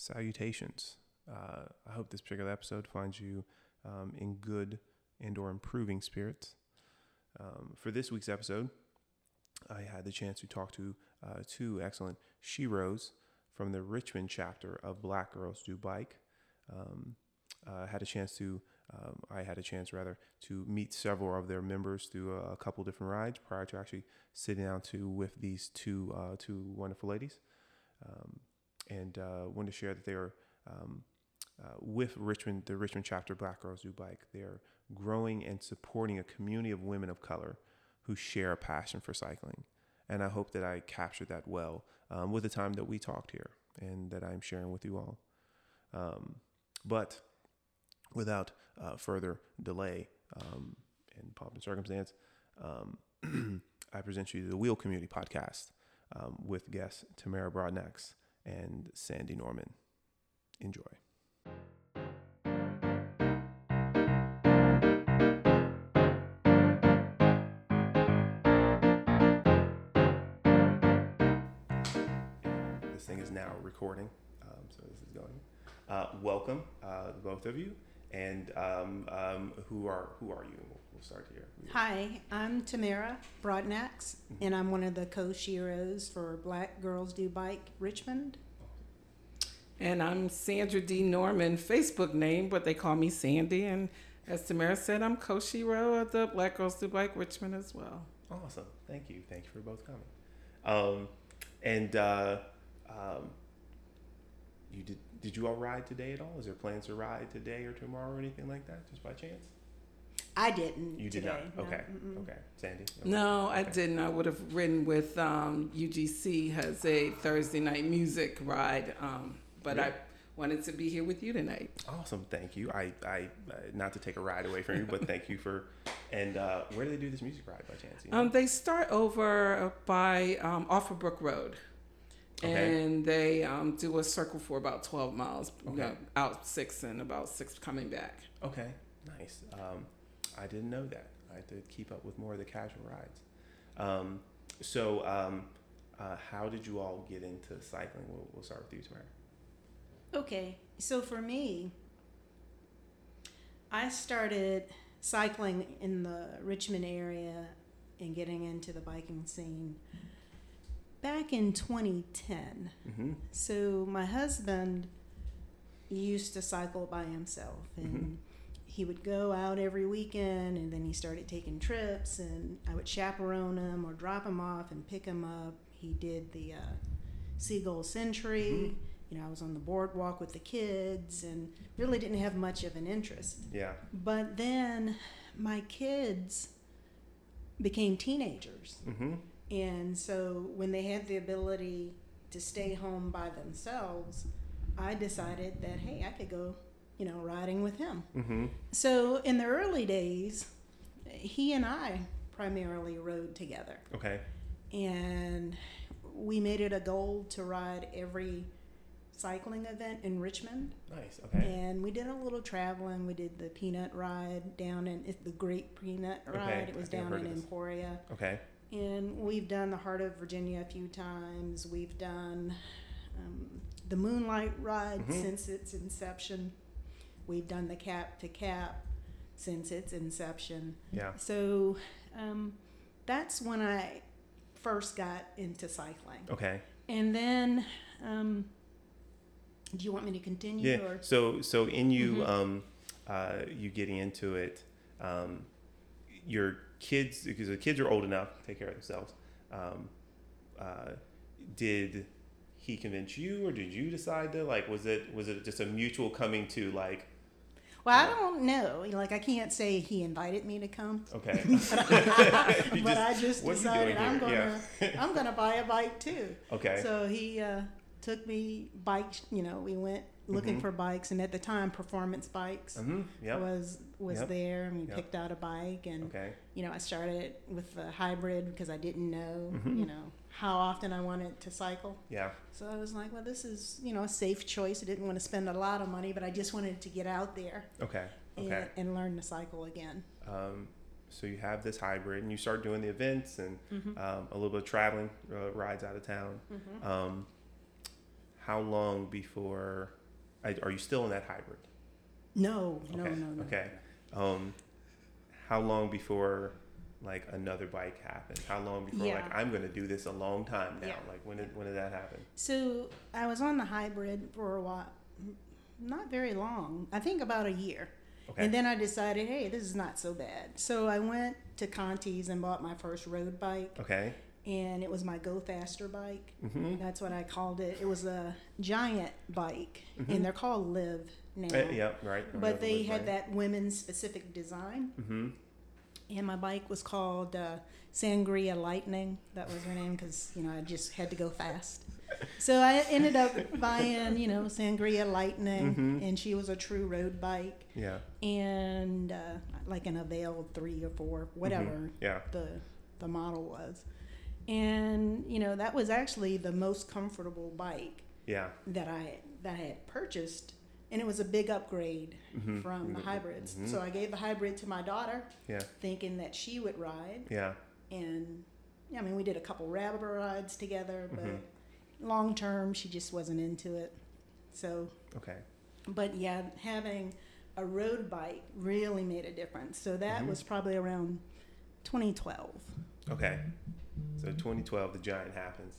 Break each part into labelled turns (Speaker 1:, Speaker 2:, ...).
Speaker 1: salutations. Uh, I hope this particular episode finds you um, in good and or improving spirits. Um, for this week's episode, I had the chance to talk to uh, two excellent sheroes from the Richmond chapter of Black Girls Do Bike. Um, uh, had a chance to, um, I had a chance rather to meet several of their members through a, a couple different rides prior to actually sitting down to with these two uh, two wonderful ladies, um, and uh, wanted to share that they are um, uh, with Richmond, the Richmond chapter Black Girls Do Bike. They're growing and supporting a community of women of color who share a passion for cycling. And I hope that I captured that well um, with the time that we talked here and that I'm sharing with you all. Um, but without uh, further delay um, and pomp and circumstance, um, I present you the Wheel Community Podcast um, with guest Tamara Broadnax and Sandy Norman. Enjoy. This thing is now recording, um, so this is going. Uh, welcome, uh, both of you, and um, um, who are who are you? We'll, we'll start here.
Speaker 2: Hi, I'm Tamara Broadnax, and I'm one of the co-sheroes for Black Girls Do Bike Richmond.
Speaker 3: And I'm Sandra D. Norman, Facebook name, but they call me Sandy. And as Tamara said, I'm co-shero of the Black Girls Do Bike Richmond as well.
Speaker 1: Awesome. Thank you. Thank you for both coming. Um, and uh, um, you did did you all ride today at all? Is there plans to ride today or tomorrow or anything like that, just by chance?
Speaker 2: I didn't.
Speaker 1: You did
Speaker 2: today,
Speaker 1: not.
Speaker 2: no,
Speaker 1: Okay.
Speaker 2: mm-mm.
Speaker 1: Okay. Sandy. Okay.
Speaker 3: No, I
Speaker 1: Okay.
Speaker 3: didn't. I would have ridden with um, UGC has a Thursday night music ride, um, but I wanted to be here with you tonight.
Speaker 1: Awesome. Thank you. I, I uh, not to take a ride away from you, but thank you for. And uh, where do they do this music ride by chance? You know?
Speaker 3: Um, they start over by um, Offerbrook Road.
Speaker 1: Okay.
Speaker 3: And they um, do a circle for about 12 miles, you
Speaker 1: Okay.
Speaker 3: know, out six and about six coming back.
Speaker 1: okay. Nice. Um, I didn't know that. I had to keep up with more of the casual rides. Um, so, um, uh, how did you all get into cycling? We'll, we'll start with you, Tamara.
Speaker 2: Okay, so for me, I started cycling in the Richmond area and getting into the biking scene back in 2010.
Speaker 1: Mm-hmm.
Speaker 2: So my husband used to cycle by himself and
Speaker 1: Mhm.
Speaker 2: He would go out every weekend and then he started taking trips and I would chaperone him or drop him off and pick him up. He did the uh, Seagull Century. You know, I was on the boardwalk with the kids and really didn't have much of an interest.
Speaker 1: Yeah.
Speaker 2: But then my kids became teenagers.
Speaker 1: Mm-hmm.
Speaker 2: And so when they had the ability to stay home by themselves, I decided that, hey, I could go, you know, riding with him.
Speaker 1: Mm-hmm.
Speaker 2: So in the early days, he and I primarily rode together.
Speaker 1: Okay.
Speaker 2: And we made it a goal to ride every cycling event in Richmond.
Speaker 1: Nice. Okay.
Speaker 2: And we did a little traveling. We did the peanut ride down in the Great Peanut Ride. Okay. It was
Speaker 1: I think I've
Speaker 2: down in. Emporia.
Speaker 1: Okay.
Speaker 2: And we've done the Heart of Virginia a few times. We've done um, the Moonlight Ride
Speaker 1: Mhm.
Speaker 2: since its inception. We've done the Cap to Cap since its inception.
Speaker 1: Yeah.
Speaker 2: So um, that's when I first got into cycling.
Speaker 1: Okay.
Speaker 2: And then, um, do you want me to continue?
Speaker 1: Yeah.
Speaker 2: Or?
Speaker 1: So so in you
Speaker 2: Mhm.
Speaker 1: um uh you getting into it, um your kids because the kids are old enough to take care of themselves. Um uh did he convince you or did you decide to like was it was it just a mutual coming to like
Speaker 2: Well, I don't know. Like, I can't say he invited me to come.
Speaker 1: okay
Speaker 2: but I just
Speaker 1: what are
Speaker 2: decided I'm gonna I'm gonna buy a bike too.
Speaker 1: okay
Speaker 2: So he uh, took me bikes. You know, we went looking
Speaker 1: Mhm.
Speaker 2: for bikes, and at the time, performance bikes
Speaker 1: mm-hmm. yeah
Speaker 2: was was
Speaker 1: Yep.
Speaker 2: there, and we
Speaker 1: Yep.
Speaker 2: picked out a bike, and
Speaker 1: okay
Speaker 2: you know, I started with the hybrid because I didn't know,
Speaker 1: Mhm.
Speaker 2: you know, how often I wanted to cycle.
Speaker 1: yeah
Speaker 2: So I was like, well, this is you know a safe choice. I didn't want to spend a lot of money, but I just wanted to get out there
Speaker 1: okay
Speaker 2: and,
Speaker 1: okay
Speaker 2: and learn to cycle again.
Speaker 1: um so you have this hybrid and you start doing the events and
Speaker 2: Mm-hmm.
Speaker 1: um, a little bit of traveling uh, rides out of town
Speaker 2: Mm-hmm.
Speaker 1: Um, how long before? I, are you still in that hybrid?
Speaker 2: No, no,
Speaker 1: okay.
Speaker 2: no, no.
Speaker 1: Okay. Um, how long before like another bike happened? How long before
Speaker 2: Yeah.
Speaker 1: like I'm going to do this a long time now?
Speaker 2: Yeah.
Speaker 1: Like when did when did that happen?
Speaker 2: So I was on the hybrid for a while, not very long. I think about a year.
Speaker 1: Okay.
Speaker 2: And then I decided, hey, this is not so bad. So I went to Conte's and bought my first road bike,
Speaker 1: okay.
Speaker 2: and it was my Go Faster bike.
Speaker 1: Mm-hmm.
Speaker 2: That's what I called it. It was a giant bike,
Speaker 1: Mhm.
Speaker 2: and they're called Liv now.
Speaker 1: Uh, yep. Right.
Speaker 2: But they had that women's specific design,
Speaker 1: Mm-hmm.
Speaker 2: And my bike was called uh, Sangria Lightning. That was her name because you know I just had to go fast. So I ended up buying you know Sangria Lightning,
Speaker 1: Mhm.
Speaker 2: and she was a true road bike,
Speaker 1: Yeah.
Speaker 2: and uh, like an Avail three or four, whatever
Speaker 1: Mhm. Yeah.
Speaker 2: the the model was. And you know that was actually the most comfortable bike
Speaker 1: Yeah.
Speaker 2: that I that I had purchased, and it was a big upgrade
Speaker 1: Mhm.
Speaker 2: from the
Speaker 1: Mhm.
Speaker 2: hybrids.
Speaker 1: Mhm.
Speaker 2: So I gave the hybrid to my daughter,
Speaker 1: Yeah.
Speaker 2: thinking that she would ride,
Speaker 1: Yeah.
Speaker 2: and yeah, I mean we did a couple rabbit rides together, but
Speaker 1: Mhm.
Speaker 2: long term she just wasn't into it. So,
Speaker 1: Okay.
Speaker 2: but yeah, having a road bike really made a difference. So that
Speaker 1: Mhm.
Speaker 2: was probably around 2012.
Speaker 1: Okay. So 2012, the Giant happens.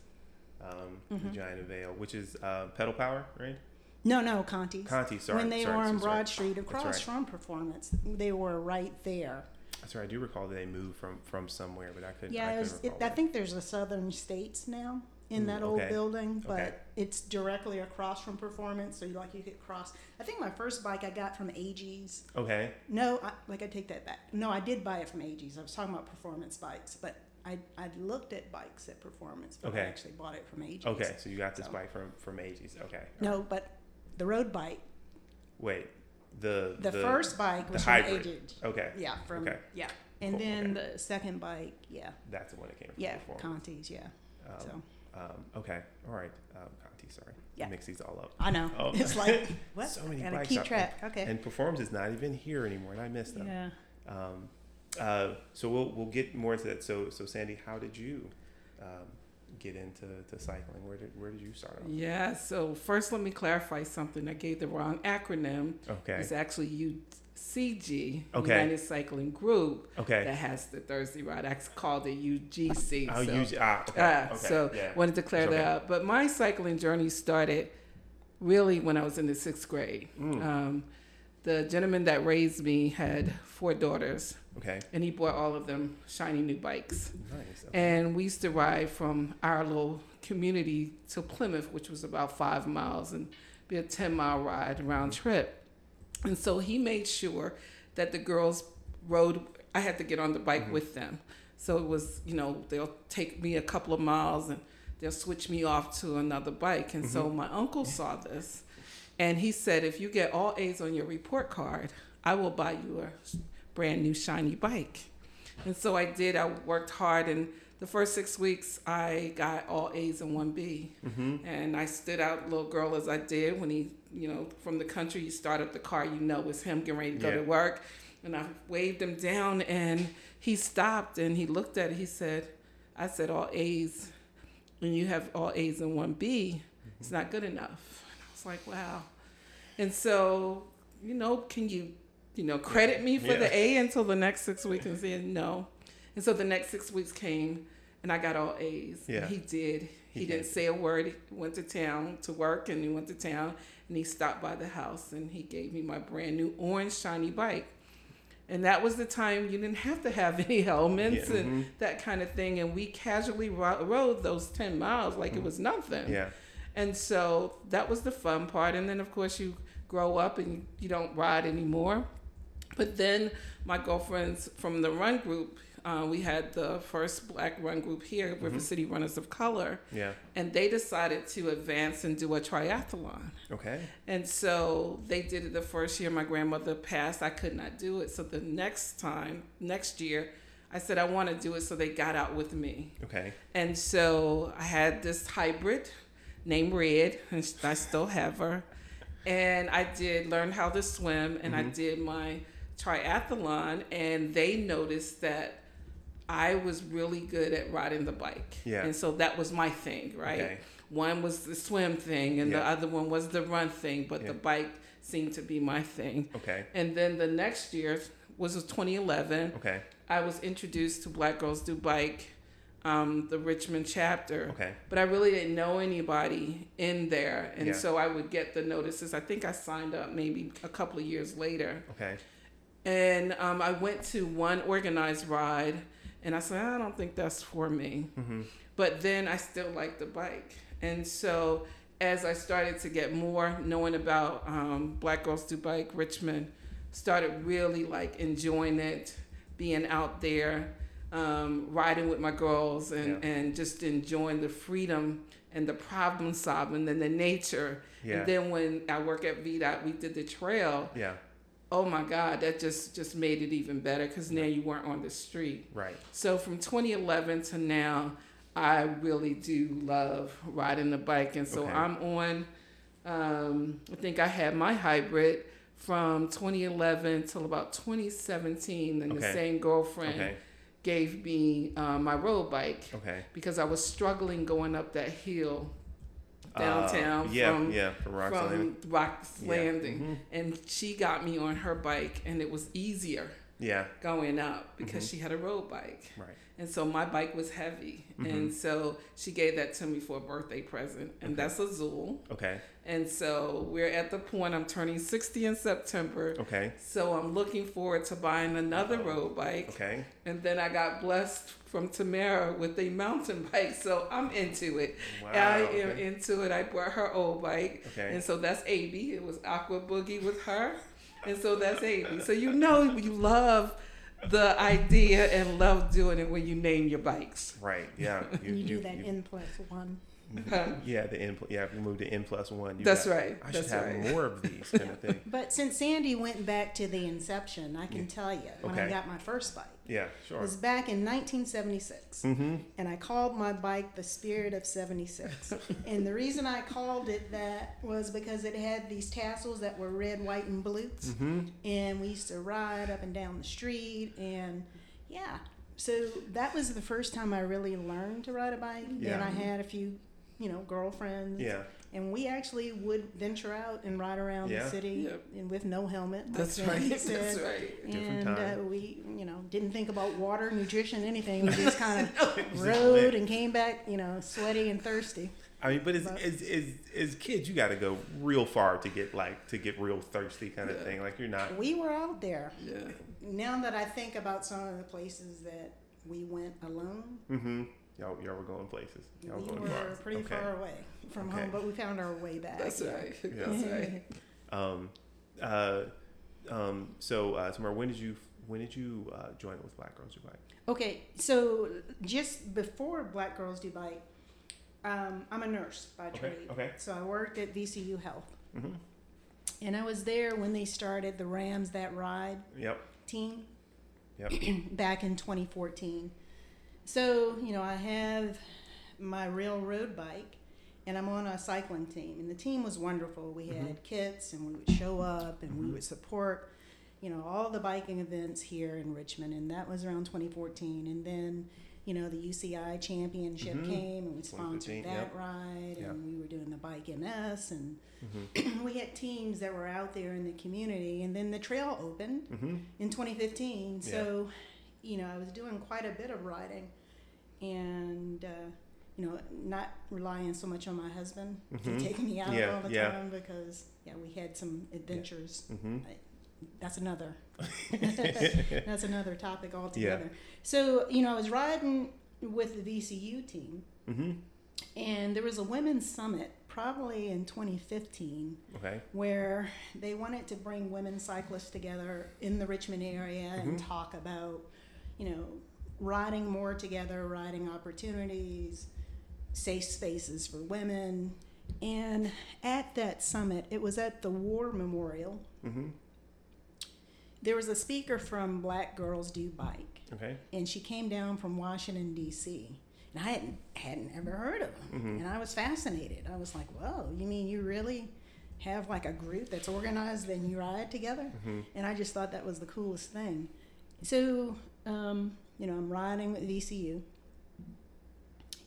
Speaker 1: Um, The
Speaker 2: Mhm.
Speaker 1: Giant Avail, which is uh, pedal power, right?
Speaker 2: No, no, Conte's.
Speaker 1: Conti. Sorry.
Speaker 2: when they
Speaker 1: sorry,
Speaker 2: were on
Speaker 1: sorry.
Speaker 2: Broad Street across
Speaker 1: right.
Speaker 2: from Performance, they were right there.
Speaker 1: That's right. I do recall that they moved from from somewhere, but I couldn't.
Speaker 2: Yeah,
Speaker 1: I,
Speaker 2: was, it, I think there's a Southern States now in
Speaker 1: Ooh,
Speaker 2: that old
Speaker 1: okay.
Speaker 2: building, but
Speaker 1: Okay.
Speaker 2: it's directly across from Performance, so you like you could cross. I think my first bike I got from Agee's.
Speaker 1: Okay.
Speaker 2: No, I, like I take that back. No, I did buy it from Agee's. I was talking about Performance bikes, but I I looked at bikes at Performance, but I actually bought it from Agee's.
Speaker 1: Okay. So you got this
Speaker 2: So-
Speaker 1: bike from from Agee's. Okay.
Speaker 2: No, but the road bike,
Speaker 1: Wait. The
Speaker 2: the, first bike
Speaker 1: the
Speaker 2: was
Speaker 1: hybrid.
Speaker 2: from Agee's.
Speaker 1: Okay.
Speaker 2: Yeah, from
Speaker 1: Okay.
Speaker 2: yeah, and
Speaker 1: Cool,
Speaker 2: then the second bike, yeah,
Speaker 1: That's the one that came from
Speaker 2: yeah,
Speaker 1: before.
Speaker 2: Conte's, yeah.
Speaker 1: Um,
Speaker 2: so
Speaker 1: um, okay. All right. Um, Conti. Sorry.
Speaker 2: Yeah.
Speaker 1: Mix these all up.
Speaker 2: I know
Speaker 1: Oh.
Speaker 2: it's like what?
Speaker 1: So many
Speaker 2: Gotta
Speaker 1: bikes
Speaker 2: keep
Speaker 1: there.
Speaker 2: track. Okay.
Speaker 1: And Performance is not even here anymore, and I missed them.
Speaker 2: yeah.
Speaker 1: Um, uh, so we'll we'll get more into that. So so Sandy, how did you um, get into to cycling? Where did where did you start off?
Speaker 3: Yeah, so first let me clarify something. I gave the wrong acronym.
Speaker 1: Okay.
Speaker 3: It's actually UCG,
Speaker 1: Okay.
Speaker 3: United Cycling Group,
Speaker 1: Okay.
Speaker 3: that has the Thursday ride. I called it UGC.
Speaker 1: I'll
Speaker 3: so.
Speaker 1: use ah okay.
Speaker 3: Uh,
Speaker 1: okay.
Speaker 3: So
Speaker 1: yeah.
Speaker 3: wanted to clear that up. But my cycling journey started really when I was in the sixth grade.
Speaker 1: Mm.
Speaker 3: Um, the gentleman that raised me had four daughters,
Speaker 1: okay.
Speaker 3: and he bought all of them shiny new bikes.
Speaker 1: Nice. Okay.
Speaker 3: And we used to ride from our little community to Plymouth, which was about five miles, and be a 10 mile ride round trip. And so he made sure that the girls rode, I had to get on the bike
Speaker 1: Mhm.
Speaker 3: with them. So it was, you know, they'll take me a couple of miles and they'll switch me off to another bike. And so my uncle saw this and he said, if you get all A's on your report card, I will buy you a brand new shiny bike. And so I did. I worked hard, and the first six weeks I got all A's and one B.
Speaker 1: mm-hmm.
Speaker 3: And I stood out, little girl, as I did when he, you know, from the country, you start up the car, you know it's him getting ready to go
Speaker 1: Yeah.
Speaker 3: to work. And I waved him down, and he stopped and he looked at it. He said, I said, all A's, and you have all A's and one B. It's not good enough. And I was like, wow. And so, you know, can you, you know, credit me for
Speaker 1: Yeah.
Speaker 3: the A until the next six weeks? And said no. And so the next six weeks came, and I got all A's.
Speaker 1: Yeah.
Speaker 3: He did. He,
Speaker 1: He
Speaker 3: didn't
Speaker 1: did.
Speaker 3: say a word. He went to town to work, and he went to town, and he stopped by the house, and he gave me my brand new orange shiny bike. And that was the time you didn't have to have any helmets
Speaker 1: Yeah,
Speaker 3: and
Speaker 1: mhm.
Speaker 3: that kind of thing. And we casually ro- rode those 10 miles like it was nothing.
Speaker 1: Yeah.
Speaker 3: And so that was the fun part. And then, of course, you grow up and you don't ride anymore. But then my girlfriends from the run group, uh, we had the first black run group here, River City Runners of Color,
Speaker 1: Yeah.
Speaker 3: and they decided to advance and do a triathlon.
Speaker 1: Okay.
Speaker 3: And so they did it the first year my grandmother passed. I could not do it. So the next time, next year, I said, I want to do it. So they got out with me.
Speaker 1: Okay.
Speaker 3: And so I had this hybrid named Red, and I still have her. And I did learn how to swim, and I
Speaker 1: Mhm.
Speaker 3: did my triathlon, and they noticed that I was really good at riding the bike.
Speaker 1: Yeah.
Speaker 3: And so that was my thing, right?
Speaker 1: Okay.
Speaker 3: one was the swim thing, and the other one was the run thing. But the bike seemed to be my thing.
Speaker 1: Okay.
Speaker 3: And then the next year was 2011.
Speaker 1: Okay.
Speaker 3: I was introduced to Black Girls Do Bike, um, the Richmond chapter.
Speaker 1: Okay.
Speaker 3: But I really didn't know anybody in there. And
Speaker 1: Yeah.
Speaker 3: so I would get the notices. I think I signed up maybe a couple of years later.
Speaker 1: Okay.
Speaker 3: And um, I went to one organized ride and I said, I don't think that's for me.
Speaker 1: Mm-hmm.
Speaker 3: But then I still liked the bike. And so as I started to get more knowing about um, Black Girls Do Bike Richmond, started really like enjoying it, being out there, um, riding with my girls, and,
Speaker 1: Yeah.
Speaker 3: and just enjoying the freedom and the problem solving and the nature.
Speaker 1: Yeah.
Speaker 3: And then when I work at VDOT, we did the trail.
Speaker 1: Yeah.
Speaker 3: Oh my God, that just just made it even better because now you weren't on the street.
Speaker 1: Right.
Speaker 3: So from 2011 to now, I really do love riding the bike, and so
Speaker 1: Okay.
Speaker 3: I'm on. Um, I think I had my hybrid from 2011 till about 2017, and the same girlfriend
Speaker 1: Okay.
Speaker 3: gave me uh, my road bike
Speaker 1: Okay.
Speaker 3: because I was struggling going up that hill
Speaker 1: Uh,
Speaker 3: downtown
Speaker 1: yeah.
Speaker 3: from
Speaker 1: yeah. From Rocketts
Speaker 3: from
Speaker 1: Landing.
Speaker 3: Rocketts
Speaker 1: Yeah.
Speaker 3: Landing,
Speaker 1: Mhm.
Speaker 3: and she got me on her bike, and it was easier
Speaker 1: Yeah.
Speaker 3: going up because
Speaker 1: Mhm.
Speaker 3: she had a road bike.
Speaker 1: Right.
Speaker 3: And so my bike was heavy. And mm-hmm. so she gave that to me for a birthday present. And
Speaker 1: Okay.
Speaker 3: that's a Zool.
Speaker 1: Okay.
Speaker 3: And so we're at the point I'm turning 60 in September.
Speaker 1: Okay.
Speaker 3: So I'm looking forward to buying another road bike.
Speaker 1: Okay.
Speaker 3: And then I got blessed from Tamara with a mountain bike. So I'm into it.
Speaker 1: Wow.
Speaker 3: I am
Speaker 1: okay.
Speaker 3: into it. I bought her old bike.
Speaker 1: Okay.
Speaker 3: And so that's AB. It was Aqua Boogie with her. And so that's AB. So you know you love the idea and love doing it when you name your bikes.
Speaker 1: Right. Yeah.
Speaker 2: You, do that N plus one.
Speaker 3: Huh?
Speaker 1: Yeah. The N. pl- Yeah. If you move to N plus one. You
Speaker 3: That's
Speaker 1: got-
Speaker 3: right.
Speaker 1: I
Speaker 3: That's
Speaker 1: should have
Speaker 3: right.
Speaker 1: more of these kind of thing.
Speaker 2: But since Sandy went back to the inception, I can
Speaker 1: Yeah.
Speaker 2: tell you when I got my first bike.
Speaker 1: Yeah. sure.
Speaker 2: It
Speaker 1: Sure.
Speaker 2: was back in 1976.
Speaker 1: Mm-hmm.
Speaker 2: and I called my bike the Spirit of 76. and the reason I called it that was because it had these tassels that were red, white, and blue.
Speaker 1: Mm-hmm.
Speaker 2: And we used to ride up and down the street. And yeah, so that was the first time I really learned to ride a bike.
Speaker 1: Yeah.
Speaker 2: And I had a few, you know, girlfriends.
Speaker 1: Yeah.
Speaker 2: And we actually would venture out and ride around
Speaker 1: Yeah.
Speaker 2: the city
Speaker 3: Yep.
Speaker 2: and with no helmet. like
Speaker 3: That's
Speaker 2: Sandy
Speaker 3: right. That's right.
Speaker 1: Different
Speaker 2: And uh, we, you know, didn't think about water, nutrition, anything. We just kind of
Speaker 1: Just
Speaker 2: rode and came back, you know, sweaty and thirsty.
Speaker 1: I mean, but as,
Speaker 2: But-
Speaker 1: as, as, as kids, you got to go real far to get like to get real thirsty kind of thing. Like you're not.
Speaker 2: We were out there.
Speaker 3: Yeah.
Speaker 2: Now that I think about some of the places that we went alone,
Speaker 1: Mm-hmm. Y'all, y'all were going places. Y'all
Speaker 2: we
Speaker 1: going
Speaker 2: were
Speaker 1: far.
Speaker 2: pretty
Speaker 1: okay.
Speaker 2: far away from
Speaker 1: Okay.
Speaker 2: home, but we found our way back.
Speaker 3: That's
Speaker 2: yeah.
Speaker 3: right.
Speaker 1: Yeah.
Speaker 3: That's right.
Speaker 1: Um, uh, um, so, uh, Tamara, when did you when did you uh, join with Black Girls Do Bike?
Speaker 2: Okay, so just before Black Girls Do Bike, um, I'm a nurse by
Speaker 1: Okay.
Speaker 2: trade.
Speaker 1: Okay.
Speaker 2: So I worked at VCU Health.
Speaker 1: Mm-hmm.
Speaker 2: And I was there when they started the Rams That Ride
Speaker 1: Yep.
Speaker 2: team.
Speaker 1: Yep.
Speaker 2: back in 2014. So, you know, I have my real road bike and I'm on a cycling team. And the team was wonderful. We had kits and we would show up and we would support, you know, all the biking events here in Richmond. And that was around 2014. And then, you know, the UCI championship
Speaker 1: Mhm.
Speaker 2: came and we sponsored that
Speaker 1: yep.
Speaker 2: ride.
Speaker 1: Yep.
Speaker 2: And we were doing the Bike MS. And
Speaker 1: Mm-hmm.
Speaker 2: we had teams that were out there in the community. And then the trail opened
Speaker 1: Mm-hmm.
Speaker 2: in 2015. So, you know, I was doing quite a bit of riding and, uh, you know, not relying so much on my husband
Speaker 1: Mhm.
Speaker 2: to take me out
Speaker 1: Yeah,
Speaker 2: all the
Speaker 1: yeah.
Speaker 2: time because, yeah, we had some adventures.
Speaker 1: Mm-hmm.
Speaker 2: That's another. that's another topic altogether. So, you know, I was riding with the VCU team,
Speaker 1: Mm-hmm.
Speaker 2: and there was a women's summit probably in 2015
Speaker 1: Okay.
Speaker 2: where they wanted to bring women cyclists together in the Richmond area and
Speaker 1: Mhm.
Speaker 2: talk about, you know, riding more together, riding opportunities, safe spaces for women. And at that summit, it was at the War Memorial.
Speaker 1: Mm-hmm.
Speaker 2: There was a speaker from Black Girls Do Bike,
Speaker 1: Okay.
Speaker 2: and she came down from Washington D.C. And I hadn't hadn't ever heard of them,
Speaker 1: Mhm.
Speaker 2: and I was fascinated. I was like, "Whoa, you mean you really have like a group that's organized and you ride together?"
Speaker 1: Mm-hmm.
Speaker 2: And I just thought that was the coolest thing. So, um, you know, I'm riding with VCU,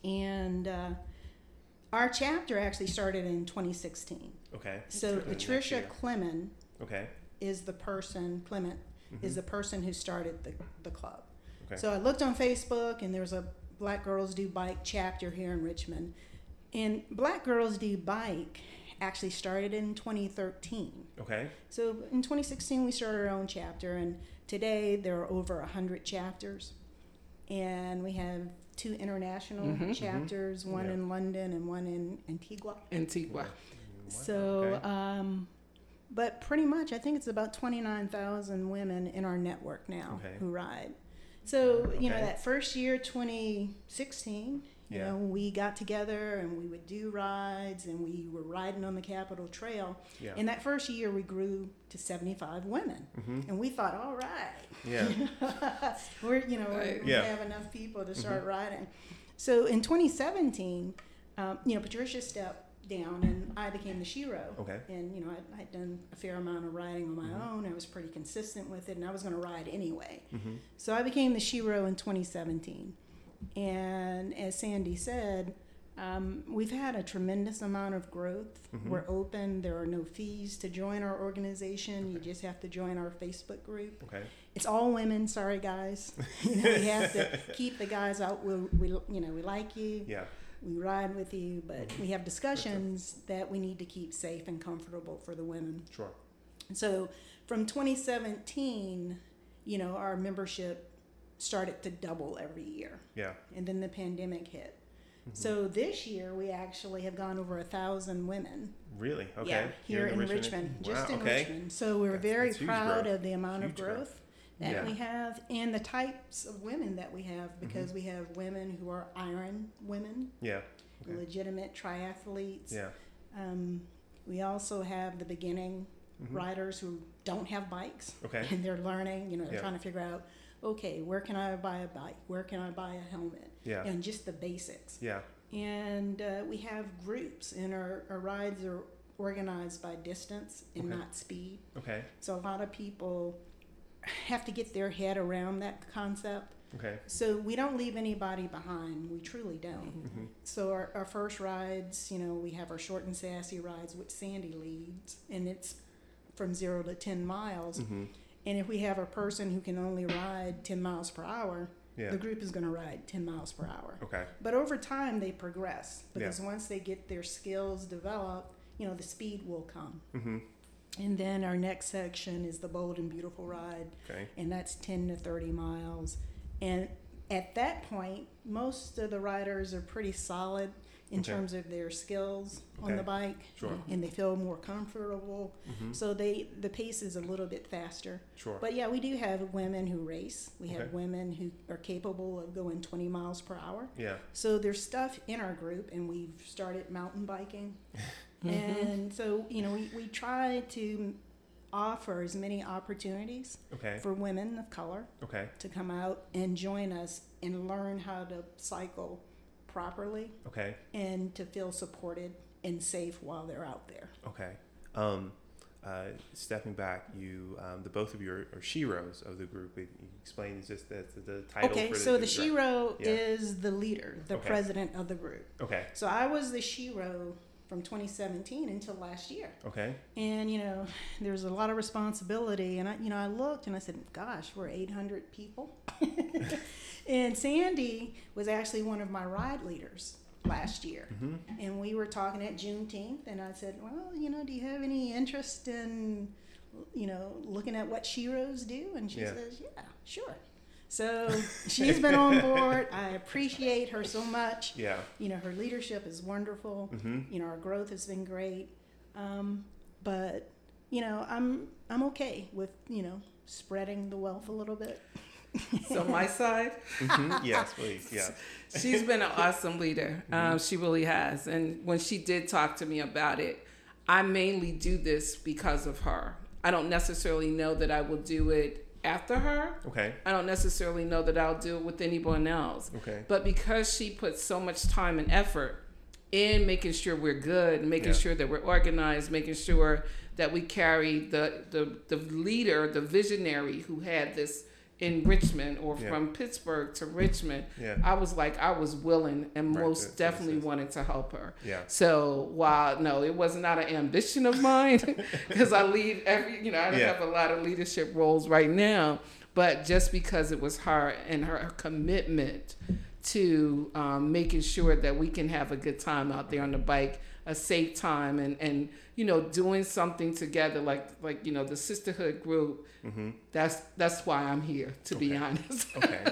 Speaker 2: and uh, Our chapter actually started in 2016.
Speaker 1: Okay.
Speaker 2: So Patricia. Clement
Speaker 1: Okay.
Speaker 2: is the person Clement is the person who started the, the club.
Speaker 1: Mm-hmm. Okay.
Speaker 2: So I looked on Facebook and there's a Black Girls Do Bike chapter here in Richmond. And Black Girls Do Bike actually started in 2013.
Speaker 1: Okay.
Speaker 2: So in 2016 we started our own chapter and today there are over 100 chapters. And we have two international
Speaker 3: Mhm.
Speaker 2: chapters, one
Speaker 1: Yeah.
Speaker 2: in London and one in Antigua.
Speaker 3: Antigua.
Speaker 2: So,
Speaker 1: okay.
Speaker 2: um, but pretty much, I think it's about 29,000 women in our network now
Speaker 1: Okay.
Speaker 2: who ride. So, you know, that first year, 2016, you know, we got together and we would do rides and we were riding on the Capital Trail.
Speaker 1: yeah.
Speaker 2: In that first year, we grew to 75 women.
Speaker 1: hmm
Speaker 2: And we thought, all right,
Speaker 1: Yeah.
Speaker 2: we're you know
Speaker 3: Right.
Speaker 2: we
Speaker 1: Yeah.
Speaker 2: have enough people to start riding. So in 2017, um, you know Patricia stepped down and I became the shero.
Speaker 1: Okay.
Speaker 2: And you know I had done a fair amount of riding on my
Speaker 1: Mhm.
Speaker 2: own. I was pretty consistent with it, and I was going to ride anyway.
Speaker 1: hmm
Speaker 2: So I became the shero in 2017. And as Sandy said, um, we've had a tremendous amount of growth.
Speaker 1: Mhm.
Speaker 2: We're open. There are no fees to join our organization. You just have to join our Facebook group.
Speaker 1: Okay.
Speaker 2: It's all women. Sorry, guys. You know, we have to keep the guys out. We, we, you know, we like you.
Speaker 1: Yeah.
Speaker 2: We ride with you, but
Speaker 1: Mhm.
Speaker 2: we have discussions that we need to keep safe and comfortable for the women.
Speaker 1: Sure.
Speaker 2: So, from 2017, you know, our membership started to double every year,
Speaker 1: Yeah.
Speaker 2: and then the pandemic hit.
Speaker 1: Mhm.
Speaker 2: So this year we actually have gone over a thousand women.
Speaker 1: Really? Okay.
Speaker 2: Yeah, here in Richmond, just
Speaker 1: Wow,
Speaker 2: in
Speaker 1: okay.
Speaker 2: Richmond. So we're
Speaker 1: That's-
Speaker 2: very
Speaker 1: that's
Speaker 2: proud of the amount of
Speaker 1: growth.
Speaker 2: growth that
Speaker 1: Yeah.
Speaker 2: we have and the types of women that we have
Speaker 1: Mm-hmm.
Speaker 2: because we have women who are iron women,
Speaker 1: Yeah. Okay.
Speaker 2: legitimate triathletes.
Speaker 1: Yeah.
Speaker 2: Um, we also have the beginning
Speaker 1: Mhm.
Speaker 2: riders who don't have bikes
Speaker 1: Okay.
Speaker 2: and they're learning, you know, they're
Speaker 1: Yeah.
Speaker 2: trying to figure out, okay, where can I buy a bike? Where can I buy a helmet?
Speaker 1: Yeah.
Speaker 2: And just the basics.
Speaker 1: Yeah.
Speaker 2: And uh, we have groups, and our, our rides are organized by distance and
Speaker 1: Okay.
Speaker 2: not speed.
Speaker 1: Okay.
Speaker 2: So a lot of people have to get their head around that concept.
Speaker 1: Okay.
Speaker 2: So we don't leave anybody behind. We truly don't.
Speaker 1: hmm
Speaker 2: So our, our first rides, you know, we have our short and sassy rides, which Sandy leads, and it's from zero to ten miles.
Speaker 1: hmm
Speaker 2: And if we have a person who can only ride ten miles per hour,
Speaker 1: Yeah.
Speaker 2: the group is going to ride ten miles per hour.
Speaker 1: Okay.
Speaker 2: But over time, they progress
Speaker 1: Yeah.
Speaker 2: because once they get their skills developed, you know, the speed will come.
Speaker 1: hmm
Speaker 2: And then our next section is the bold and beautiful ride,
Speaker 1: Okay.
Speaker 2: and that's 10 to 30 miles. And at that point, most of the riders are pretty solid in
Speaker 1: Okay.
Speaker 2: terms of their skills on the bike,
Speaker 1: Sure.
Speaker 2: and they feel more comfortable.
Speaker 1: hmm
Speaker 2: So they the pace is a little bit faster.
Speaker 1: Sure.
Speaker 2: But yeah, we do have women who race. We have
Speaker 1: Okay.
Speaker 2: women who are capable of going 20 miles per hour.
Speaker 1: yeah.
Speaker 2: So there's stuff in our group, and we've started mountain biking. And so, you know, we, we try to offer as many opportunities
Speaker 1: Okay.
Speaker 2: for women of color
Speaker 1: Okay.
Speaker 2: to come out and join us and learn how to cycle properly
Speaker 1: Okay.
Speaker 2: and to feel supported and safe while they're out there.
Speaker 1: Okay. Um, uh, stepping back, you, um, the both of you are, are sheroes of the group. You explain just that the title.
Speaker 2: Okay, so the
Speaker 1: right.
Speaker 2: Shero
Speaker 1: Yeah.
Speaker 2: is the leader, the
Speaker 1: Okay.
Speaker 2: president of the group.
Speaker 1: Okay.
Speaker 2: So I was the Shero from 2017 until last year.
Speaker 1: Okay.
Speaker 2: And you know, there's a lot of responsibility, and I, you know, I looked and I said, "Gosh, we're 800 people." and Sandy was actually one of my ride leaders last year,
Speaker 1: hmm
Speaker 2: and we were talking at Juneteenth, and I said, "Well, you know, do you have any interest in, you know, looking at what Sheros do?" And she
Speaker 1: Yeah.
Speaker 2: says, "Yeah, sure." So she's been on board. I appreciate her so much.
Speaker 1: Yeah.
Speaker 2: You know, her leadership is wonderful
Speaker 1: hmm
Speaker 2: you know our growth has been great um, but you know i'm i'm okay with you know spreading the wealth a little bit
Speaker 3: So my side,
Speaker 1: hmm Yes, please. Yeah.
Speaker 3: she's been an awesome leader. Um, she really has. And when she did talk to me about it, I mainly do this because of her. I don't necessarily know that I will do it after her.
Speaker 1: Okay.
Speaker 3: I don't necessarily know that I'll do it with anyone else.
Speaker 1: Okay.
Speaker 3: But because she puts so much time and effort in making sure we're good, making
Speaker 1: Yeah.
Speaker 3: sure that we're organized, making sure that we carry the, the, the leader, the visionary who had this in Richmond or
Speaker 1: Yeah.
Speaker 3: from Pittsburgh to Richmond,
Speaker 1: Yeah.
Speaker 3: I was like, I was willing and
Speaker 1: Right,
Speaker 3: most definitely wanted to help her.
Speaker 1: Yeah.
Speaker 3: So while no, it was not an ambition of mine because I lead every, you know, I don't
Speaker 1: Yeah.
Speaker 3: have a lot of leadership roles right now, but just because it was her and her commitment to um, making sure that we can have a good time out there on the bike, a safe time, and and you know doing something together like like you know the sisterhood group.
Speaker 1: Mm-hmm.
Speaker 3: That's that's why I'm here, to be honest.
Speaker 1: Okay.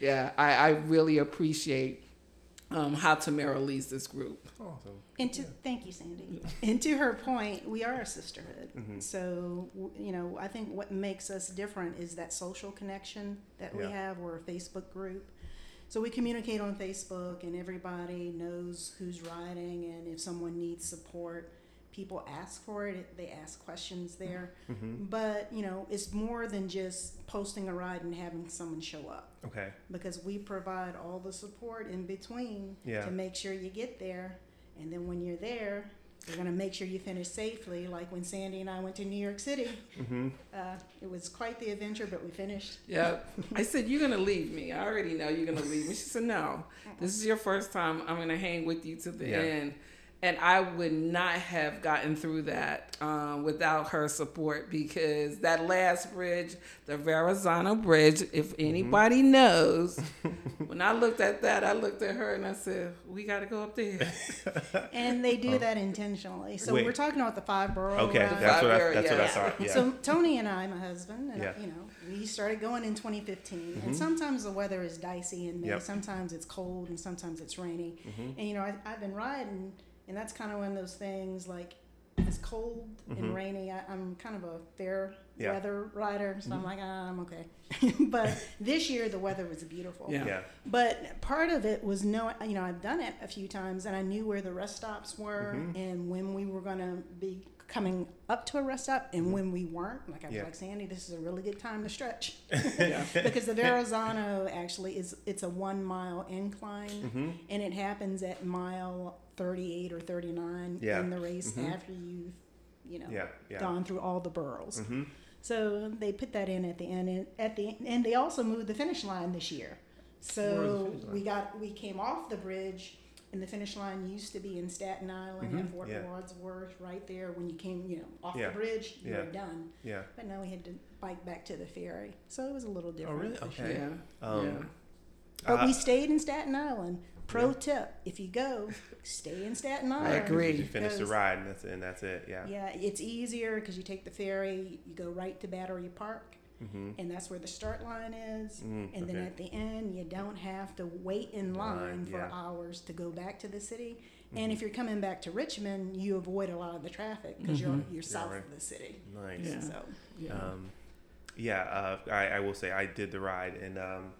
Speaker 3: yeah, I, I really appreciate um, how Tamara leads this group.
Speaker 1: awesome.
Speaker 2: And to thank you, Sandy. And to her point, we are a sisterhood.
Speaker 1: Mhm.
Speaker 2: So you know, I think what makes us different is that social connection that we have. We're a Facebook group, so we communicate on Facebook, and everybody knows who's riding, and if someone needs support, people ask for it. They ask questions there.
Speaker 1: Mm-hmm.
Speaker 2: But you know, it's more than just posting a ride and having someone show up
Speaker 1: Okay.
Speaker 2: because we provide all the support in between
Speaker 1: Yeah.
Speaker 2: to make sure you get there. And then when you're there, we're going to make sure you finish safely. Like when Sandy and I went to New York City,
Speaker 1: Mm-hmm.
Speaker 2: uh, it was quite the adventure, but we finished.
Speaker 3: Yeah. I said, You're going to leave me. I already know you're going to leave me. She said, No, this is your first time. I'm going to hang with you to the
Speaker 1: Yeah.
Speaker 3: end. And I would not have gotten through that um, without her support because that last bridge, the Verrazano Bridge, if
Speaker 1: Mm-hmm.
Speaker 3: anybody knows, when I looked at that, I looked at her and I said, We got to go up there.
Speaker 2: And they do that intentionally. So
Speaker 1: Wait.
Speaker 2: we're talking about the five borough.
Speaker 1: Okay.
Speaker 2: ride.
Speaker 1: That's what I,
Speaker 3: Five-year,
Speaker 1: that's what I
Speaker 3: yeah.
Speaker 1: thought. Yeah.
Speaker 2: So Tony and I, my husband, and
Speaker 1: Yeah.
Speaker 2: you know, we started going in 2015.
Speaker 1: Mhm.
Speaker 2: And sometimes the weather is dicey in May.
Speaker 1: Yep.
Speaker 2: Sometimes it's cold, and sometimes it's rainy.
Speaker 1: mm-hmm.
Speaker 2: And you know, I, I've been riding, and that's kind of one of those things. Like, it's cold
Speaker 1: Mhm.
Speaker 2: and rainy, I, I'm kind of a fair
Speaker 1: Yeah.
Speaker 2: weather rider, so I'm
Speaker 1: Mhm.
Speaker 2: like, ah, I'm okay. but this year the weather was beautiful.
Speaker 3: Yeah.
Speaker 1: Yeah.
Speaker 2: But part of it was no, you know, I've done it a few times, and I knew where the rest stops were,
Speaker 1: Mhm.
Speaker 2: and when we were going to be coming up to a rest stop, and when we weren't. Like I was
Speaker 1: Yeah.
Speaker 2: like, Sandy, this is a really good time to stretch because the Verrazano actually is it's a one mile incline,
Speaker 1: Mm-hmm.
Speaker 2: and it happens at mile thirty eight or thirty nine
Speaker 1: Yeah.
Speaker 2: in the race
Speaker 1: Mhm.
Speaker 2: after you've, you know,
Speaker 1: Yeah.
Speaker 2: Gone through all the boroughs.
Speaker 1: Mm-hmm.
Speaker 2: So they put that in at the end, and at the and they also moved the finish line this year. So
Speaker 1: line?
Speaker 2: we got we came off the bridge, and the finish line used to be in Staten Island
Speaker 1: Mhm,
Speaker 2: at Fort
Speaker 1: yeah.
Speaker 2: Wadsworth, right there. When you came, you know, off
Speaker 1: Yeah,
Speaker 2: the bridge, you
Speaker 1: yeah.
Speaker 2: were done.
Speaker 1: Yeah.
Speaker 2: But now we had to bike back to the ferry, so it was a little different.
Speaker 1: Oh, really? Okay.
Speaker 3: Yeah.
Speaker 1: Um,
Speaker 3: yeah.
Speaker 2: But
Speaker 1: Uh,
Speaker 2: we stayed in Staten Island. Pro
Speaker 1: Yeah.
Speaker 2: tip: If you go, stay in Staten
Speaker 3: I
Speaker 2: Island.
Speaker 3: agree.
Speaker 1: You finish the
Speaker 2: Because-
Speaker 1: ride and that's and that's it. Yeah.
Speaker 2: Yeah, it's easier because you take the ferry, you go right to Battery Park,
Speaker 1: Mm-hmm.
Speaker 2: and that's where the start line is.
Speaker 1: Mm,
Speaker 2: And then
Speaker 1: okay.
Speaker 2: at the end, you don't have to wait in line
Speaker 1: Line,
Speaker 2: for
Speaker 1: yeah.
Speaker 2: hours to go back to the city.
Speaker 1: Mhm.
Speaker 2: And if you're coming back to Richmond, you avoid a lot of the traffic because
Speaker 3: Mhm.
Speaker 2: you're you're south
Speaker 1: right.
Speaker 2: of the city.
Speaker 1: Nice.
Speaker 3: Yeah.
Speaker 2: So
Speaker 3: Yeah.
Speaker 1: Um, yeah, uh, I, I will say I did the ride in um,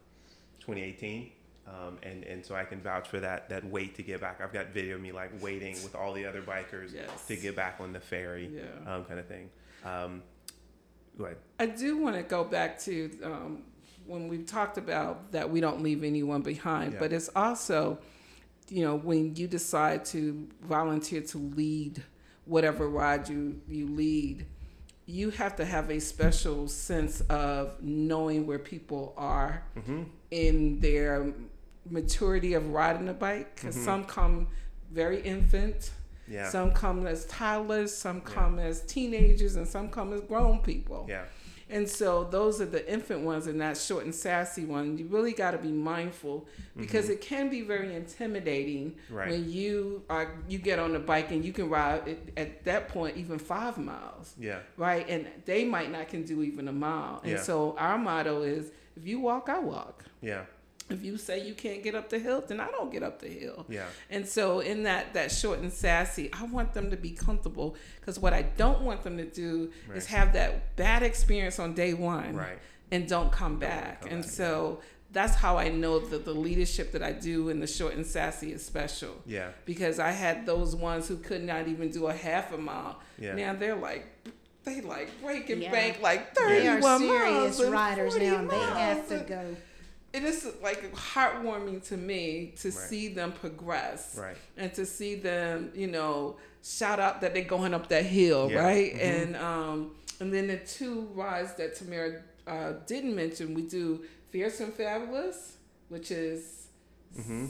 Speaker 1: 2018, um, and and so I can vouch for that that wait to get back. I've got video of me like waiting with all the other bikers
Speaker 3: Yes.
Speaker 1: to get back on the ferry,
Speaker 3: Yeah.
Speaker 1: um, kind of thing. Um, go ahead.
Speaker 3: I do want to go back to um, when we talked about that we don't leave anyone behind,
Speaker 1: Yeah.
Speaker 3: but it's also, you know, when you decide to volunteer to lead whatever ride you, you lead, you have to have a special sense of knowing where people are
Speaker 1: Mm-hmm.
Speaker 3: in their maturity of riding a bike. Because
Speaker 1: Mhm.
Speaker 3: some come very infant,
Speaker 1: Yeah.
Speaker 3: some come as toddlers, some
Speaker 1: Yeah.
Speaker 3: come as teenagers, and some come as grown people.
Speaker 1: yeah.
Speaker 3: And so those are the infant ones and that short and sassy one. You really got to be mindful because it can be very intimidating
Speaker 1: Mm-hmm. Right.
Speaker 3: when you are you get on the bike and you can ride at that point even five miles,
Speaker 1: Yeah.
Speaker 3: right? And they might not can do even a mile. And
Speaker 1: Yeah.
Speaker 3: so our motto is if you walk, I walk.
Speaker 1: Yeah.
Speaker 3: If you say you can't get up the hill, then I don't get up the hill.
Speaker 1: Yeah.
Speaker 3: And so in that that short and sassy, I want them to be comfortable because what I don't want them to do
Speaker 1: Right.
Speaker 3: is have that bad experience on day one
Speaker 1: Right.
Speaker 3: and don't come
Speaker 1: Don't
Speaker 3: back.
Speaker 1: come
Speaker 3: and
Speaker 1: back,
Speaker 3: so that's how I know that the leadership that I do in the short and sassy is special
Speaker 1: Yeah.
Speaker 3: because I had those ones who could not even do a half a mile.
Speaker 1: Yeah.
Speaker 3: Now they're like they like break and
Speaker 2: Yeah.
Speaker 3: bank like
Speaker 2: they
Speaker 3: 31
Speaker 2: are
Speaker 3: miles
Speaker 2: serious
Speaker 3: and
Speaker 2: riders
Speaker 3: 40
Speaker 2: now. and They have
Speaker 3: miles
Speaker 2: to
Speaker 3: and-
Speaker 2: go.
Speaker 3: It is like heartwarming to me to
Speaker 1: Right.
Speaker 3: see them progress
Speaker 1: Right.
Speaker 3: and to see them, you know, shout out that they're going up that hill,
Speaker 1: Yeah.
Speaker 3: right?
Speaker 1: Mhm.
Speaker 3: And um, and then the two rides that Tamara uh, didn't mention, we do Fierce and Fabulous, which is.
Speaker 1: Mm-hmm.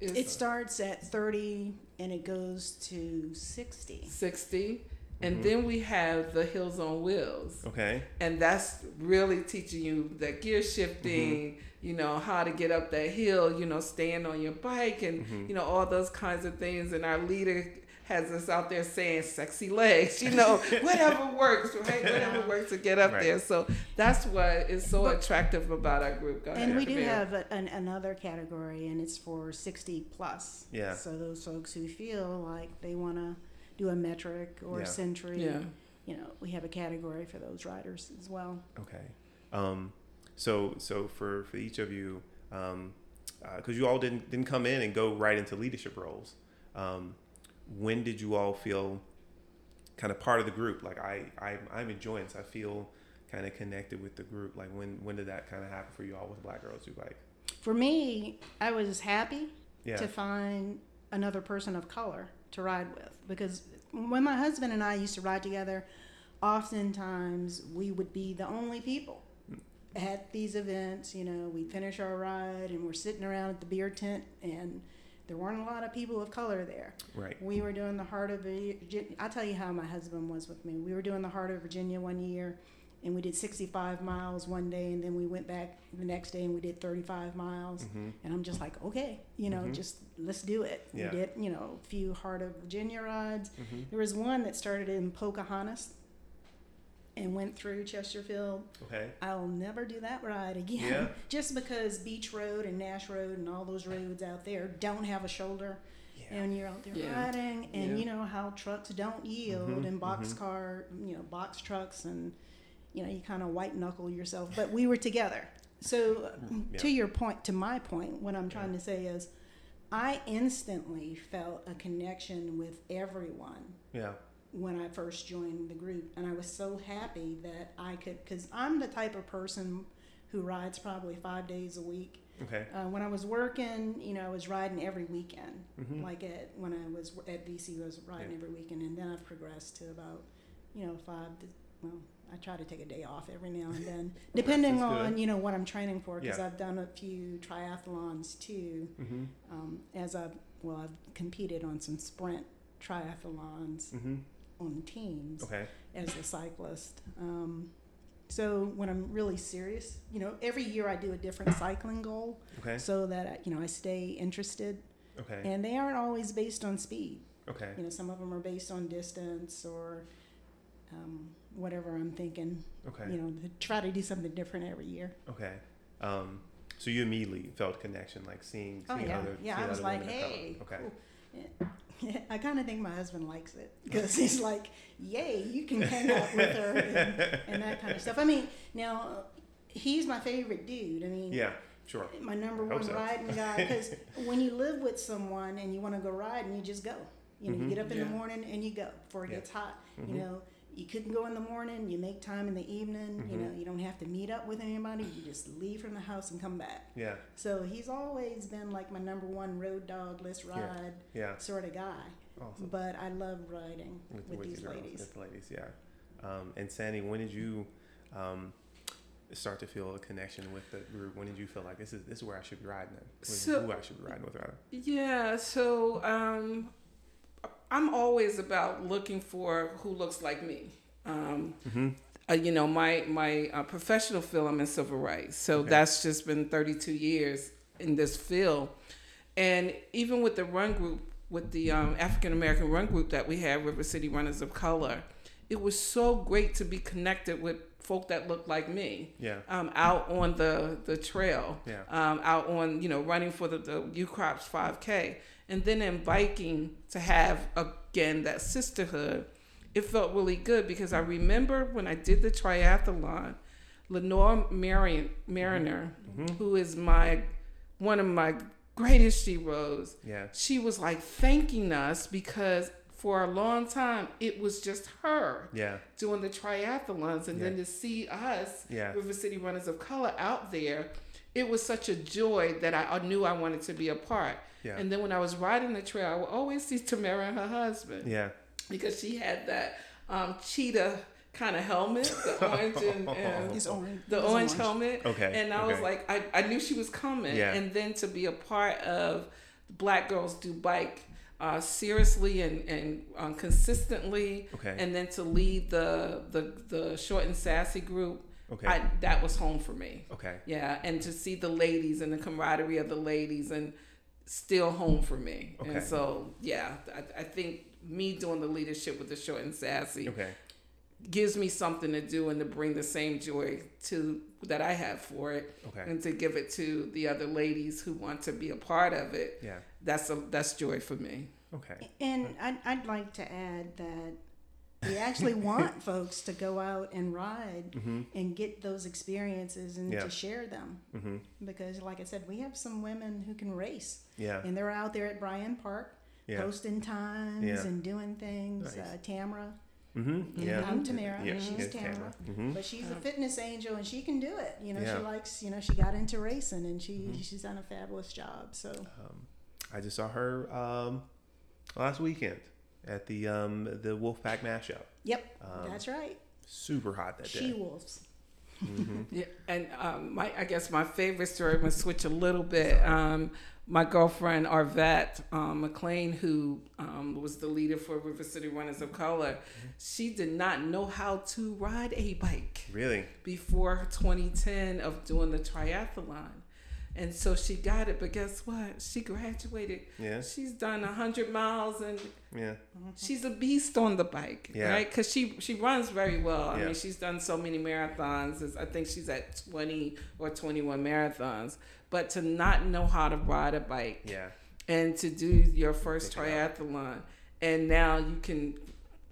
Speaker 2: It starts at 30 and it goes to 60.
Speaker 3: 60. And
Speaker 1: Mhm.
Speaker 3: then we have the Hills on Wheels.
Speaker 1: Okay.
Speaker 3: And that's really teaching you that gear shifting, you know, how to get up that hill, you know, staying on your bike and,
Speaker 1: Mhm.
Speaker 3: you know, all those kinds of things. And our leader has us out there saying sexy legs, you know, whatever works, right? Whatever works to get up
Speaker 1: Right.
Speaker 3: there. So that's what is so attractive about our group. Go
Speaker 2: And
Speaker 3: ahead,
Speaker 2: we do
Speaker 3: Camille.
Speaker 2: have a, an, another category, and it's for 60 plus.
Speaker 1: Yeah.
Speaker 2: So those folks who feel like they want to do a metric or
Speaker 1: Yeah.
Speaker 2: a century,
Speaker 3: Yeah.
Speaker 2: you know, we have a category for those riders as well.
Speaker 1: Okay. Um, so so for for each of you, um, because you all didn't didn't come in and go right into leadership roles. Um, when did you all feel kind of part of the group? Like I, I I'm enjoying this. I feel kind of connected with the group. Like when when did that kind of happen for you all with Black Girls Who Bike?
Speaker 2: For me, I was happy
Speaker 1: Yeah.
Speaker 2: to find another person of color to ride with because when my husband and I used to ride together, oftentimes we would be the only people at these events. You know, we'd finish our ride and we're sitting around at the beer tent, and there weren't a lot of people of color there.
Speaker 1: Right.
Speaker 2: We were doing the Heart of Virginia. I'll tell you how my husband was with me. We were doing the Heart of Virginia one year, and we did 65 miles one day, and then we went back the next day and we did 35 miles.
Speaker 1: Mm-hmm.
Speaker 2: And I'm just like, okay, you know,
Speaker 1: Mhm.
Speaker 2: just let's do it.
Speaker 1: Yeah.
Speaker 2: We did, you know, a few Heart of Virginia rides.
Speaker 1: Mm-hmm.
Speaker 2: There was one that started in Pocahontas and went through Chesterfield.
Speaker 1: Okay.
Speaker 2: I'll never do that ride again.
Speaker 1: Yeah.
Speaker 2: Just because Beach Road and Nash Road and all those roads out there don't have a shoulder.
Speaker 1: Yeah.
Speaker 2: And you're out there
Speaker 3: Yeah.
Speaker 2: riding, and
Speaker 3: Yeah.
Speaker 2: you know how trucks don't yield,
Speaker 1: Mhm,
Speaker 2: and box
Speaker 1: mhm.
Speaker 2: car, you know, box trucks, and you know, you kind of white knuckle yourself. But we were together. So,
Speaker 1: Yeah.
Speaker 2: to your point, to my point, what I'm trying to say is, I instantly felt a connection with everyone
Speaker 1: Yeah.
Speaker 2: When I first joined the group, and I was so happy that I could, because I'm the type of person who rides probably five days a week.
Speaker 1: Okay.
Speaker 2: Uh, when I was working, you know, I was riding every weekend.
Speaker 1: Mm-hmm.
Speaker 2: Like at when I was at VC, I was riding
Speaker 1: Yeah.
Speaker 2: every weekend, and then I've progressed to about, you know, five. To, well, I try to take a day off every now and then, depending
Speaker 1: That's good.
Speaker 2: on you know what I'm training for. Because
Speaker 1: Yeah.
Speaker 2: I've done a few triathlons too.
Speaker 1: Mm-hmm.
Speaker 2: Um, as I've well, I've competed on some sprint triathlons
Speaker 1: Mm-hmm.
Speaker 2: On teams
Speaker 1: Okay.
Speaker 2: as a cyclist. Um, so when I'm really serious, you know, every year I do a different cycling goal
Speaker 1: Okay.
Speaker 2: so that I, you know I stay interested,
Speaker 1: Okay.
Speaker 2: and they aren't always based on speed.
Speaker 1: Okay.
Speaker 2: You know, some of them are based on distance or um, whatever I'm thinking.
Speaker 1: Okay.
Speaker 2: You know, to try to do something different every year.
Speaker 1: Okay. Um, so you immediately felt connection, like seeing,
Speaker 2: Oh yeah,
Speaker 1: other,
Speaker 2: yeah. I was like, hey,
Speaker 1: Okay.
Speaker 2: cool. I kind of think my husband likes it because he's like, "Yay, you can hang out with her and, and that kind of stuff." I mean, now he's my favorite dude. I mean,
Speaker 1: Yeah. Sure.
Speaker 2: my number one
Speaker 1: so.
Speaker 2: riding guy because when you live with someone and you want to go riding, you just go. You know,
Speaker 1: Mhm.
Speaker 2: you get up in
Speaker 3: Yeah.
Speaker 2: the morning and you go before it
Speaker 1: Yeah.
Speaker 2: gets hot.
Speaker 1: Mhm.
Speaker 2: You know, you couldn't go in the morning. You make time in the evening. You
Speaker 1: Mhm.
Speaker 2: know, you don't have to meet up with anybody. You just leave from the house and come back.
Speaker 1: Yeah.
Speaker 2: So he's always been like my number one road dog, let's ride
Speaker 1: Yeah.
Speaker 2: sort of guy.
Speaker 1: Awesome.
Speaker 2: But I love riding
Speaker 1: With,
Speaker 2: with,
Speaker 1: with
Speaker 2: these
Speaker 1: girls,
Speaker 2: ladies.
Speaker 1: With the ladies. Yeah. Um, and Sandy, when did you um, start to feel a connection with the group? When did you feel like this is this is where I should be riding? At? This is
Speaker 3: So-
Speaker 1: who I should be riding with, rather.
Speaker 3: Yeah, so um, I'm always about looking for who looks like me. Um,
Speaker 1: Mm-hmm.
Speaker 3: uh, you know, my my uh, professional field, I'm in civil rights, so
Speaker 1: Okay.
Speaker 3: that's just been 32 years in this field. And even with the run group, with the um, African American run group that we have, River City Runners of Color, it was so great to be connected with folk that looked like me
Speaker 1: Yeah.
Speaker 3: um, out on the the trail
Speaker 1: Yeah.
Speaker 3: um, out on you know running for the, the Ukrop's 5K, and then in biking to have again that sisterhood. It felt really good because I remember when I did the triathlon, Lenore Marion, Mariner,
Speaker 1: Mhm.
Speaker 3: who is my one of my greatest heroes,
Speaker 1: Yeah.
Speaker 3: she was like thanking us because for a long time it was just her
Speaker 1: Yeah.
Speaker 3: doing the triathlons and then to see us
Speaker 1: Yeah.
Speaker 3: River City Runners of Color out there, it was such a joy that I, I knew I wanted to be a part.
Speaker 1: Yeah.
Speaker 3: And then when I was riding the trail, I would always see Tamara and her husband
Speaker 1: Yeah.
Speaker 3: because she had that um, cheetah kind of helmet, the orange and, and
Speaker 2: It's orange.
Speaker 3: the
Speaker 2: It's
Speaker 3: orange, helmet.
Speaker 1: Okay,
Speaker 3: And I was like, I, I knew she was coming.
Speaker 1: Yeah.
Speaker 3: And then to be a part of Black Girls Do Bike uh, seriously and, and um, consistently,
Speaker 1: Okay.
Speaker 3: and then to lead the, the, the short and sassy group,
Speaker 1: Okay.
Speaker 3: I, that was home for me.
Speaker 1: okay.
Speaker 3: Yeah, and to see the ladies and the camaraderie of the ladies and still home for me.
Speaker 1: Okay.
Speaker 3: And so, yeah, I, I think me doing the leadership with the short and sassy
Speaker 1: Okay.
Speaker 3: gives me something to do and to bring the same joy to that I have for it
Speaker 1: Okay.
Speaker 3: and to give it to the other ladies who want to be a part of it.
Speaker 1: Yeah.
Speaker 3: That's a that's joy for me.
Speaker 1: Okay.
Speaker 2: And I'd, I'd like to add that we actually want folks to go out and ride and get those experiences and
Speaker 1: Mm-hmm. Yeah.
Speaker 2: to share them.
Speaker 1: Mm-hmm.
Speaker 2: Because, like I said, we have some women who can race,
Speaker 1: Yeah.
Speaker 2: and they're out there at Bryan Park
Speaker 1: Yeah.
Speaker 2: posting times
Speaker 1: Yeah.
Speaker 2: and doing things.
Speaker 1: Nice.
Speaker 2: Uh, Tamara,
Speaker 1: Mm-hmm. Yeah.
Speaker 2: I'm Tamara.
Speaker 1: Yeah.
Speaker 2: She's
Speaker 1: yes,
Speaker 2: Tamara.
Speaker 1: Mm-hmm.
Speaker 2: but she's a fitness angel and she can do it. You know,
Speaker 1: Yeah.
Speaker 2: she likes. You know, she got into racing and she
Speaker 1: Mm-hmm.
Speaker 2: she's done a fabulous job. So
Speaker 1: Um, I just saw her um, last weekend at the um, the Wolfpack mashup.
Speaker 2: yep,
Speaker 1: Um,
Speaker 2: that's right.
Speaker 1: Super hot that day.
Speaker 2: She
Speaker 1: day.
Speaker 2: wolves.
Speaker 3: Yeah, and um, my I guess my favorite story. I'm gonna switch a little bit. Um, my girlfriend Arvette um, McLean, who um, was the leader for River City Runners of Color, she did not know how to ride a bike
Speaker 1: Really?
Speaker 3: before 2010 of doing the triathlon. And so she got it, but guess what? She graduated.
Speaker 1: Yeah.
Speaker 3: She's done 100 miles and
Speaker 1: Yeah.
Speaker 3: she's a beast on the bike,
Speaker 1: Yeah.
Speaker 3: right? Because she she runs very well. I
Speaker 1: Yeah.
Speaker 3: mean, she's done so many marathons. I think she's at 20 or 21 marathons. But to not know how to ride a bike
Speaker 1: Yeah.
Speaker 3: and to do your first
Speaker 1: Pick it up.
Speaker 3: triathlon, and now you can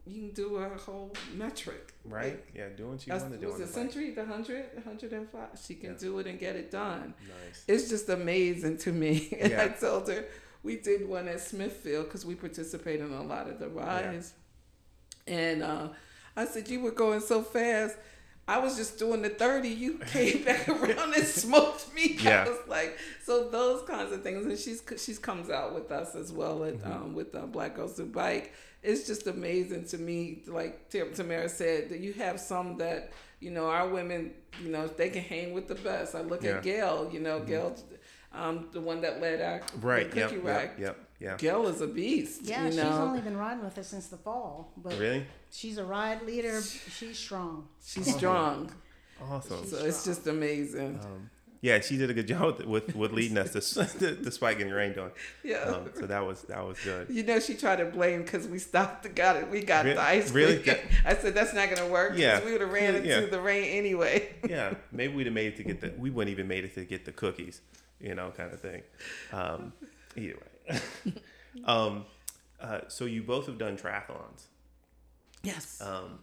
Speaker 3: you can do a whole metric,
Speaker 1: Right? Yeah. Doing what you want to do.
Speaker 3: was
Speaker 1: the
Speaker 3: century, the hundred, the hundred and five? She can
Speaker 1: Yeah.
Speaker 3: do it and get it done.
Speaker 1: Nice.
Speaker 3: It's just amazing to me. And I told her we did one at Smithfield because we participate in a lot of the rides. Yeah. And uh, I said, You were going so fast. I was just doing the 30. You came back around and smoked me.
Speaker 1: Yeah.
Speaker 3: I was like, so those kinds of things. And she's she's comes out with us as well at,
Speaker 1: Mm-hmm.
Speaker 3: um, with uh, Black Girls Do Bike. It's just amazing to me, like Tamara said, that you have some that, you know, our women, you know, they can hang with the best. I look
Speaker 1: Yeah. Mm-hmm.
Speaker 3: at Gail, you know, Gail, um, the one that led our
Speaker 1: Right. Yep.
Speaker 3: cookie
Speaker 1: Yep.
Speaker 3: rack.
Speaker 1: Yep. Yeah.
Speaker 3: Gail is a beast.
Speaker 2: Yeah,
Speaker 3: you
Speaker 2: she's only been riding with us since the fall, but
Speaker 1: Really?
Speaker 2: she's a ride leader. She's strong.
Speaker 3: she's strong.
Speaker 1: Awesome.
Speaker 3: So it's just amazing.
Speaker 1: Um, yeah, she did a good job with with, with leading us despite getting rained on.
Speaker 3: yeah.
Speaker 1: Um, so that was that was good.
Speaker 3: You know, she tried to blame because we stopped the got it. We got
Speaker 1: Re-
Speaker 3: the ice
Speaker 1: really?
Speaker 3: cream. I said that's not gonna work.
Speaker 1: Yeah.
Speaker 3: we would have ran into the rain anyway.
Speaker 1: Yeah, maybe we'd have made it to get the. We wouldn't even made it to get the cookies, you know, kind of thing. Um, either way. um, uh, so you both have done triathlons.
Speaker 3: Yes.
Speaker 1: Um,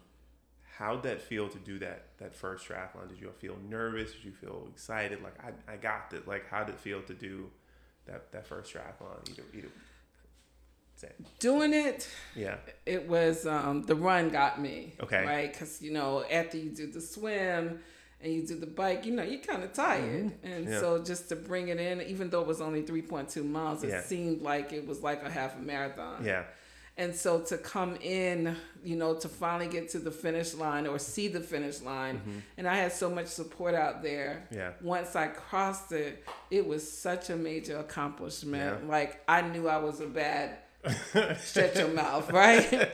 Speaker 1: how'd that feel to do that that first triathlon? Did you feel nervous? Did you feel excited? Like I, I got it. Like how did it feel to do that that first triathlon? Either either.
Speaker 3: Doing it,
Speaker 1: yeah.
Speaker 3: it was um, the run got me.
Speaker 1: Okay.
Speaker 3: Right, because you know after you do the swim and you do the bike, you know you're kind of tired, and
Speaker 1: Mm-hmm. Yeah.
Speaker 3: so just to bring it in, even though it was only 3.2 miles, it
Speaker 1: Yeah.
Speaker 3: seemed like it was like a half a marathon.
Speaker 1: Yeah.
Speaker 3: And so to come in, you know, to finally get to the finish line or see the finish line, and I had so much support out there.
Speaker 1: Mm-hmm. Yeah.
Speaker 3: Once I crossed it, it was such a major accomplishment.
Speaker 1: Yeah.
Speaker 3: Like I knew I was a bad stretch your mouth, right?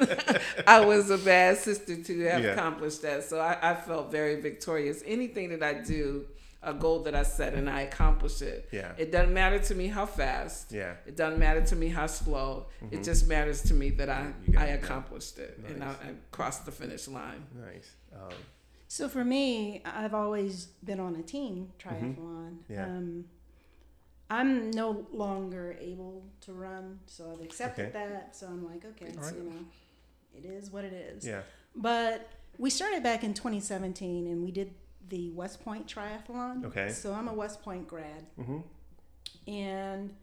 Speaker 3: I was a bad sister to have
Speaker 1: Yeah.
Speaker 3: accomplished that. So I, I felt very victorious. Anything that I do, a goal that I set and I accomplish it.
Speaker 1: Yeah.
Speaker 3: It doesn't matter to me how fast.
Speaker 1: Yeah.
Speaker 3: It doesn't matter to me how slow. It just matters to me that I
Speaker 1: Mm-hmm. You got
Speaker 3: I accomplished it and I, I crossed the finish line.
Speaker 1: Nice. Um,
Speaker 2: So for me, I've always been on a team triathlon.
Speaker 1: Mm-hmm. Yeah.
Speaker 2: Um, I'm no longer able to run, so I've accepted
Speaker 1: Okay.
Speaker 2: that. So I'm like, okay,
Speaker 1: right.
Speaker 2: you know, it is what it is.
Speaker 1: yeah.
Speaker 2: But we started back in 2017, and we did the West Point Triathlon.
Speaker 1: Okay.
Speaker 2: So I'm a West Point grad,
Speaker 1: Mm-hmm.
Speaker 2: and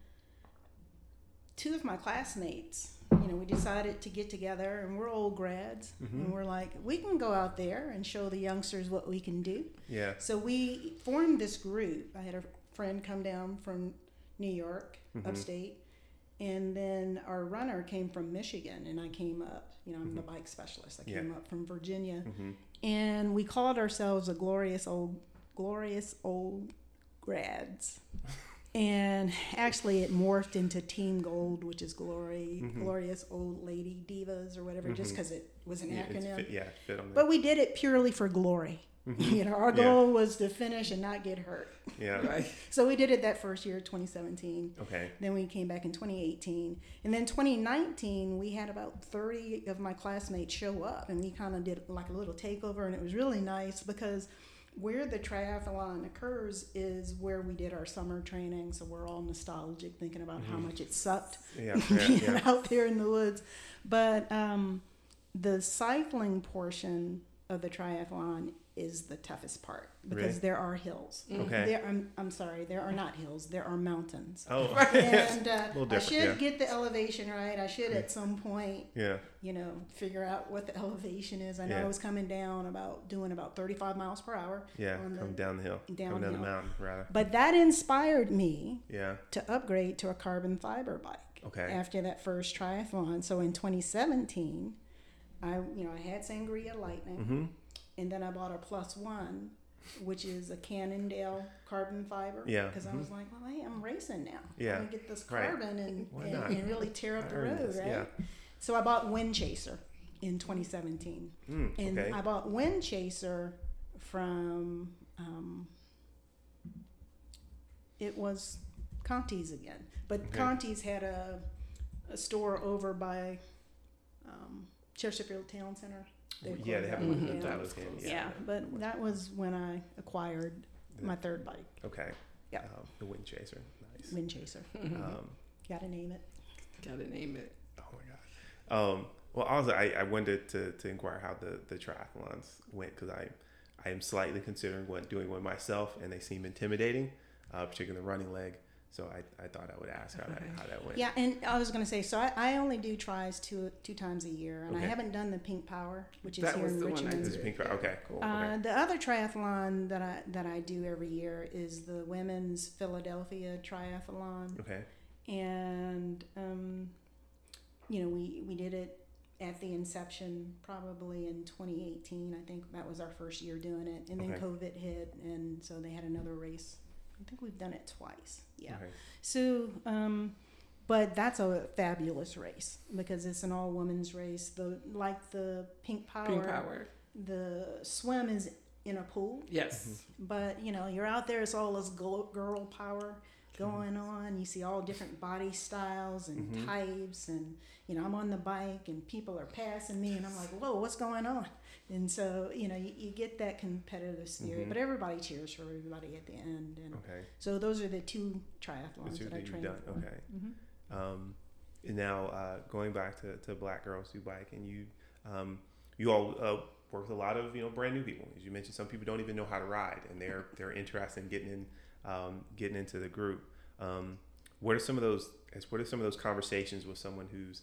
Speaker 2: two of my classmates, you know, we decided to get together, and we're old grads,
Speaker 1: Mm-hmm.
Speaker 2: and we're like, we can go out there and show the youngsters what we can do.
Speaker 1: Yeah.
Speaker 2: So we formed this group. I had a friend come down from New York,
Speaker 1: Mm-hmm.
Speaker 2: upstate, And then our runner came from Michigan, and I came up. You know, I'm the bike specialist. I
Speaker 1: Mm-hmm. Yeah.
Speaker 2: came up from Virginia,
Speaker 1: hmm
Speaker 2: and we called ourselves a glorious old, glorious old grads. and actually, it morphed into Team Gold, which is glory,
Speaker 1: Mhm.
Speaker 2: glorious old lady divas or whatever, just because it was an
Speaker 1: Yeah,
Speaker 2: acronym.
Speaker 1: fit, yeah, fit on.
Speaker 2: But we did it purely for glory. You know, our
Speaker 1: Mm-hmm. Yeah.
Speaker 2: goal was to finish and not get hurt.
Speaker 1: yeah.
Speaker 3: Right.
Speaker 2: So we did it that first year, 2017.
Speaker 1: Okay.
Speaker 2: Then we came back in 2018. And then 2019, we had about 30 of my classmates show up and we kind of did like a little takeover. And it was really nice because where the triathlon occurs is where we did our summer training. So we're all nostalgic thinking about how much it sucked
Speaker 1: Yeah. Yeah. yeah.
Speaker 2: out there in the woods. But um, the cycling portion of the triathlon is the toughest part because
Speaker 1: Really?
Speaker 2: there are hills.
Speaker 1: Okay.
Speaker 2: There, I'm, I'm sorry, there are not hills, there are mountains.
Speaker 1: Oh.
Speaker 2: And uh,
Speaker 1: Little
Speaker 2: I should
Speaker 1: yeah.
Speaker 2: get the elevation right. I should at some point,
Speaker 1: Yeah.
Speaker 2: you know, figure out what the elevation is. I know
Speaker 1: Yeah.
Speaker 2: I was coming down about doing about 35 miles per hour.
Speaker 1: Yeah.
Speaker 2: on the-
Speaker 1: Come down the hill. Come down the mountain, rather.
Speaker 2: But that inspired me
Speaker 1: Yeah.
Speaker 2: to upgrade to a carbon fiber bike
Speaker 1: Okay.
Speaker 2: after that first triathlon. So in 2017, I you know I had Sangria Lightning,
Speaker 1: Mm-hmm.
Speaker 2: And then I bought a Plus One, which is a Cannondale carbon fiber.
Speaker 1: Yeah.
Speaker 2: Because I was like, well, hey, I'm racing now.
Speaker 1: Yeah.
Speaker 2: I'm gonna get this
Speaker 1: Right.
Speaker 2: carbon and, and, and really tear up the road,
Speaker 1: this,
Speaker 2: right?
Speaker 1: yeah.
Speaker 2: So I bought Wind Chaser in 2017,
Speaker 1: Mm,
Speaker 2: and
Speaker 1: okay.
Speaker 2: I bought Wind Chaser from. Um, it was Conte's again, but
Speaker 1: Okay.
Speaker 2: Conte's had a, a store over by um, Chesterfield Town Center.
Speaker 1: Yeah, they have
Speaker 2: that
Speaker 1: one
Speaker 2: one
Speaker 1: in
Speaker 2: down.
Speaker 1: Dallas game.
Speaker 2: Yeah.
Speaker 1: Yeah.
Speaker 2: but that was when I acquired my third bike,
Speaker 1: Okay.
Speaker 2: Yeah.
Speaker 1: Um, the Wind Chaser. Nice.
Speaker 2: Wind Chaser.
Speaker 1: Um,
Speaker 2: Got to name it.
Speaker 3: Gotta name it.
Speaker 1: oh my god. Um, well, also, I, I wanted to, to inquire how the, the triathlons went because I I am slightly considering one, doing one myself, and they seem intimidating, uh, particularly the running leg. So I, I thought I would ask how that
Speaker 3: Okay.
Speaker 1: how that went.
Speaker 2: Yeah, and I was going to say, so I, I only do tries two two times a year, and I haven't done the Pink Power, which is
Speaker 3: That
Speaker 2: here in
Speaker 3: the one I
Speaker 2: Richmond.
Speaker 3: Did.
Speaker 1: pink. Tri- Okay. Cool.
Speaker 2: Uh,
Speaker 1: okay.
Speaker 2: the other triathlon that I that I do every year is the women's Philadelphia Triathlon,
Speaker 1: Okay.
Speaker 2: and um, you know we we did it at the inception probably in 2018. I think that was our first year doing it, and then
Speaker 1: Okay.
Speaker 2: COVID hit, and so they had another race. I think we've done it twice. Yeah.
Speaker 1: Okay.
Speaker 2: So, um, but that's a fabulous race because it's an all women's race. The like the Pink Power,
Speaker 3: Pink power.
Speaker 2: the swim is in a pool,
Speaker 3: Yes.
Speaker 2: but you know you're out there. It's all this girl power going on. You see all different body styles and
Speaker 1: Mhm.
Speaker 2: types, and you know I'm on the bike and people are passing me, and I'm like, whoa, what's going on? And so you know you, you get that competitive spirit,
Speaker 1: Mhm.
Speaker 2: but everybody cheers for everybody at the end, and
Speaker 1: Okay.
Speaker 2: so those are the two
Speaker 1: The
Speaker 2: triathlons
Speaker 1: two
Speaker 2: that I
Speaker 1: that you've done.
Speaker 2: for.
Speaker 1: Okay.
Speaker 2: hmm
Speaker 1: Um, and now uh, going back to, to Black Girls Do Bike, and you um, you all uh, work with a lot of you know brand new people. As you mentioned, some people don't even know how to ride, and they're they're interested in getting in um, getting into the group. Um, what are some of those? as What are some of those conversations with someone who's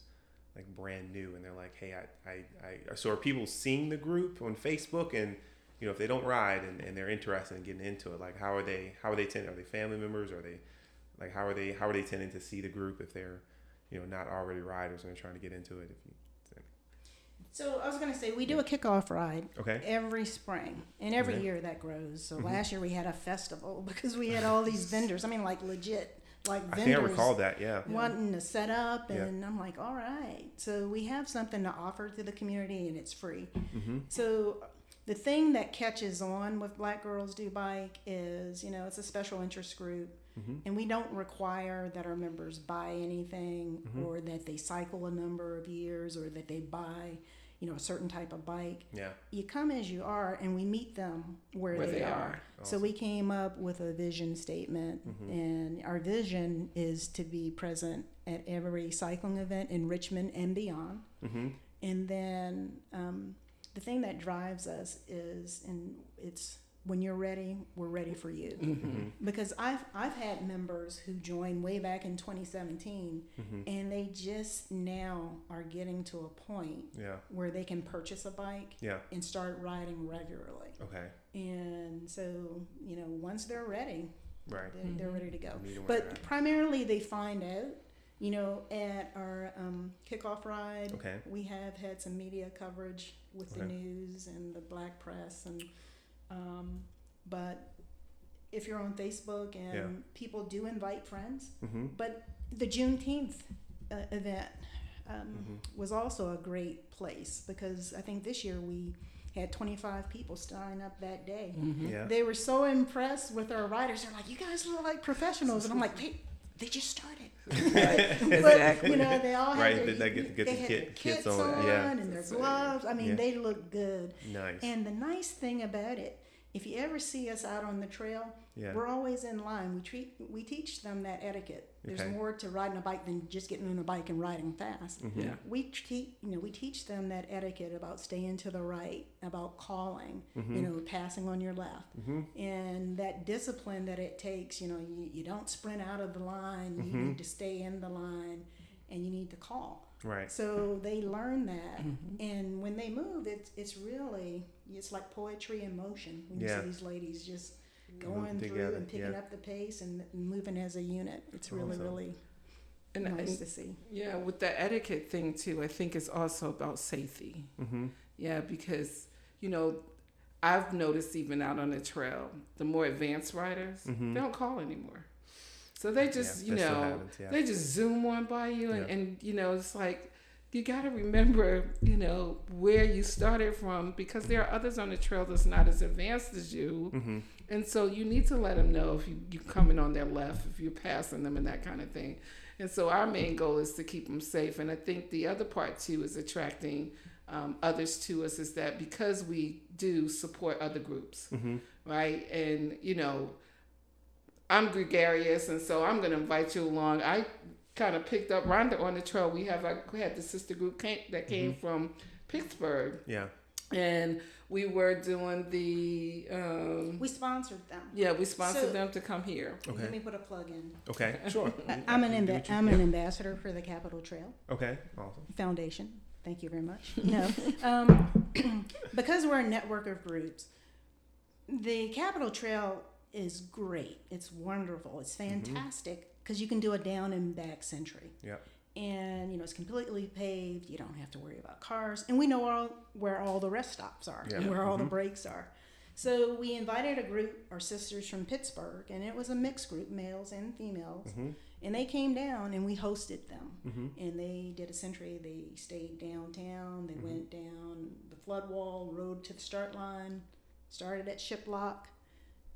Speaker 1: like brand new, and they're like, "Hey, I, I, I so are people seeing the group on Facebook and you know if they don't ride and, and they're interested in getting into it like how are they how are they tend are they family members are they like how are they how are they tending to see the group if they're you know not already riders and they're trying to get into it if you
Speaker 2: So I was going to say we do a kickoff ride
Speaker 1: okay
Speaker 2: every spring, and every year that grows. So
Speaker 1: Mhm.
Speaker 2: last year we had a festival because we had all these vendors. I mean, like legit, like
Speaker 1: i
Speaker 2: vendors
Speaker 1: think i recall that yeah
Speaker 2: wanting to set up,
Speaker 1: Yeah.
Speaker 2: and I'm like, all right. So we have something to offer to the community, and it's free.
Speaker 1: mm-hmm.
Speaker 2: So the thing that catches on with Black Girls Do Bike is, you know, it's a special interest group,
Speaker 1: Mm-hmm.
Speaker 2: and we don't require that our members buy anything
Speaker 1: Mhm.
Speaker 2: or that they cycle a number of years or that they buy, you know, a certain type of bike.
Speaker 1: yeah
Speaker 2: You come as you are, and we meet them where,
Speaker 3: Where
Speaker 2: they,
Speaker 3: they
Speaker 2: are.
Speaker 3: are.
Speaker 2: So we came up with a vision statement,
Speaker 1: Mhm.
Speaker 2: and our vision is to be present at every cycling event in Richmond and beyond.
Speaker 1: mm-hmm.
Speaker 2: And then um, the thing that drives us is, and it's when you're ready, we're ready for you.
Speaker 3: Mm-hmm.
Speaker 2: Because I've I've had members who joined way back in 2017,
Speaker 1: Mm-hmm.
Speaker 2: and they just now are getting to a point
Speaker 1: yeah
Speaker 2: where they can purchase a bike
Speaker 1: yeah
Speaker 2: and start riding regularly.
Speaker 1: okay
Speaker 2: And so, you know, once they're ready,
Speaker 1: right
Speaker 2: they're, they're ready to go.
Speaker 3: Mm-hmm.
Speaker 1: Meet 'em where they're
Speaker 2: But
Speaker 1: at.
Speaker 2: primarily, they find out You know, at our um, kickoff ride,
Speaker 1: Okay.
Speaker 2: we have had some media coverage with the news and the black press, and um, but if you're on Facebook and
Speaker 1: Yeah.
Speaker 2: people do invite friends,
Speaker 1: Mm-hmm.
Speaker 2: but the Juneteenth uh, event um,
Speaker 1: Mhm.
Speaker 2: was also a great place because I think this year we had 25 people sign up that day.
Speaker 3: Mhm.
Speaker 1: Yeah.
Speaker 2: They were so impressed with our riders. They're like, "You guys look like professionals," and I'm like, "They, they just started."
Speaker 3: Right,
Speaker 2: But
Speaker 3: exactly.
Speaker 2: you know, they all had their,
Speaker 1: they- they get- get
Speaker 2: they
Speaker 1: the kit-
Speaker 2: their
Speaker 1: kits
Speaker 2: kits
Speaker 1: on,
Speaker 2: on,
Speaker 1: yeah.
Speaker 2: and their gloves. I mean,
Speaker 1: Yeah.
Speaker 2: they look good.
Speaker 1: Nice.
Speaker 2: And the nice thing about it, if you ever see us out on the trail,
Speaker 1: yeah.
Speaker 2: we're always in line. We treat we teach them that etiquette. There's
Speaker 1: Okay.
Speaker 2: more to riding a bike than just getting on a bike and riding fast.
Speaker 1: Mhm.
Speaker 3: Yeah.
Speaker 2: We teach you know we teach them that etiquette about staying to the right, about calling,
Speaker 1: Mhm.
Speaker 2: you know, passing on your left,
Speaker 1: Mhm.
Speaker 2: and that discipline that it takes. You know, you, you don't sprint out of the line. You
Speaker 1: Mhm.
Speaker 2: need to stay in the line, and you need to call.
Speaker 1: Right.
Speaker 2: So they learn that,
Speaker 3: Mhm.
Speaker 2: and when they move, it's it's really it's like poetry in motion. When you
Speaker 1: Yeah.
Speaker 2: see these ladies just
Speaker 1: Moving
Speaker 2: going through
Speaker 1: together,
Speaker 2: and picking
Speaker 1: yeah.
Speaker 2: up the pace and, and moving as a unit. It's really
Speaker 1: Awesome.
Speaker 2: really
Speaker 3: And,
Speaker 2: nice
Speaker 3: and
Speaker 2: to see.
Speaker 3: yeah, with the etiquette thing too, I think it's also about safety.
Speaker 1: Mm-hmm.
Speaker 3: Yeah, because you know, I've noticed even out on the trail, the more advanced riders,
Speaker 1: Mhm.
Speaker 3: they don't call anymore. So they just,
Speaker 1: Yeah,
Speaker 3: you know,
Speaker 1: happens, yeah.
Speaker 3: they just zoom on by you, and,
Speaker 1: Yeah.
Speaker 3: and you know, it's like you got to remember, you know, where you started from because there are others on the trail that's not as advanced as you,
Speaker 1: Mm-hmm.
Speaker 3: And so you need to let them know if you you coming on their left, if you're passing them, and that kind of thing. And so our main goal is to keep them safe. And I think the other part too is attracting um, others to us is that because we do support other groups,
Speaker 1: Mm-hmm.
Speaker 3: right? And you know, I'm gregarious, and so I'm going to invite you along. I kind of picked up Rhonda on the trail. We have a, we had the sister group came, that came from Pittsburgh,
Speaker 1: Yeah.
Speaker 3: And we were doing the um,
Speaker 2: We sponsored them.
Speaker 3: yeah we sponsored
Speaker 2: So-
Speaker 3: them to come here.
Speaker 1: Okay.
Speaker 2: Let me put a plug in.
Speaker 1: Okay. Sure.
Speaker 2: I- I'm an
Speaker 1: You
Speaker 2: amb- I'm an ambassador for the Capital Trail
Speaker 1: Okay. Awesome.
Speaker 2: Foundation. Thank you very much. No, um, because we're a network of groups, the Capital Trail is great. It's wonderful. It's fantastic because you can do a down and back century.
Speaker 1: Yep.
Speaker 2: And you know it's completely paved. You don't have to worry about cars, and we know all, where all the rest stops are and where all the
Speaker 1: Mhm.
Speaker 2: breaks are. So we invited a group, our sisters from Pittsburgh, and it was a mixed group, males and females,
Speaker 1: Mm-hmm.
Speaker 2: and they came down and we hosted them.
Speaker 1: Mm-hmm.
Speaker 2: And they did a century. They stayed downtown. They
Speaker 1: Mhm.
Speaker 2: went down the flood wall, rode to the start line, started at Shiplock.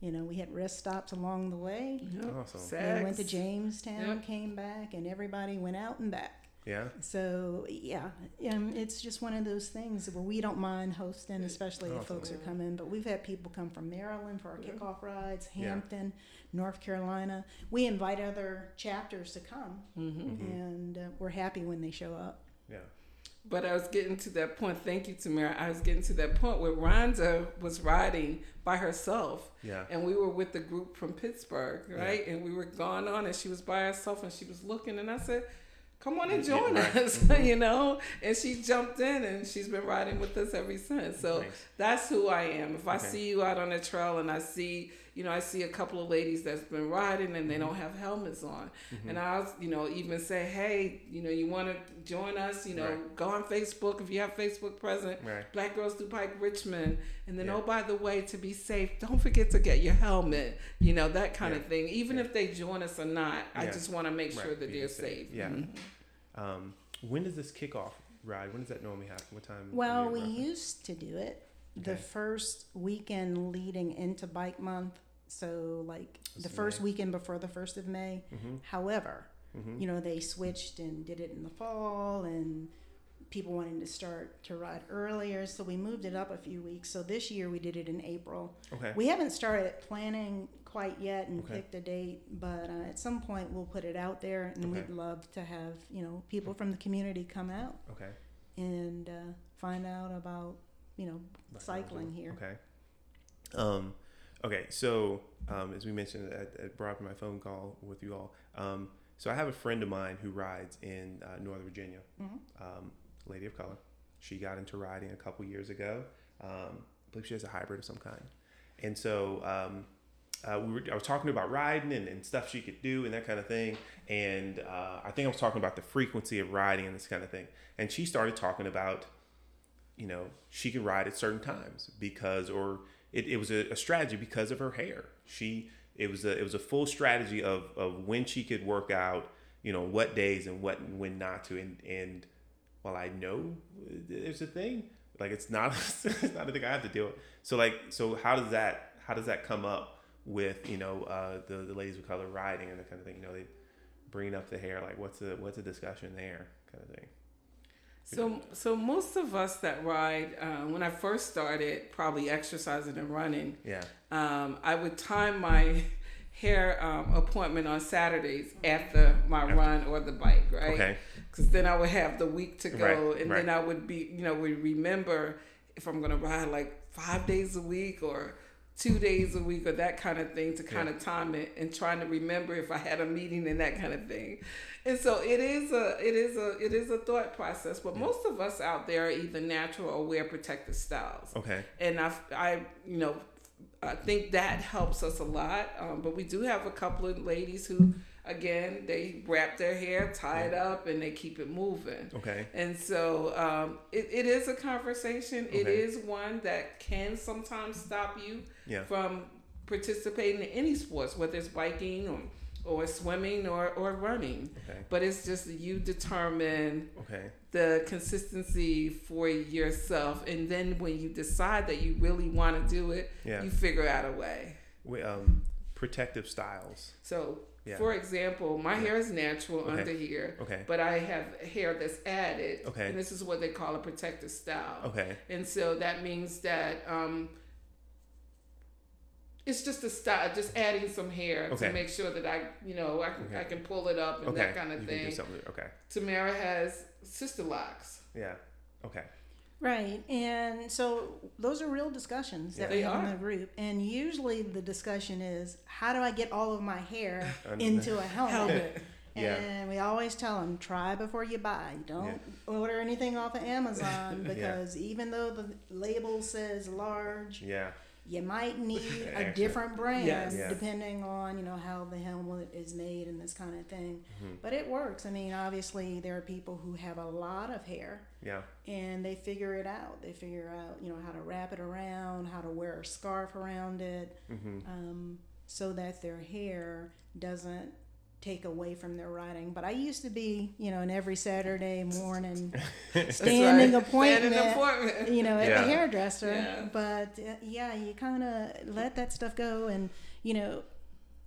Speaker 2: You know, we had rest stops along the way.
Speaker 3: Yep.
Speaker 1: Awesome.
Speaker 2: They went to Jamestown,
Speaker 3: Yep.
Speaker 2: came back, and everybody went out and back.
Speaker 1: Yeah.
Speaker 2: So yeah, um, it's just one of those things where we don't mind hosting, especially if folks are coming. But we've had people come from Maryland for our
Speaker 3: Yeah.
Speaker 2: kickoff rides,
Speaker 1: Yeah.
Speaker 2: Hampton, North Carolina. We invite other chapters to come,
Speaker 3: hmm
Speaker 1: Mhm.
Speaker 2: and uh, we're happy when they show up.
Speaker 1: Yeah.
Speaker 3: But I was getting to that point. Thank you, Tamara. I was getting to that point where Rhonda was riding by herself,
Speaker 1: Yeah.
Speaker 3: and we were with the group from Pittsburgh, right? And we were going on, and she was by herself, and she was looking, and I said, "Come on and
Speaker 1: Yeah,
Speaker 3: join
Speaker 1: right.
Speaker 3: us,"
Speaker 1: Mhm.
Speaker 3: you know. And she jumped in, and she's been riding with us ever since. So that's who I am. If I see you out on a trail, and I see, you know, I see a couple of ladies that's been riding, and they don't have helmets on,
Speaker 1: Mhm.
Speaker 3: and I'll, you know, even say, hey, you know, you want to join us? You know,
Speaker 1: Right.
Speaker 3: go on Facebook if you have Facebook present.
Speaker 1: Right.
Speaker 3: Black Girls Do Bike Richmond, and then
Speaker 1: Yeah.
Speaker 3: oh by the way, to be safe, don't forget to get your helmet. You know that kind
Speaker 1: Yeah.
Speaker 3: of thing. Even
Speaker 1: Yeah.
Speaker 3: if they join us or not, I just want to make
Speaker 1: Right.
Speaker 3: sure that
Speaker 1: Be
Speaker 3: they're
Speaker 1: safe.
Speaker 3: safe.
Speaker 1: Yeah.
Speaker 3: Mhm.
Speaker 1: Um, when does this kickoff ride? When does that normally happen? What time?
Speaker 2: Well, we
Speaker 1: roughly?
Speaker 2: used to do it the
Speaker 1: Okay.
Speaker 2: first weekend leading into Bike Month. So, like the first
Speaker 1: May.
Speaker 2: weekend before the first of May.
Speaker 1: Mhm.
Speaker 2: However,
Speaker 1: Mhm.
Speaker 2: you know, they switched and did it in the fall, and people wanted to start to ride earlier, so we moved it up a few weeks. So this year we did it in April.
Speaker 1: Okay.
Speaker 2: We haven't started planning quite yet and
Speaker 1: Okay.
Speaker 2: picked a date, but uh, at some point we'll put it out there, and
Speaker 1: Okay.
Speaker 2: we'd love to have you know people from the community come out
Speaker 1: Okay.
Speaker 2: and uh, find out about you know cycling here.
Speaker 1: Okay. Um, okay. So um, as we mentioned, I, I brought up my phone call with you all. Um, so I have a friend of mine who rides in uh, Northern Virginia.
Speaker 2: Mhm.
Speaker 1: Um, lady of color. She got into riding a couple years ago. Um, I believe she has a hybrid of some kind. And so um, uh, we were I was talking about riding and, and stuff she could do and that kind of thing. And uh, I think I was talking about the frequency of riding and this kind of thing. And she started talking about, you know, she could ride at certain times because, or it, it was a, a strategy because of her hair. She it was a it was a full strategy of of when she could work out, you know, what days and what and when not to. And and while I know there's a thing, like it's not it's not a thing I have to deal with. So like so how does that how does that come up with you know uh, the the ladies of color riding and the kind of thing? You know they bringing up the hair like what's the what's the discussion there kind of thing.
Speaker 3: So, so most of us that ride, uh, when I first started, probably exercising and running,
Speaker 1: Yeah.
Speaker 3: um, I would time my hair um, appointment on Saturdays after my
Speaker 1: After.
Speaker 3: run or the bike, right?
Speaker 1: Okay.
Speaker 3: Because then I would have the week to go,
Speaker 1: Right,
Speaker 3: and
Speaker 1: right.
Speaker 3: then I would be, you know, would remember if I'm gonna ride like five days a week or two days a week or that kind of thing to kind
Speaker 1: Yeah.
Speaker 3: of time it and trying to remember if I had a meeting and that kind of thing. And so it is a it is a it is a thought process. But most of us out there are either natural or wear protective styles
Speaker 1: Okay.
Speaker 3: and I, I, you know, I think that helps us a lot. Um, but we do have a couple of ladies who, again, they wrap their hair, tie it up, and they keep it moving.
Speaker 1: Okay.
Speaker 3: And so um, it, it is a conversation. It
Speaker 1: Okay.
Speaker 3: is one that can sometimes stop you
Speaker 1: Yeah.
Speaker 3: from participating in any sports, whether it's biking or, or swimming or, or running.
Speaker 1: Okay.
Speaker 3: But it's just you determine
Speaker 1: Okay.
Speaker 3: the consistency for yourself and then when you decide that you really want to do it
Speaker 1: Yeah.
Speaker 3: you figure out a way
Speaker 1: We, um, protective styles.
Speaker 3: so
Speaker 1: Yeah.
Speaker 3: for example my hair is natural
Speaker 1: Okay.
Speaker 3: under here
Speaker 1: Okay.
Speaker 3: but i have hair that's added
Speaker 1: Okay.
Speaker 3: and this is what they call a protective style
Speaker 1: Okay.
Speaker 3: and so that means that um, it's just a style, just adding some hair
Speaker 1: Okay.
Speaker 3: to make sure that I, you know, I can,
Speaker 1: Okay.
Speaker 3: I can pull it up and
Speaker 1: Okay.
Speaker 3: that kind of
Speaker 1: you Can do
Speaker 3: thing.
Speaker 1: something. Okay.
Speaker 3: Tamara has sister locks.
Speaker 1: Yeah. Okay.
Speaker 2: Right, and so those are real discussions that
Speaker 3: Yeah.
Speaker 2: we have in the group, and usually the discussion is how do I get all of my hair into a helmet?
Speaker 3: Helmet.
Speaker 1: Yeah.
Speaker 2: And we always tell them try before you buy. Don't order anything off of Amazon
Speaker 1: Yeah.
Speaker 2: because even though the label says large,
Speaker 1: Yeah.
Speaker 2: You might need a different brand
Speaker 3: Yes.
Speaker 1: Yeah.
Speaker 2: depending on you know how the helmet is made and this kind of thing.
Speaker 1: Mhm.
Speaker 2: But it works. I mean, obviously there are people who have a lot of hair
Speaker 1: Yeah.
Speaker 2: and they figure it out. They figure out, you know, how to wrap it around, how to wear a scarf around it,
Speaker 1: Mm-hmm.
Speaker 2: um, so that their hair doesn't take away from their writing. But I used to be, you know, an every Saturday morning standing
Speaker 3: right.
Speaker 2: appointment,
Speaker 3: Standing appointment.
Speaker 2: you know, at
Speaker 1: Yeah.
Speaker 2: the hairdresser.
Speaker 3: Yeah.
Speaker 2: But uh, yeah, you kind of let that stuff go, and you know.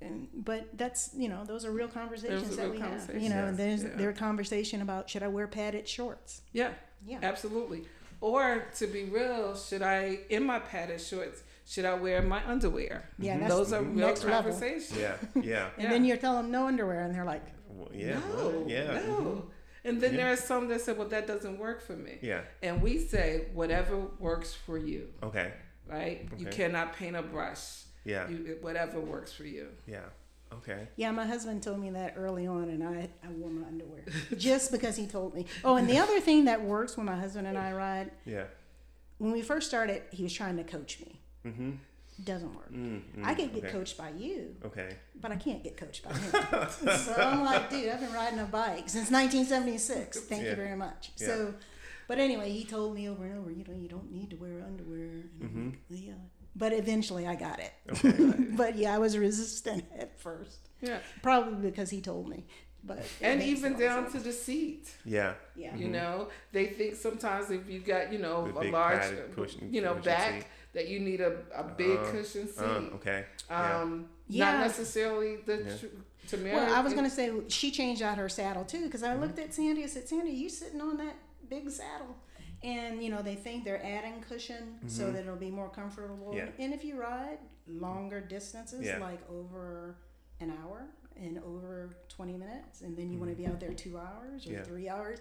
Speaker 2: and- But that's you know those are real conversations that
Speaker 3: real
Speaker 2: we have. You know, there's
Speaker 3: Yeah.
Speaker 2: there a conversation about should I wear padded shorts?
Speaker 3: Yeah.
Speaker 2: Yeah.
Speaker 3: Absolutely. Or to be real, should I in my padded shorts? Should I wear my underwear?
Speaker 2: Yeah, that's
Speaker 3: Those are real
Speaker 2: next level.
Speaker 3: conversations.
Speaker 1: Yeah. Yeah.
Speaker 2: And
Speaker 3: Yeah.
Speaker 2: then you tell them no underwear, and they're like,
Speaker 1: Well, yeah.
Speaker 3: no,
Speaker 1: well, yeah.
Speaker 3: no.
Speaker 1: mhm.
Speaker 3: And then
Speaker 1: Yeah.
Speaker 3: there are some that say, "Well, that doesn't work for me."
Speaker 1: Yeah.
Speaker 3: And we say, "Whatever works for you."
Speaker 1: Okay.
Speaker 3: Right?
Speaker 1: Okay.
Speaker 3: You cannot paint a brush.
Speaker 1: Yeah.
Speaker 3: You, whatever works for you.
Speaker 1: Yeah. Okay.
Speaker 2: Yeah, my husband told me that early on, and I, I wore my underwear just because he told me. Oh, and the other thing that works when my husband and I ride,
Speaker 1: Yeah.
Speaker 2: when we first started, he was trying to coach me.
Speaker 1: Mm-hmm.
Speaker 2: Doesn't work.
Speaker 1: Mm, mm,
Speaker 2: I can get
Speaker 1: okay.
Speaker 2: coached by you,
Speaker 1: Okay.
Speaker 2: but I can't get coached by him. so I'm like, dude, I've been riding a bike since 1976. Thank
Speaker 1: Yeah.
Speaker 2: you very much.
Speaker 1: Yeah.
Speaker 2: So, but anyway, he told me over and over, you know, you don't need to wear underwear. And I'm
Speaker 1: Mhm.
Speaker 2: like, yeah. But eventually I got it.
Speaker 1: Okay.
Speaker 2: but yeah, I was resistant at first.
Speaker 3: Yeah.
Speaker 2: Probably because he told me. But
Speaker 3: And even
Speaker 2: lot of
Speaker 3: down to the seat.
Speaker 1: yeah.
Speaker 2: yeah.
Speaker 3: You
Speaker 1: Mhm.
Speaker 3: know, they think sometimes if you got, you know,
Speaker 1: The
Speaker 3: a large, you know, back,
Speaker 1: seat.
Speaker 3: That you need a, a big
Speaker 1: Uh,
Speaker 3: cushion seat.
Speaker 1: Uh, okay. Yeah.
Speaker 3: Um,
Speaker 2: Yeah.
Speaker 3: not necessarily the
Speaker 1: Yeah.
Speaker 3: tr- Tamara.
Speaker 2: Well, I was going to say she changed out her saddle too because
Speaker 1: Mm-hmm.
Speaker 2: I looked at Sandy. I said, "Sandy, you sitting on that big saddle?" And you know they think they're adding cushion so
Speaker 1: Mhm.
Speaker 2: that it'll be more comfortable.
Speaker 1: Yeah.
Speaker 2: And if you ride longer distances,
Speaker 1: Yeah.
Speaker 2: like over an hour and over 20 minutes, and then you want to be out there two hours or
Speaker 1: Mm-hmm. Yeah.
Speaker 2: three hours,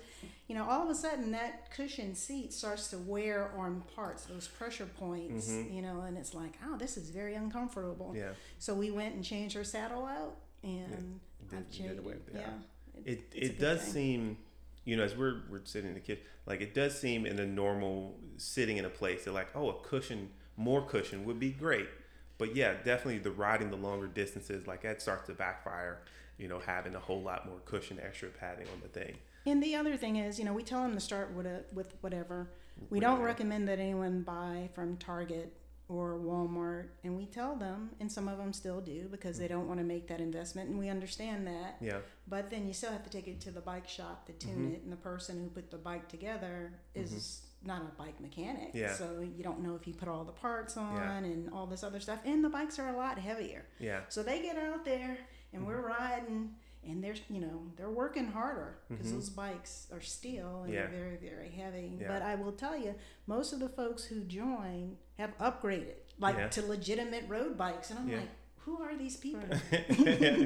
Speaker 2: you know, all of a sudden that cushion seat starts to wear on parts, those pressure points,
Speaker 1: Mhm.
Speaker 2: you know, and it's like, oh, this is very uncomfortable.
Speaker 1: Yeah.
Speaker 2: So we went and changed her saddle out, and
Speaker 1: Did-
Speaker 2: I've changed
Speaker 1: away
Speaker 2: it. Yeah,
Speaker 1: It
Speaker 2: it's
Speaker 1: it does
Speaker 2: thing.
Speaker 1: seem, you know, as we're we're sitting in the kitchen, like it does seem in a normal sitting in a place, they're like, oh, a cushion, more cushion would be great. But yeah, definitely the riding the longer distances like that starts to backfire. You know, having a whole lot more cushion, extra padding on the thing.
Speaker 2: And the other thing is, you know, we tell them to start with a, with whatever. We don't recommend that anyone buy from Target or Walmart, and we tell them, and some of them still do because they don't want to make that investment, and we understand that.
Speaker 1: Yeah,
Speaker 2: But then you still have to take it to the bike shop to tune
Speaker 1: Mhm.
Speaker 2: it, and the person who put the bike together is not a bike mechanic.
Speaker 1: Mm-hmm. Yeah.
Speaker 2: So you don't know if he put all the parts on
Speaker 1: Yeah.
Speaker 2: and all this other stuff. And the bikes are a lot heavier.
Speaker 1: yeah,
Speaker 2: So they get out there and we're
Speaker 1: Mm-hmm.
Speaker 2: riding and they're you know they're working harder because
Speaker 1: Mhm.
Speaker 2: those bikes are steel and
Speaker 1: Yeah.
Speaker 2: they're very very heavy.
Speaker 1: Yeah.
Speaker 2: But I will tell you, most of the folks who join have upgraded like
Speaker 1: Yeah.
Speaker 2: to legitimate road bikes, and I'm like, who are these people?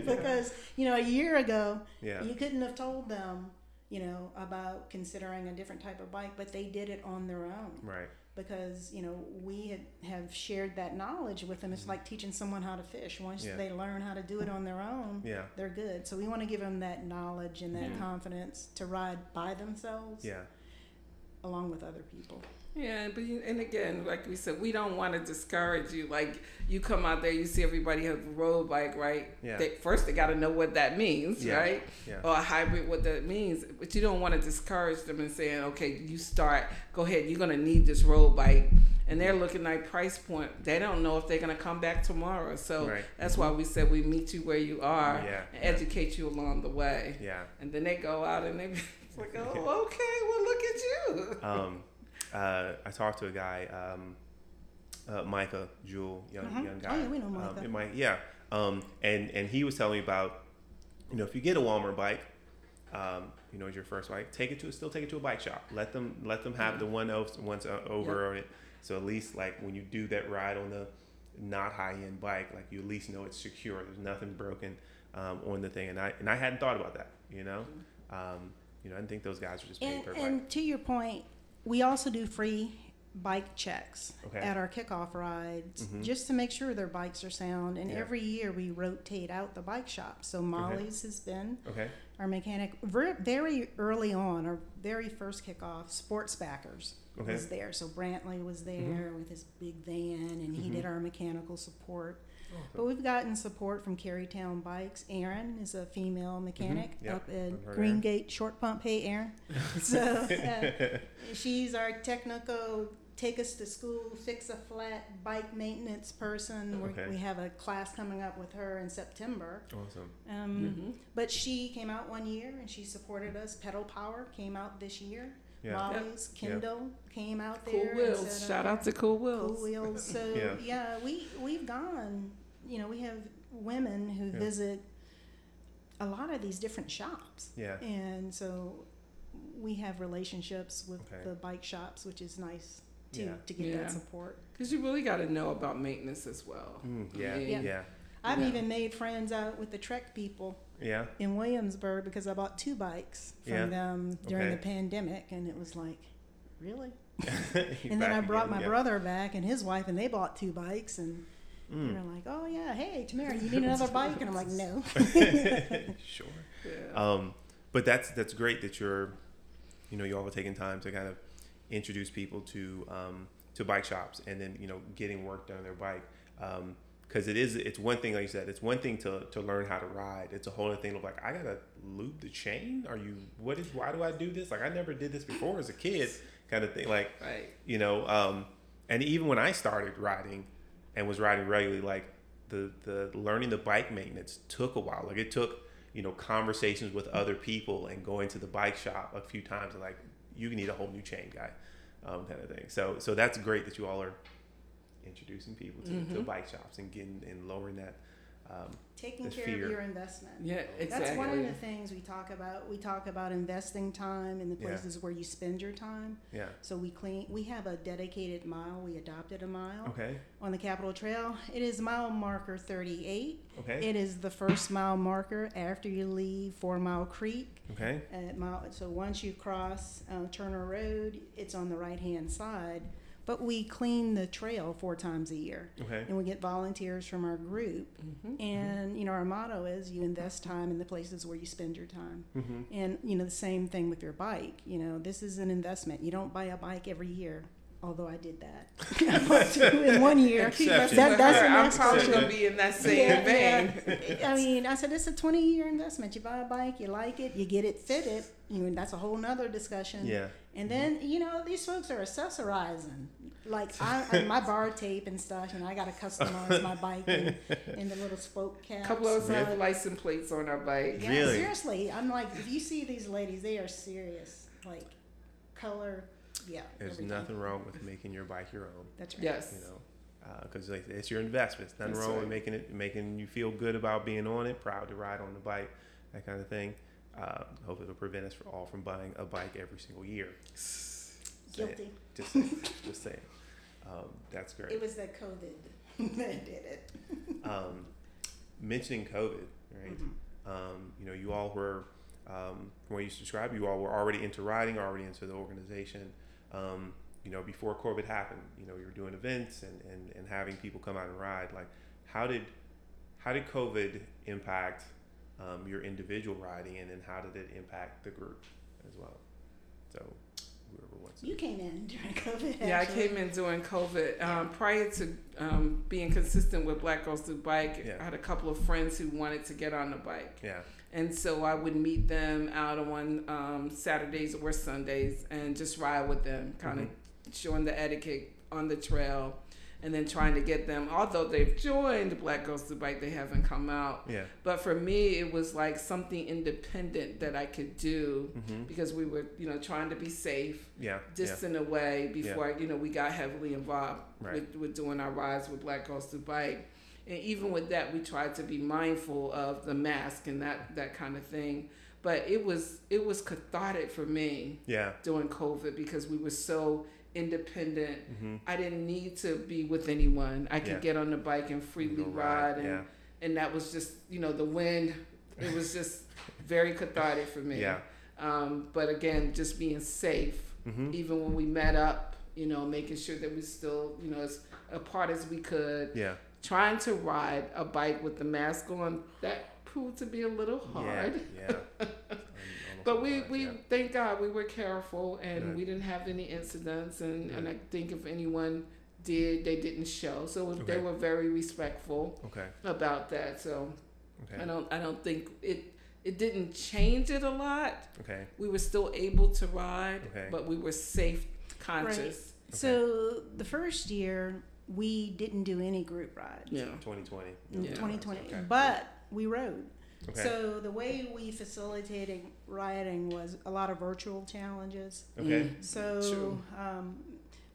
Speaker 2: because you know a year ago you couldn't have told them you know about considering a different type of bike, but they did it on their own
Speaker 1: right.
Speaker 2: because you know we had, have shared that knowledge with them. It's like teaching someone how to fish. Once
Speaker 1: Mm-hmm. Yeah.
Speaker 2: they learn how to do it on their own,
Speaker 1: Yeah,
Speaker 2: they're good. So we want to give them that knowledge and that
Speaker 3: Yeah.
Speaker 2: confidence to ride by themselves
Speaker 1: yeah,
Speaker 2: along with other people.
Speaker 3: Yeah, but you, and again, like we said, we don't want to discourage you. Like you come out there, you see everybody have a road bike, right?
Speaker 1: Yeah.
Speaker 3: They, first, they got to know what that means,
Speaker 1: Yeah.
Speaker 3: right?
Speaker 1: yeah,
Speaker 3: Or a hybrid, what that means. But you don't want to discourage them and saying, okay, you start, go ahead, you're gonna need this road bike, and they're looking at price point. They don't know if they're gonna come back tomorrow. So
Speaker 1: Right.
Speaker 3: that's why we said we meet you where you are
Speaker 1: Yeah.
Speaker 3: and educate you along the way.
Speaker 1: yeah.
Speaker 3: And then they go out and they it's like, oh, okay, well look at you.
Speaker 1: Um, uh, I talked to a guy, um, uh, Micah Jewel, young
Speaker 2: Mhm.
Speaker 1: young guy.
Speaker 2: Oh, yeah, we know
Speaker 1: Um,
Speaker 2: Micah.
Speaker 1: and Mike- yeah, um, and and he was telling me about, you know, if you get a Walmart bike, um, you know, as your first bike, take it to still take it to a bike shop. Let them let them have the one o- once o- over on it. So at least like when you do that ride on the not high end bike, like you at least know it's secure. There's nothing broken um, on the thing. And I and I hadn't thought about that. You know, um, you know, I didn't think those guys were just paying
Speaker 2: And,
Speaker 1: per bike.
Speaker 2: and to your point, we also do free bike checks
Speaker 1: Okay.
Speaker 2: at our kickoff rides
Speaker 1: Mhm.
Speaker 2: just to make sure their bikes are sound. And
Speaker 1: Yeah.
Speaker 2: every year we rotate out the bike shop. So Molly's has been
Speaker 1: Okay.
Speaker 2: our mechanic very early on, our very first kickoff, Sports Backers
Speaker 1: Okay.
Speaker 2: was there. So Brantley was there with his big van, and he
Speaker 1: Mhm.
Speaker 2: did our mechanical support. But we've gotten support from Carytown Bikes. Erin is a female mechanic
Speaker 1: Mm-hmm. Yep,
Speaker 2: up
Speaker 1: I've
Speaker 2: at
Speaker 1: heard
Speaker 2: Greengate Short Pump. Hey, Erin. so uh, she's our technical take us to school, fix a flat bike maintenance person. We're,
Speaker 1: Okay.
Speaker 2: We have a class coming up with her in September.
Speaker 1: Awesome.
Speaker 2: Um,
Speaker 3: Mhm.
Speaker 2: But she came out one year and she supported us. Pedal Power came out this year.
Speaker 1: Yeah.
Speaker 2: Molly's
Speaker 1: Yep.
Speaker 2: Kindle came out
Speaker 3: Cool
Speaker 2: there. and
Speaker 3: Wheels.
Speaker 2: said,
Speaker 3: Shout
Speaker 2: uh,
Speaker 3: out to Cool Wheels.
Speaker 2: Cool Wheels. So
Speaker 1: Yeah.
Speaker 2: yeah. we we've gone. You know, we have women who
Speaker 1: Yeah.
Speaker 2: visit a lot of these different shops,
Speaker 1: Yeah.
Speaker 2: and so we have relationships with
Speaker 1: Okay.
Speaker 2: the bike shops, which is nice too
Speaker 1: Yeah.
Speaker 2: to get
Speaker 3: Yeah.
Speaker 2: that support.
Speaker 3: Because you really got to know about maintenance as well.
Speaker 1: Mm, yeah.
Speaker 3: I
Speaker 1: Yeah.
Speaker 3: mean,
Speaker 1: Yeah.
Speaker 2: I've
Speaker 3: Yeah.
Speaker 2: even made friends out with the Trek people
Speaker 1: Yeah.
Speaker 2: in Williamsburg because I bought two bikes from
Speaker 1: Yeah.
Speaker 2: them during
Speaker 1: Okay.
Speaker 2: the pandemic, and it was like, really. And then I brought
Speaker 1: again,
Speaker 2: my
Speaker 1: yeah.
Speaker 2: brother back and his wife, and they bought two bikes, and
Speaker 1: Mm.
Speaker 2: they're like, "Oh yeah, hey Tamara, you need another bike?" And I'm like, "No."
Speaker 1: sure.
Speaker 3: Yeah.
Speaker 1: Um, but that's that's great that you're, you know, you all are taking time to kind of introduce people to um, to bike shops and then you know getting work done on their bike. Because it is, it's one thing like you said, it's one thing to, to learn how to ride. It's a whole other thing of like I gotta lube the chain. Are you? What is? Why do I do this? Like I never did this before as a kid, kind of thing. Like
Speaker 3: right.
Speaker 1: you know um, and even when i started riding and was riding regularly like the the learning the bike maintenance took a while like it took you know conversations with other people and going to the bike shop a few times and like you need a whole new chain guy um, kind of thing so so that's great that you all are introducing people to, to
Speaker 3: Mhm.
Speaker 1: bike shops and getting and lowering that um,
Speaker 2: Taking care
Speaker 1: fear.
Speaker 2: of your investment.
Speaker 3: Yeah, exactly.
Speaker 2: That's one of the things we talk about. We talk about investing time in the
Speaker 1: Yeah.
Speaker 2: places where you spend your time.
Speaker 1: yeah
Speaker 2: So we clean. We have a dedicated mile. We adopted a mile
Speaker 1: okay
Speaker 2: on the Capital Trail. It is mile marker 38.
Speaker 1: okay
Speaker 2: It is the first mile marker after you leave Four Mile Creek.
Speaker 1: okay
Speaker 2: At mile, so once you cross uh, Turner Road, it's on the right hand side. But we clean the trail four times a year,
Speaker 1: okay
Speaker 2: and we get volunteers from our group.
Speaker 3: Mhm.
Speaker 2: And you know, our motto is you invest time in the places where you spend your time.
Speaker 1: mm-hmm.
Speaker 2: And you know, the same thing with your bike. You know, this is an investment. You don't buy a bike every year. A although I did that in one year. That- that's
Speaker 3: her.
Speaker 2: the
Speaker 3: I'm
Speaker 2: next
Speaker 3: probably
Speaker 2: question.
Speaker 3: gonna be in that same
Speaker 2: Yeah,
Speaker 3: vein.
Speaker 2: yeah. I mean, I said it's a 20 year investment. You buy a bike, you like it, you get it fitted. You know, that's a whole nother discussion.
Speaker 1: Yeah.
Speaker 2: And then you know these folks are accessorizing. Like I, I my bar tape and stuff, and I got to customize my bike and, and the little spoke caps.
Speaker 3: A couple of us
Speaker 1: Really?
Speaker 3: have license plates on our bike.
Speaker 2: Yeah,
Speaker 1: Really?
Speaker 2: seriously, I'm like, if you see these ladies, they are serious. Like color, yeah.
Speaker 1: There's
Speaker 2: everything.
Speaker 1: nothing wrong with making your bike your own.
Speaker 2: That's right.
Speaker 3: Yes.
Speaker 1: You know, because like, it's your investment. There's nothing
Speaker 3: That's
Speaker 1: wrong with making it, making you feel good about being on it, proud to ride on the bike, that kind of thing. Uh, hope it'll prevent us from all from buying a bike every single year.
Speaker 2: Guilty.
Speaker 1: Just saying. just saying. Um, that's great.
Speaker 2: It was the COVID that did it.
Speaker 1: um, mentioning COVID, right?
Speaker 2: Mhm.
Speaker 1: Um, you know, you all were, um, from what you described, you all were already into riding, already into the organization. Um, you know, before COVID happened, you know, you were doing events and, and, and having people come out and ride. Like, how did how did COVID impact um, your individual riding, and then how did it impact the group as well? So, whoever wants. to-
Speaker 2: You came in during COVID.
Speaker 3: Yeah, I came in during COVID. Um, prior to um, being consistent with Black Girls Do Bike,
Speaker 1: Yeah.
Speaker 3: I had a couple of friends who wanted to get on the bike.
Speaker 1: Yeah.
Speaker 3: And so I would meet them out on um, Saturdays or Sundays and just ride with them, kind of showing the etiquette on the trail and then trying to get them, although they've joined Black Girls Do Bike, they haven't come out.
Speaker 1: Yeah.
Speaker 3: But for me, it was like something independent that I could do
Speaker 1: Mm-hmm.
Speaker 3: because we were, you know, trying to be safe
Speaker 1: Yeah.
Speaker 3: distant away before you know we got heavily involved
Speaker 1: Right.
Speaker 3: with, with doing our rides with Black Girls Do Bike, and even with that, we tried to be mindful of the mask and that that kind of thing. But it was it was cathartic for me
Speaker 1: Yeah.
Speaker 3: during COVID because we were so independent.
Speaker 1: Mm-hmm.
Speaker 3: I didn't need to be with anyone. I could
Speaker 1: Yeah.
Speaker 3: get on the bike and freely
Speaker 1: Go
Speaker 3: ride, and
Speaker 1: Yeah.
Speaker 3: and that was just you know the wind. It was just very cathartic for me.
Speaker 1: Yeah.
Speaker 3: Um, but again, just being safe
Speaker 1: Mm-hmm.
Speaker 3: even when we met up, you know, making sure that we still, you know, as apart as we could,
Speaker 1: Yeah.
Speaker 3: Trying to ride a bike with the mask on, that proved to be a little hard.
Speaker 1: Yeah. yeah.
Speaker 3: But we,
Speaker 1: Almost
Speaker 3: we
Speaker 1: yeah.
Speaker 3: thank God we were careful and
Speaker 1: Good.
Speaker 3: we didn't have any incidents and, and I think if anyone did, they didn't show. So they were very respectful
Speaker 1: Okay.
Speaker 3: about that. So
Speaker 1: Okay.
Speaker 3: I don't I don't think it it didn't change it a lot.
Speaker 1: Okay.
Speaker 3: We were still able to ride,
Speaker 1: Okay.
Speaker 3: but we were safe conscious. right.
Speaker 2: So the first year we didn't do any group rides.
Speaker 3: Yeah.
Speaker 1: 2020.
Speaker 3: Yeah.
Speaker 2: 2020,
Speaker 1: Okay.
Speaker 2: but we rode.
Speaker 1: Okay.
Speaker 2: So the way we facilitated riding was a lot of virtual challenges.
Speaker 1: okay.
Speaker 3: Mm.
Speaker 2: So um,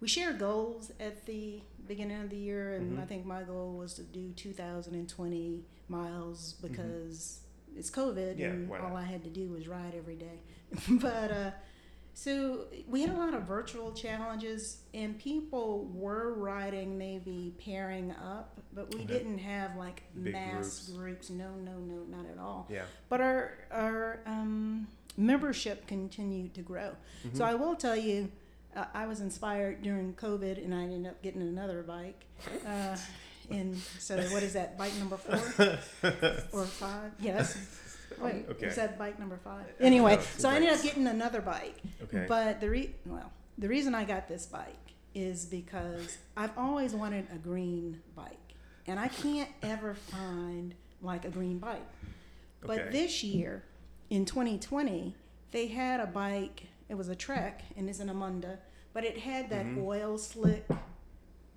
Speaker 2: we shared goals at the beginning of the year, and
Speaker 1: Mhm.
Speaker 2: I think my goal was to do 2,020 miles
Speaker 1: Mm-hmm.
Speaker 2: because it's COVID,
Speaker 1: Yeah,
Speaker 2: and all? I had to do was ride every day. but uh, so we had a lot of virtual challenges, and people were riding maybe pairing up, but we didn't have like
Speaker 1: Big
Speaker 2: mass
Speaker 1: groups.
Speaker 2: groups. No, no, no, not at all.
Speaker 1: Yeah.
Speaker 2: But our our um, membership continued to grow.
Speaker 1: Mm-hmm.
Speaker 2: So I will tell you, uh, I was inspired during COVID, and I ended up getting another bike. Uh, and so, what is that? Bike number four or five? Yes. Wait,
Speaker 1: Okay.
Speaker 2: is that bike number five? Anyway,
Speaker 1: No, it's
Speaker 2: so I ended up getting another bike.
Speaker 1: Okay.
Speaker 2: But the re- well, the reason I got this bike is because I've always wanted a green bike, and I can't ever find like a green bike. But
Speaker 1: Okay.
Speaker 2: this year, in 2020, they had a bike. It was a Trek, and it's an Émonda, but it had that
Speaker 1: Mhm.
Speaker 2: oil slick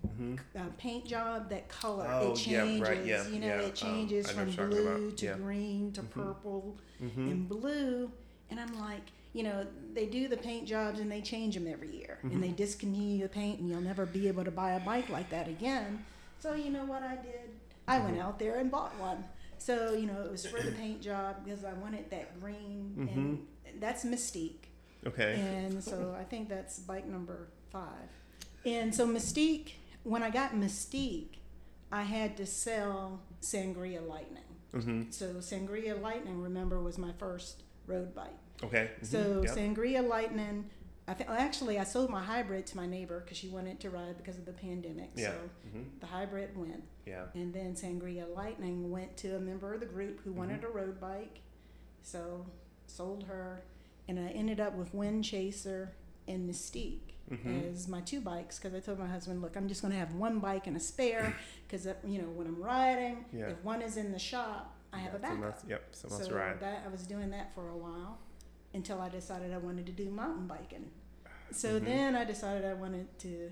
Speaker 1: mm-hmm.
Speaker 2: uh, paint job. That color
Speaker 1: Oh,
Speaker 2: it
Speaker 1: yeah,
Speaker 2: changes.
Speaker 1: right, yeah,
Speaker 2: you know,
Speaker 1: yeah, um,
Speaker 2: it changes
Speaker 1: I know
Speaker 2: from
Speaker 1: what you're talking
Speaker 2: blue to
Speaker 1: yeah.
Speaker 2: green to
Speaker 1: Mhm.
Speaker 2: purple
Speaker 1: Mm-hmm.
Speaker 2: and blue. And I'm like, you know, they do the paint jobs and they change them every year. And they discontinue the paint, and you'll never be able to buy a bike like that again. So, you know what I did? I went
Speaker 1: Mhm.
Speaker 2: out there and bought one. So, you know, it was for the paint job because I wanted that green.
Speaker 1: Mm-hmm.
Speaker 2: And that's Mystique.
Speaker 1: Okay.
Speaker 2: And so I think that's bike number five. And so Mystique, when I got Mystique, I had to sell Sangria Lightning.
Speaker 1: Mm-hmm.
Speaker 2: So Sangria Lightning, remember, was my first road bike.
Speaker 1: Okay. mhm,
Speaker 2: So
Speaker 1: yep.
Speaker 2: Sangria Lightning, I think actually I sold my hybrid to my neighbor because she wanted to ride because of the pandemic.
Speaker 1: Yeah.
Speaker 2: So
Speaker 1: hmm
Speaker 2: the hybrid went,
Speaker 1: Yeah.
Speaker 2: and then Sangria Lightning went to a member of the group who wanted
Speaker 1: Mm-hmm.
Speaker 2: a road bike. So sold her, and I ended up with Wind Chaser and Mystique.
Speaker 1: Mhm.
Speaker 2: as my two bikes because I told my husband, look, I'm just going to have one bike and a spare because you know when I'm riding,
Speaker 1: Yeah.
Speaker 2: if one is in the shop, I have a
Speaker 1: Someone
Speaker 2: backup.
Speaker 1: else- Yep, someone else
Speaker 2: so
Speaker 1: to ride.
Speaker 2: that I was doing that for a while until I decided I wanted to do mountain biking. So
Speaker 1: Mhm.
Speaker 2: then I decided I wanted to.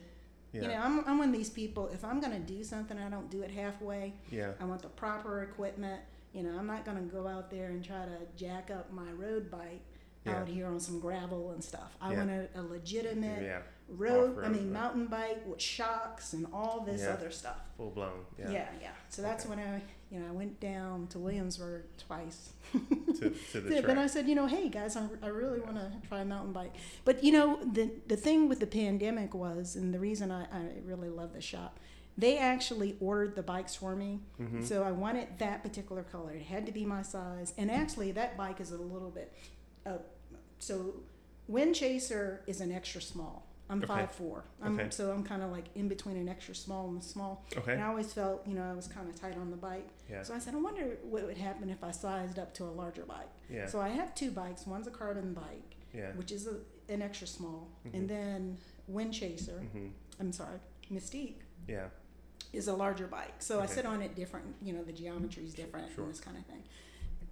Speaker 1: Yeah.
Speaker 2: You know, I'm, I'm one of these people. If I'm going to do something, I don't do it halfway.
Speaker 1: yeah.
Speaker 2: I want the proper equipment. You know, I'm not going to go out there and try to jack up my road bike
Speaker 1: Yeah.
Speaker 2: out here on some gravel and stuff. I
Speaker 1: Yeah.
Speaker 2: want a, legitimate
Speaker 1: Yeah.
Speaker 2: road, I
Speaker 1: Off-road,
Speaker 2: mean,
Speaker 1: right.
Speaker 2: mountain bike with shocks and all this other stuff.
Speaker 1: Full blown.
Speaker 2: Yeah,
Speaker 1: Yeah.
Speaker 2: yeah. So that's
Speaker 1: Okay.
Speaker 2: when I, you know, I went down to Williamsburg twice.
Speaker 1: To, to the track.
Speaker 2: but I said, you know, hey guys, I, I really want to try a mountain bike. But you know, the the thing with the pandemic was, and the reason I, I really love the shop, they actually ordered the bikes for me.
Speaker 1: Mhm.
Speaker 2: So I wanted that particular color. It had to be my size. And actually, that bike is a little bit. Uh, so, Wind Chaser is an extra small. I'm
Speaker 1: Okay.
Speaker 2: five four. I'm,
Speaker 1: Okay.
Speaker 2: So I'm kind of like in between an extra small and a small.
Speaker 1: Okay.
Speaker 2: And I always felt, you know, I was kind of tight on the bike.
Speaker 1: Yeah.
Speaker 2: So I said, I wonder what would happen if I sized up to a larger bike.
Speaker 1: Yeah.
Speaker 2: So I have two bikes. One's a carbon bike,
Speaker 1: Yeah.
Speaker 2: which is a, an extra small,
Speaker 1: Mhm.
Speaker 2: and then Wind Chaser.
Speaker 1: hmm
Speaker 2: I'm sorry, Mystique
Speaker 1: Yeah.
Speaker 2: is a larger bike. So I sit on it different. You know, the geometry is different
Speaker 1: Sure.
Speaker 2: and this kind of thing.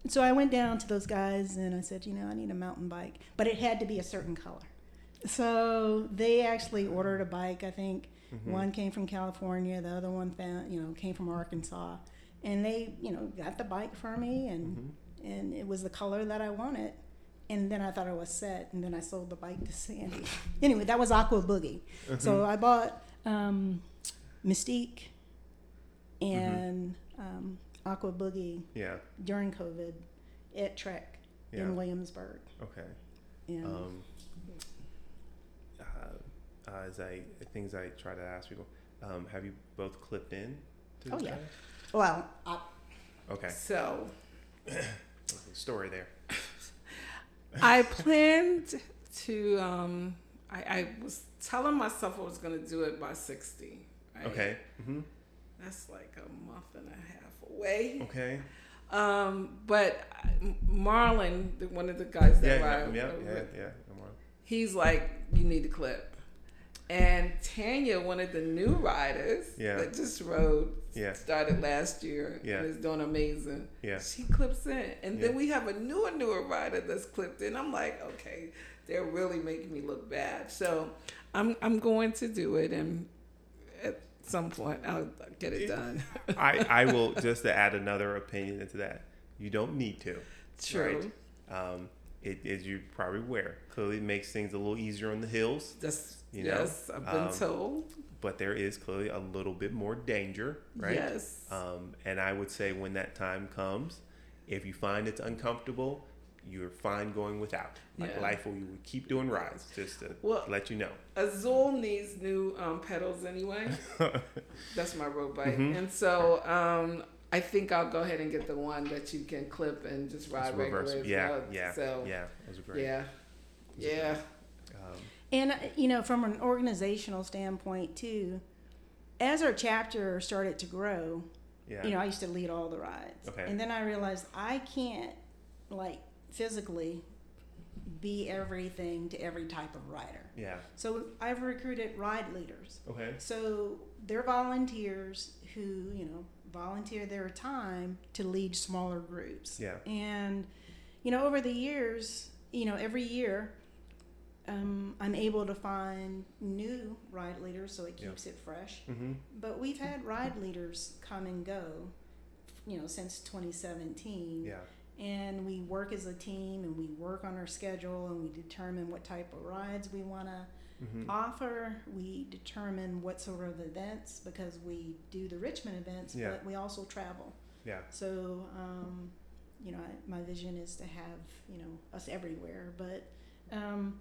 Speaker 2: So I went down to those guys and I said, you know, I need a mountain bike, but it had to be a certain color. So they actually ordered a bike. I think
Speaker 1: Mhm.
Speaker 2: one came from California, the other one found, you know, came from Arkansas, and they, you know, got the bike for me, and
Speaker 1: Mhm.
Speaker 2: and it was the color that I wanted. And then I thought I was set, and then I sold the bike to Sandy. anyway, that was Aqua Boogie. So
Speaker 1: Mhm.
Speaker 2: I bought um, Mystique and um, Aqua Boogie
Speaker 1: Yeah.
Speaker 2: during COVID at Trek
Speaker 1: Yeah.
Speaker 2: in Williamsburg.
Speaker 1: Okay.
Speaker 2: And
Speaker 1: Um, uh, uh, as I things I try to ask people, um, have you both clipped in? To
Speaker 2: Oh, yeah. well, I,
Speaker 1: Okay.
Speaker 3: So
Speaker 1: Story there.
Speaker 3: I planned to. Um, I, I was telling myself I was going to do it by sixty. Right?
Speaker 1: Okay. hmm
Speaker 3: That's like a month and a half away.
Speaker 1: Okay.
Speaker 3: Um, but I- Marlon, the- one of the guys that
Speaker 1: Yeah.
Speaker 3: ride,
Speaker 1: Yeah. Yeah. Yeah.
Speaker 3: He's like, you need to clip. And Tanya, one of the new riders
Speaker 1: Yeah.
Speaker 3: that just rode,
Speaker 1: Yeah.
Speaker 3: started last year
Speaker 1: Yeah.
Speaker 3: and is doing amazing.
Speaker 1: Yeah.
Speaker 3: She clips in. And then we have a newer, newer rider that's clipped in. I'm like, okay, they're really making me look bad. So I'm I'm going to do it and some point I'll get it done.
Speaker 1: I I will just to add another opinion into that. You don't need to.
Speaker 3: True.
Speaker 1: Um, it as you probably aware, clearly it makes things a little easier on the hills,
Speaker 3: That's
Speaker 1: You know,
Speaker 3: yes, I've been
Speaker 1: um,
Speaker 3: told.
Speaker 1: but there is clearly a little bit more danger, right?
Speaker 3: Yes.
Speaker 1: Um, and I would say when that time comes, if you find it's uncomfortable, you're fine going without. Like
Speaker 3: Yeah.
Speaker 1: life will you would keep doing rides just to
Speaker 3: Well-
Speaker 1: let you know.
Speaker 3: Azul needs new um, pedals anyway. That's my road bike,
Speaker 1: Mhm.
Speaker 3: and so um, I think I'll go ahead and get the one that you can clip and just ride
Speaker 1: It's reverse-
Speaker 3: regular.
Speaker 1: Yeah,
Speaker 3: so,
Speaker 1: yeah,
Speaker 3: So
Speaker 1: yeah. Those great.
Speaker 3: yeah, yeah.
Speaker 1: Um,
Speaker 2: And you know, from an organizational standpoint too, as our chapter started to grow,
Speaker 1: yeah.
Speaker 2: you know, I used to lead all the rides,
Speaker 1: Okay.
Speaker 2: and then I realized I can't like physically be everything to every type of rider.
Speaker 1: yeah.
Speaker 2: So I've recruited ride leaders.
Speaker 1: Okay.
Speaker 2: So they're volunteers who, you know, volunteer their time to lead smaller groups.
Speaker 1: Yeah.
Speaker 2: And, you know, over the years, you know, every year, um, I'm able to find new ride leaders, so it
Speaker 1: Yeah.
Speaker 2: keeps it fresh.
Speaker 1: Mm-hmm.
Speaker 2: But we've had ride leaders come and go, you know, since 2017
Speaker 1: Yeah.
Speaker 2: And we work as a team and we work on our schedule and we determine what type of rides we want to
Speaker 1: Mm-hmm.
Speaker 2: offer we determine what sort of events because we do the richmond events
Speaker 1: Yeah.
Speaker 2: but we also travel
Speaker 1: Yeah.
Speaker 2: so um, you know I, my vision is to have you know us everywhere but um,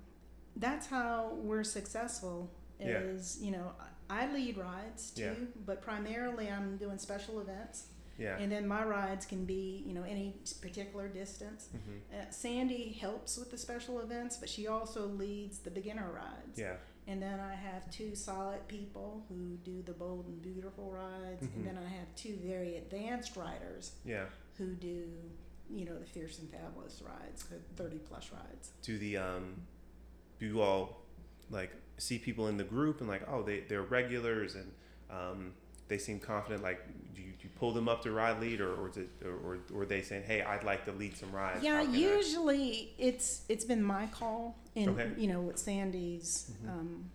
Speaker 2: that's how we're successful
Speaker 1: Yeah.
Speaker 2: is you know I I lead rides too
Speaker 1: Yeah.
Speaker 2: but primarily i'm doing special events
Speaker 1: Yeah.
Speaker 2: and then my rides can be, you know, any particular distance.
Speaker 1: mm-hmm.
Speaker 2: Uh, Sandy helps with the special events, but she also leads the beginner rides.
Speaker 1: Yeah.
Speaker 2: And then I have two solid people who do the bold and beautiful rides,
Speaker 1: Mhm.
Speaker 2: and then I have two very advanced riders
Speaker 1: Yeah.
Speaker 2: who do, you know, the fierce and fabulous rides, the thirty plus rides.
Speaker 1: Do the um, do you all like see people in the group and like, oh, they they're regulars and um, they seem confident. Like, do you, do you pull them up to ride lead, or or is it, or, or, or they saying, hey, I'd like to lead some rides?
Speaker 2: Yeah,
Speaker 1: can I-"
Speaker 2: usually it's it's been my call, and
Speaker 1: Okay.
Speaker 2: you know with Sandy's
Speaker 1: Mhm.
Speaker 2: um,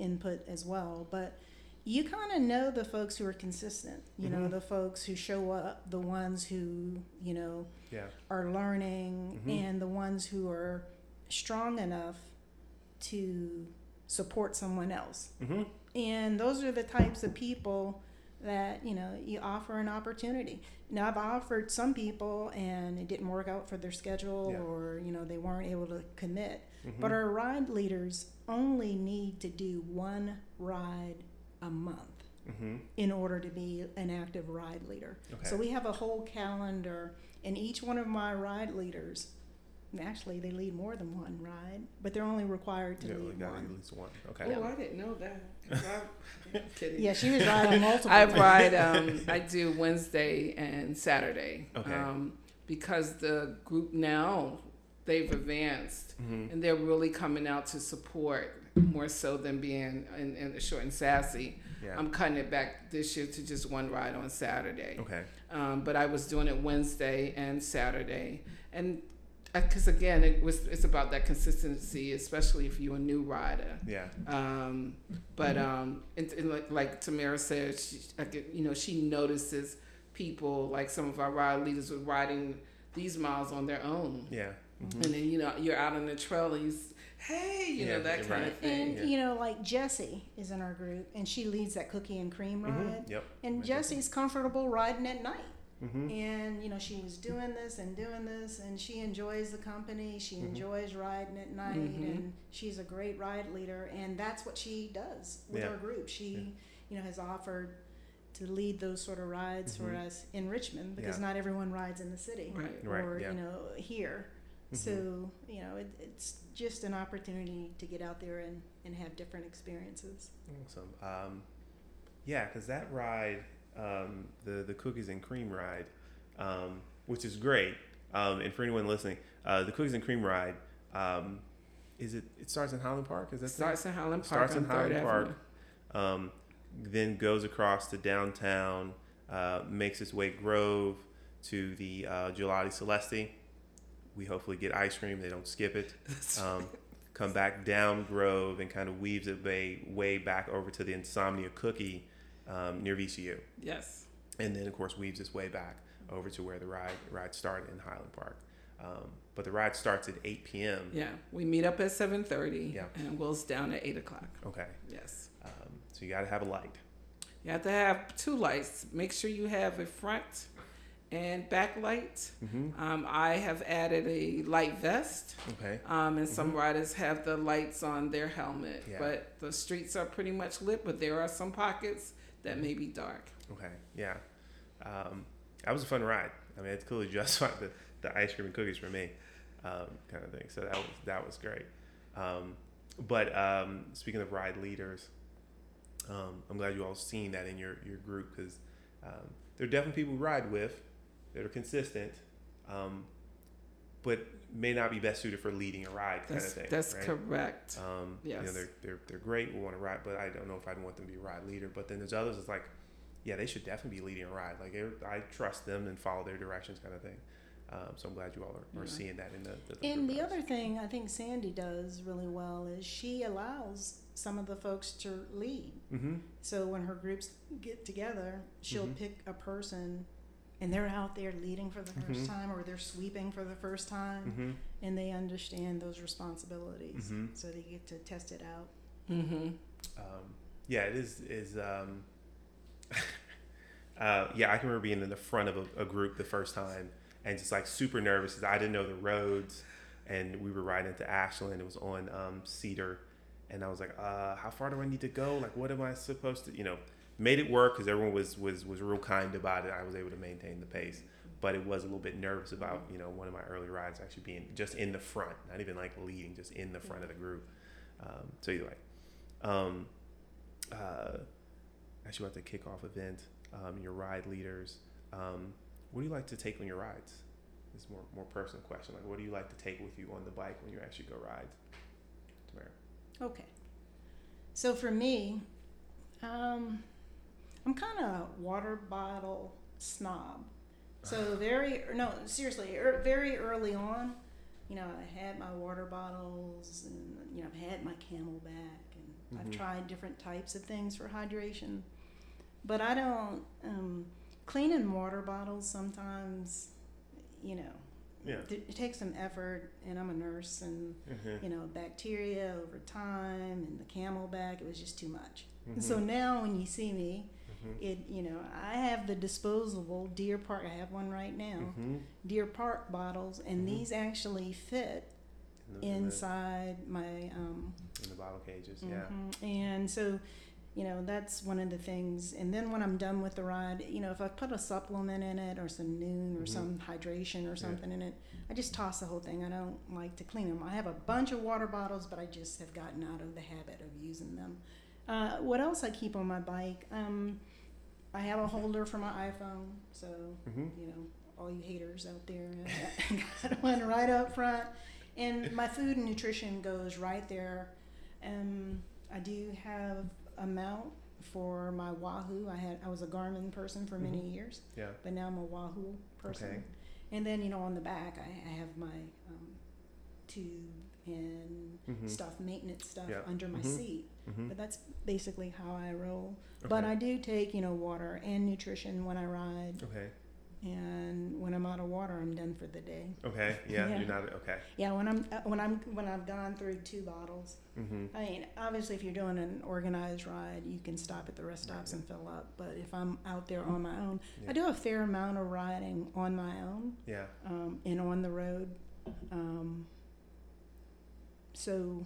Speaker 2: input as well. But you kind of know the folks who are consistent. You know
Speaker 1: Mhm.
Speaker 2: the folks who show up, the ones who you know
Speaker 1: Yeah.
Speaker 2: are learning,
Speaker 1: Mhm.
Speaker 2: and the ones who are strong enough to support someone else.
Speaker 1: Mm-hmm.
Speaker 2: And those are the types of people that, you know, you offer an opportunity. Now, I've offered some people and it didn't work out for their schedule
Speaker 1: Yeah.
Speaker 2: or, you know, they weren't able to commit.
Speaker 1: Mm-hmm.
Speaker 2: But our ride leaders only need to do one ride a month
Speaker 1: mm-hmm.
Speaker 2: in order to be an active ride leader.
Speaker 1: Okay.
Speaker 2: So we have a whole calendar, and each one of my ride leaders, actually, they lead more than one ride, but they're only required to
Speaker 1: yeah,
Speaker 2: lead one.
Speaker 1: at least one. Okay.
Speaker 3: Oh, I didn't know that. 'Cause I- kidding.
Speaker 2: Yeah, she was riding multiple.
Speaker 3: I
Speaker 2: times.
Speaker 3: ride. Um, I do Wednesday and Saturday.
Speaker 1: Okay.
Speaker 3: Um, because the group now they've advanced
Speaker 1: Mm-hmm.
Speaker 3: and they're really coming out to support more so than being in, in the short and sassy.
Speaker 1: Yeah.
Speaker 3: I'm cutting it back this year to just one ride on Saturday.
Speaker 1: okay.
Speaker 3: Um, but I was doing it Wednesday and Saturday, and because again, it was it's about that consistency, especially if you're a new rider.
Speaker 1: Yeah.
Speaker 3: Um, but um, and, and like, like Tamara said, she, I get, you know, she notices people like some of our ride leaders were riding these miles on their own,
Speaker 1: Yeah. Mm-hmm.
Speaker 3: and then you know you're out on the trail and you, hey, you
Speaker 1: Yeah,
Speaker 3: know that kind
Speaker 1: right.
Speaker 3: of thing.
Speaker 2: And
Speaker 1: Yeah.
Speaker 2: you know, like Jessie is in our group, and she leads that cookie and cream ride.
Speaker 1: Mm-hmm. Yep.
Speaker 2: And Jesse's comfortable riding at night.
Speaker 1: Mm-hmm.
Speaker 2: And you know, she was doing this and doing this, and she enjoys the company. She
Speaker 1: Mhm.
Speaker 2: enjoys riding at night,
Speaker 3: Mhm.
Speaker 2: and she's a great ride leader. And that's what she does with
Speaker 1: Yeah.
Speaker 2: our group. She,
Speaker 1: Yeah.
Speaker 2: you know, has offered to lead those sort of rides for
Speaker 1: Mhm.
Speaker 2: us in Richmond because
Speaker 1: Yeah.
Speaker 2: not everyone rides in the city
Speaker 3: Right.
Speaker 1: Right,
Speaker 2: or
Speaker 1: yeah.
Speaker 2: you know here.
Speaker 1: Mhm.
Speaker 2: So you know, it, it's just an opportunity to get out there and, and have different experiences.
Speaker 1: Awesome. Um, yeah, because that ride, um, the the cookies and cream ride, um, which is great. Um, and for anyone listening, uh, the cookies and cream ride, um, is it? It starts in Highland Park. Is that
Speaker 3: It starts in Highland Park.
Speaker 1: starts in Highland. Park, um, then goes across to downtown, uh, makes its way Grove to the uh, Gelati Celesti. We hopefully get ice cream. They don't skip it. Um, come back down Grove and kind of weaves its way way back over to the Insomnia Cookie um, near VCU,
Speaker 3: Yes.
Speaker 1: and then of course weaves its way back over to where the ride ride started in Highland Park. Um, but the ride starts at 8 p.m.
Speaker 3: Yeah. We meet up at seven thirty.
Speaker 1: Yeah.
Speaker 3: And goes down at eight o'clock.
Speaker 1: Okay,
Speaker 3: Yes.
Speaker 1: um, so you got to have a light.
Speaker 3: You have to have two lights. Make sure you have a front and back light.
Speaker 1: Mm-hmm.
Speaker 3: Um, I have added a light vest,
Speaker 1: Okay.
Speaker 3: um, and some riders have the lights on their helmet.
Speaker 1: Yeah.
Speaker 3: But the streets are pretty much lit, but there are some pockets that may be dark.
Speaker 1: Okay, yeah. Um, that was a fun ride. I mean, it's cool clearly just like the, the ice cream and cookies for me, um, kind of thing. So that was that was great. Um, but um, speaking of ride leaders, um, I'm glad you all seen that in your your group because um, there are definitely people we ride with that are consistent, um, but may not be best suited for leading a ride kind
Speaker 3: That's
Speaker 1: of thing.
Speaker 3: that's
Speaker 1: right?
Speaker 3: correct.
Speaker 1: Um, You know,
Speaker 3: Yes.
Speaker 1: they're, they're, they're great. We want to ride, but I don't know if I'd want them to be a ride leader. But then there's others that's like, yeah, they should definitely be leading a ride. Like, I trust them and follow their directions kind of thing. Um, so I'm glad you all are, are
Speaker 3: Yeah.
Speaker 1: seeing that in the, the, the
Speaker 2: And
Speaker 1: group
Speaker 2: the other thing I think Sandy does really well is she allows some of the folks to lead.
Speaker 1: Mm-hmm.
Speaker 2: So when her groups get together, she'll
Speaker 1: Mhm.
Speaker 2: pick a person and they're out there leading for the 1st
Speaker 1: Mhm.
Speaker 2: time or they're sweeping for the first time
Speaker 1: Mm-hmm.
Speaker 2: and they understand those responsibilities.
Speaker 1: Mhm.
Speaker 2: So they get to test it out.
Speaker 3: Mm-hmm.
Speaker 1: Um, yeah, it is, is, um, uh, yeah, I can remember being in the front of a, a group the first time and just like super nervous because I didn't know the roads and we were riding into Ashland. It was on um, Cedar, and I was like, uh, "How far do I need to go? Like, what am I supposed to?" You know, made it work because everyone was was was real kind about it. I was able to maintain the pace, but it was a little bit nervous about you know one of my early rides actually being just in the front, not even like leading, just in the front of the group. Um, so either way, um, uh, actually about the kickoff event, um, your ride leaders. Um, what do you like to take on your rides? It's more more personal question. Like, what do you like to take with you on the bike when you actually go ride? Tamara.
Speaker 2: Okay. So for me, um, I'm kind of a water bottle snob. So very no, seriously, er, very early on, you know, I had my water bottles, and you know, I've had my CamelBak, and I've
Speaker 1: Mhm.
Speaker 2: tried different types of things for hydration. But I don't um, cleaning water bottles sometimes, you know,
Speaker 1: Yeah.
Speaker 2: it, it takes some effort. And I'm a nurse, and
Speaker 1: Mhm.
Speaker 2: you know, bacteria over time, and the CamelBak, it was just too much.
Speaker 1: Mhm.
Speaker 2: So now when you see me,
Speaker 1: Mhm.
Speaker 2: it you know I have the disposable Deer Park. I have one right now.
Speaker 1: Mhm.
Speaker 2: Deer Park bottles, and
Speaker 1: Mhm.
Speaker 2: these actually fit
Speaker 1: In the,
Speaker 2: inside my. Um,
Speaker 1: in the bottle cages. Yeah.
Speaker 2: mhm. And so, you know, that's one of the things. And then when I'm done with the ride, you know, if I put a supplement in it or some Nuun or
Speaker 1: Mhm.
Speaker 2: some hydration or
Speaker 1: Yeah.
Speaker 2: something in it, I just toss the whole thing. I don't like to clean them. I have a bunch of water bottles, but I just have gotten out of the habit of using them. Uh, what else I keep on my bike? Um, I have a holder for my iPhone, so
Speaker 1: Mhm.
Speaker 2: you know, all you haters out there, I got one right up front. And my food and nutrition goes right there. Um, I do have a mount for my Wahoo. I had I was a Garmin person for many
Speaker 1: Mhm.
Speaker 2: years,
Speaker 1: Yeah.
Speaker 2: but now I'm a Wahoo person.
Speaker 1: Okay.
Speaker 2: And then you know on the back I, I have my um, tube and
Speaker 1: Mhm.
Speaker 2: stuff, maintenance stuff
Speaker 1: Yeah.
Speaker 2: under my
Speaker 1: Mhm.
Speaker 2: seat.
Speaker 1: Mhm.
Speaker 2: But that's basically how I roll. But I do take you know water and nutrition when I ride
Speaker 1: Okay.
Speaker 2: and when I'm out of water, I'm done for the day.
Speaker 1: Okay. Yeah.
Speaker 2: Yeah.
Speaker 1: You're not okay.
Speaker 2: Yeah, when I'm uh, when I'm when I've gone through two bottles.
Speaker 1: Mhm.
Speaker 2: I mean, obviously, if you're doing an organized ride, you can stop at the rest stops and fill up. But if I'm out there on my own,
Speaker 1: Yeah.
Speaker 2: I do a fair amount of riding on my own
Speaker 1: Yeah.
Speaker 2: um, and on the road. Um, so,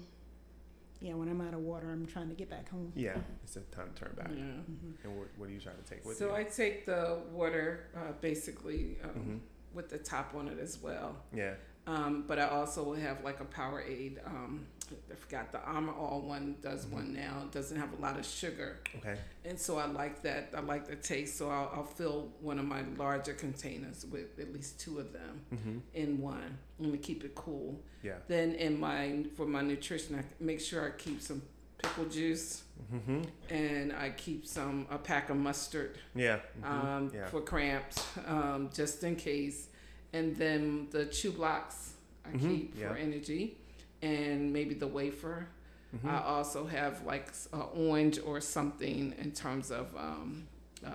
Speaker 2: yeah, when I'm out of water, I'm trying to get back home.
Speaker 1: Yeah. It's a time to turn back.
Speaker 3: Yeah.
Speaker 2: hmm
Speaker 1: And what, what are you trying to take with
Speaker 3: So
Speaker 1: you?
Speaker 3: I take the water uh, basically um,
Speaker 1: Mhm.
Speaker 3: With the top on it as well.
Speaker 1: Yeah.
Speaker 3: Um, but I also will have like a Powerade. Um, I forgot the Armor All one does
Speaker 1: Mhm.
Speaker 3: one now. It doesn't have a lot of sugar,
Speaker 1: Okay.
Speaker 3: and so I like that. I like the taste. So I'll, I'll fill one of my larger containers with at least two of them
Speaker 1: Mm-hmm.
Speaker 3: in one. Let me keep it cool.
Speaker 1: Yeah.
Speaker 3: Then in my for my nutrition, I make sure I keep some pickle juice
Speaker 1: Mm-hmm.
Speaker 3: and I keep some a pack of mustard
Speaker 1: Yeah. mhm,
Speaker 3: um,
Speaker 1: yeah.
Speaker 3: for cramps, um, just in case. And then the chew blocks I
Speaker 1: Mhm,
Speaker 3: keep
Speaker 1: yeah.
Speaker 3: for energy, and maybe the wafer.
Speaker 1: Mhm.
Speaker 3: I also have like s- a orange or something in terms of um, uh,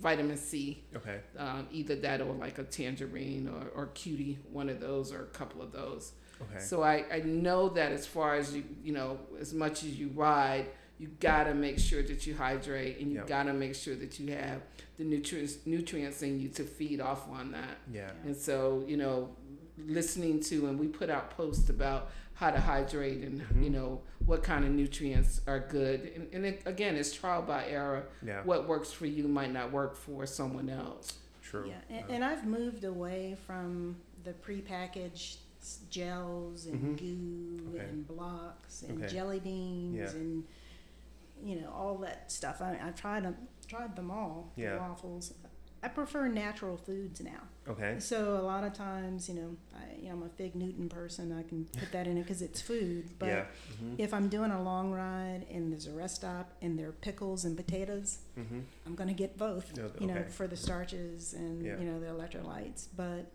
Speaker 3: vitamin C,
Speaker 1: okay.
Speaker 3: um, either that or like a tangerine or, or cutie, one of those or a couple of those.
Speaker 1: Okay.
Speaker 3: So I, I know that as far as you you know as much as you ride, you gotta make sure that you hydrate and you
Speaker 1: Yep.
Speaker 3: gotta make sure that you have the nutrients nutrients in you to feed off on that.
Speaker 1: yeah.
Speaker 3: And so you know, listening to and we put out posts about how to hydrate and
Speaker 1: Mhm.
Speaker 3: you know what kind of nutrients are good. And, and it, again, it's trial by error.
Speaker 1: Yeah.
Speaker 3: What works for you might not work for someone else.
Speaker 1: True.
Speaker 2: Yeah, and,
Speaker 1: Uh,
Speaker 2: and I've moved away from the prepackaged s- gels and
Speaker 1: Mhm.
Speaker 2: goo
Speaker 1: Okay.
Speaker 2: and blocks and
Speaker 1: Okay.
Speaker 2: jelly beans
Speaker 1: Yeah.
Speaker 2: and you know all that stuff. I, I've tried them, tried them all. the
Speaker 1: Yeah.
Speaker 2: waffles. I prefer natural foods now.
Speaker 1: okay.
Speaker 2: So a lot of times, you know, I, you know, I'm a Fig Newton person. I can put that in it because it's food. But
Speaker 1: yeah. Mm-hmm.
Speaker 2: if I'm doing a long ride and there's a rest stop and there are pickles and potatoes,
Speaker 1: Mm-hmm.
Speaker 2: I'm gonna get both, you know,
Speaker 1: okay.
Speaker 2: for the starches and
Speaker 1: Yeah.
Speaker 2: you know the electrolytes. But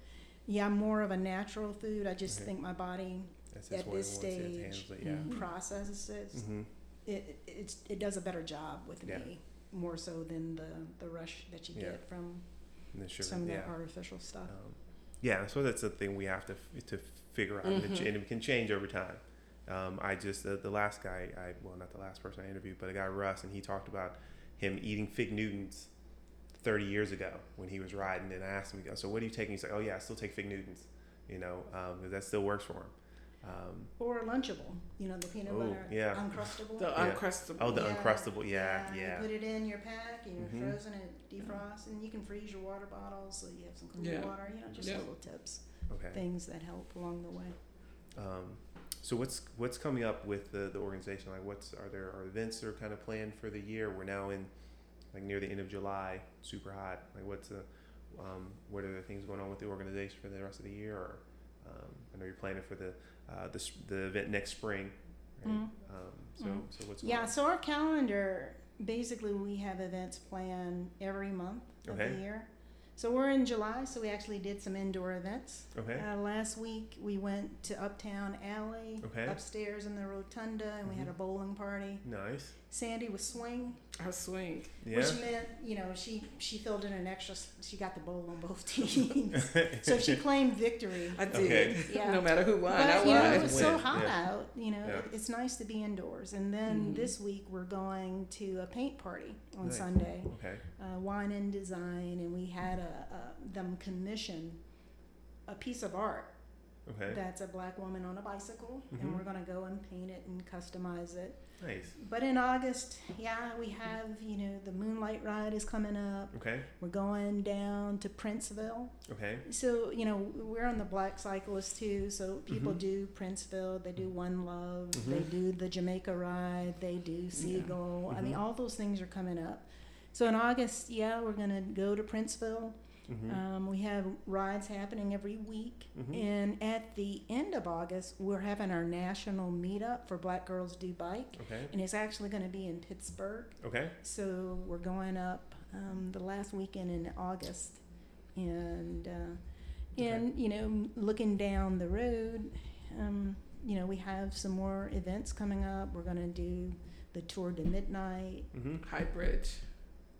Speaker 2: yeah, I'm more of a natural food. I just
Speaker 1: Okay.
Speaker 2: think my body
Speaker 1: That's just
Speaker 2: at
Speaker 1: what
Speaker 2: this
Speaker 1: it wants. It
Speaker 2: stage
Speaker 1: handles it. Yeah.
Speaker 3: Mhm.
Speaker 2: processes it.
Speaker 1: Mm-hmm.
Speaker 2: It it's, it does a better job with
Speaker 1: Yeah.
Speaker 2: me more so than the the rush that you
Speaker 1: Yeah.
Speaker 2: get from
Speaker 1: And the sugar.
Speaker 2: some of
Speaker 1: yeah.
Speaker 2: that artificial stuff.
Speaker 1: Um, yeah, so that's the thing we have to f- to figure out, and, it, ch-
Speaker 3: Mhm.
Speaker 1: and it can change over time. Um, I just the, the last guy, I well, not the last person I interviewed, but a guy Russ, and he talked about him eating fig Newtons 30 years ago when he was riding, and I asked him, so what are you taking? He's like, oh yeah, I still take fig Newtons, you know, because that still works for him. Um,
Speaker 2: Or Lunchable, you know, the peanut
Speaker 1: Oh,
Speaker 2: butter
Speaker 1: yeah.
Speaker 2: Uncrustable.
Speaker 3: The
Speaker 1: Yeah.
Speaker 3: uncrustable.
Speaker 1: oh, the
Speaker 2: Yeah,
Speaker 1: uncrustable, yeah, yeah,
Speaker 2: You put it in your pack, and you're
Speaker 1: Mhm.
Speaker 2: frozen, it defrosts, and you can freeze your water bottles so you have some cool
Speaker 3: Yeah.
Speaker 2: water. You know, just
Speaker 3: Yeah.
Speaker 2: little tips,
Speaker 1: okay.
Speaker 2: things that help along the way.
Speaker 1: Um, so what's what's coming up with the, the organization? Like, what's are there are events that are kind of planned for the year? We're now in like near the end of July, super hot. Like, what's the um, what are the things going on with the organization for the rest of the year? Or um, I know you're planning for the uh, the the event next spring, Right?
Speaker 2: Mhm.
Speaker 1: Um, so,
Speaker 2: Mhm.
Speaker 1: so what's going
Speaker 2: Yeah,
Speaker 1: on?
Speaker 2: so our calendar basically we have events planned every month of
Speaker 1: Okay.
Speaker 2: the year. So we're in July, so we actually did some indoor events.
Speaker 1: Okay.
Speaker 2: Uh, last week we went to Uptown Alley,
Speaker 1: Okay.
Speaker 2: upstairs in the rotunda, and we had
Speaker 1: Mhm.
Speaker 2: a bowling party.
Speaker 1: Nice.
Speaker 2: Sandy was swing,
Speaker 3: Our swing.
Speaker 1: Yeah.
Speaker 2: which meant you know she she filled in an extra. She got the bowl on both teams, so she claimed victory.
Speaker 3: I did.
Speaker 1: Okay.
Speaker 2: Yeah.
Speaker 3: No matter who won, I
Speaker 2: But you know, it was so hot
Speaker 1: yeah.
Speaker 2: out. You know,
Speaker 1: Yeah.
Speaker 2: it's nice to be indoors. And then
Speaker 3: Mhm.
Speaker 2: this week we're going to a paint party on
Speaker 1: Nice.
Speaker 2: Sunday,
Speaker 1: Okay.
Speaker 2: uh, wine and design, and we had a, a them commission a piece of art
Speaker 1: Okay.
Speaker 2: that's a black woman on a bicycle,
Speaker 1: Mhm.
Speaker 2: and we're gonna go and paint it and customize it.
Speaker 1: Nice.
Speaker 2: But in August, yeah, we have you know the Moonlight Ride is coming up.
Speaker 1: Okay.
Speaker 2: We're going down to Princeville.
Speaker 1: Okay.
Speaker 2: So you know we're on the Black Cyclist too. So people
Speaker 1: Mhm.
Speaker 2: do Princeville, they do One Love,
Speaker 1: Mhm.
Speaker 2: they do the Jamaica Ride, they do Seagull. I mean,
Speaker 1: Mhm.
Speaker 2: all those things are coming up. So in August, yeah, we're gonna go to Princeville.
Speaker 1: Mm-hmm.
Speaker 2: Um, we have rides happening every week,
Speaker 1: Mhm.
Speaker 2: and at the end of August, we're having our national meetup for Black Girls Do Bike,
Speaker 1: okay.
Speaker 2: and it's actually going to be in Pittsburgh.
Speaker 1: Okay.
Speaker 2: So we're going up um, the last weekend in August, and uh, and you know, looking down the road, um, you know, we have some more events coming up. We're going to do the tour to midnight.
Speaker 1: Mm-hmm.
Speaker 3: High Bridge.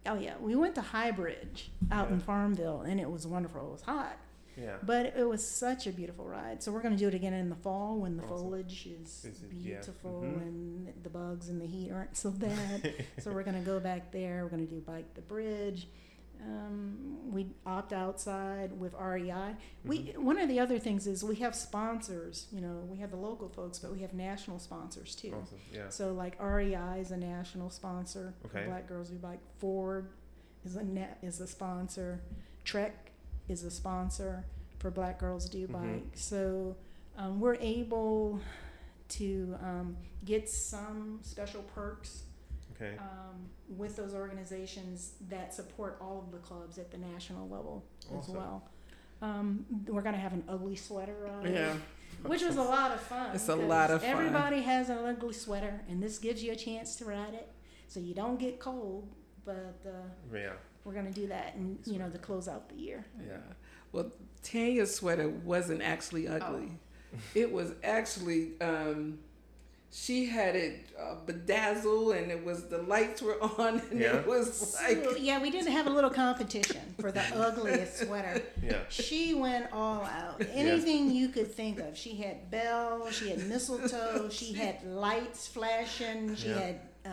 Speaker 2: Oh yeah, we went to High Bridge out in Farmville, and it was wonderful. It was hot,
Speaker 1: Yeah.
Speaker 2: but it was such a beautiful ride. So we're going to do it again in the fall when the
Speaker 1: Awesome.
Speaker 2: foliage is,
Speaker 1: Is it- yeah.
Speaker 2: beautiful
Speaker 1: Mhm.
Speaker 2: and the bugs and the heat aren't so bad. so we're going to go back there. We're going to do bike the bridge. Um, we opt outside with REI. We
Speaker 1: Mm-hmm.
Speaker 2: one of the other things is we have sponsors. You know, we have the local folks, but we have national sponsors too.
Speaker 1: Awesome. Yeah.
Speaker 2: So like REI is a national sponsor
Speaker 1: Okay.
Speaker 2: Black Girls Who Bike. Ford is a net is a sponsor. Trek is a sponsor for Black Girls Do
Speaker 1: Mhm.
Speaker 2: Bike. So um, we're able to um, get some special perks
Speaker 1: Okay.
Speaker 2: um, with those organizations that support all of the clubs at the national level as well. Um, we're gonna have an ugly sweater on.
Speaker 3: Yeah.
Speaker 2: which was a lot of fun.
Speaker 3: It's a
Speaker 2: 'cause
Speaker 3: lot of fun.
Speaker 2: Everybody has an ugly sweater, and this gives you a chance to ride it, so you don't get cold. But uh,
Speaker 1: Yeah.
Speaker 2: we're gonna do that, and you know, to close out the year.
Speaker 3: Yeah. Well, Tanya's sweater wasn't actually ugly. It was actually um, she had it uh, bedazzled, and it was the lights were on, and
Speaker 1: Yeah.
Speaker 3: it was like
Speaker 2: So, yeah, we didn't have a little competition for the ugliest sweater.
Speaker 1: Yeah.
Speaker 2: She went all out. Anything you could think of. She had bells, she had mistletoe, she had lights flashing, she
Speaker 1: Yeah.
Speaker 2: had uh,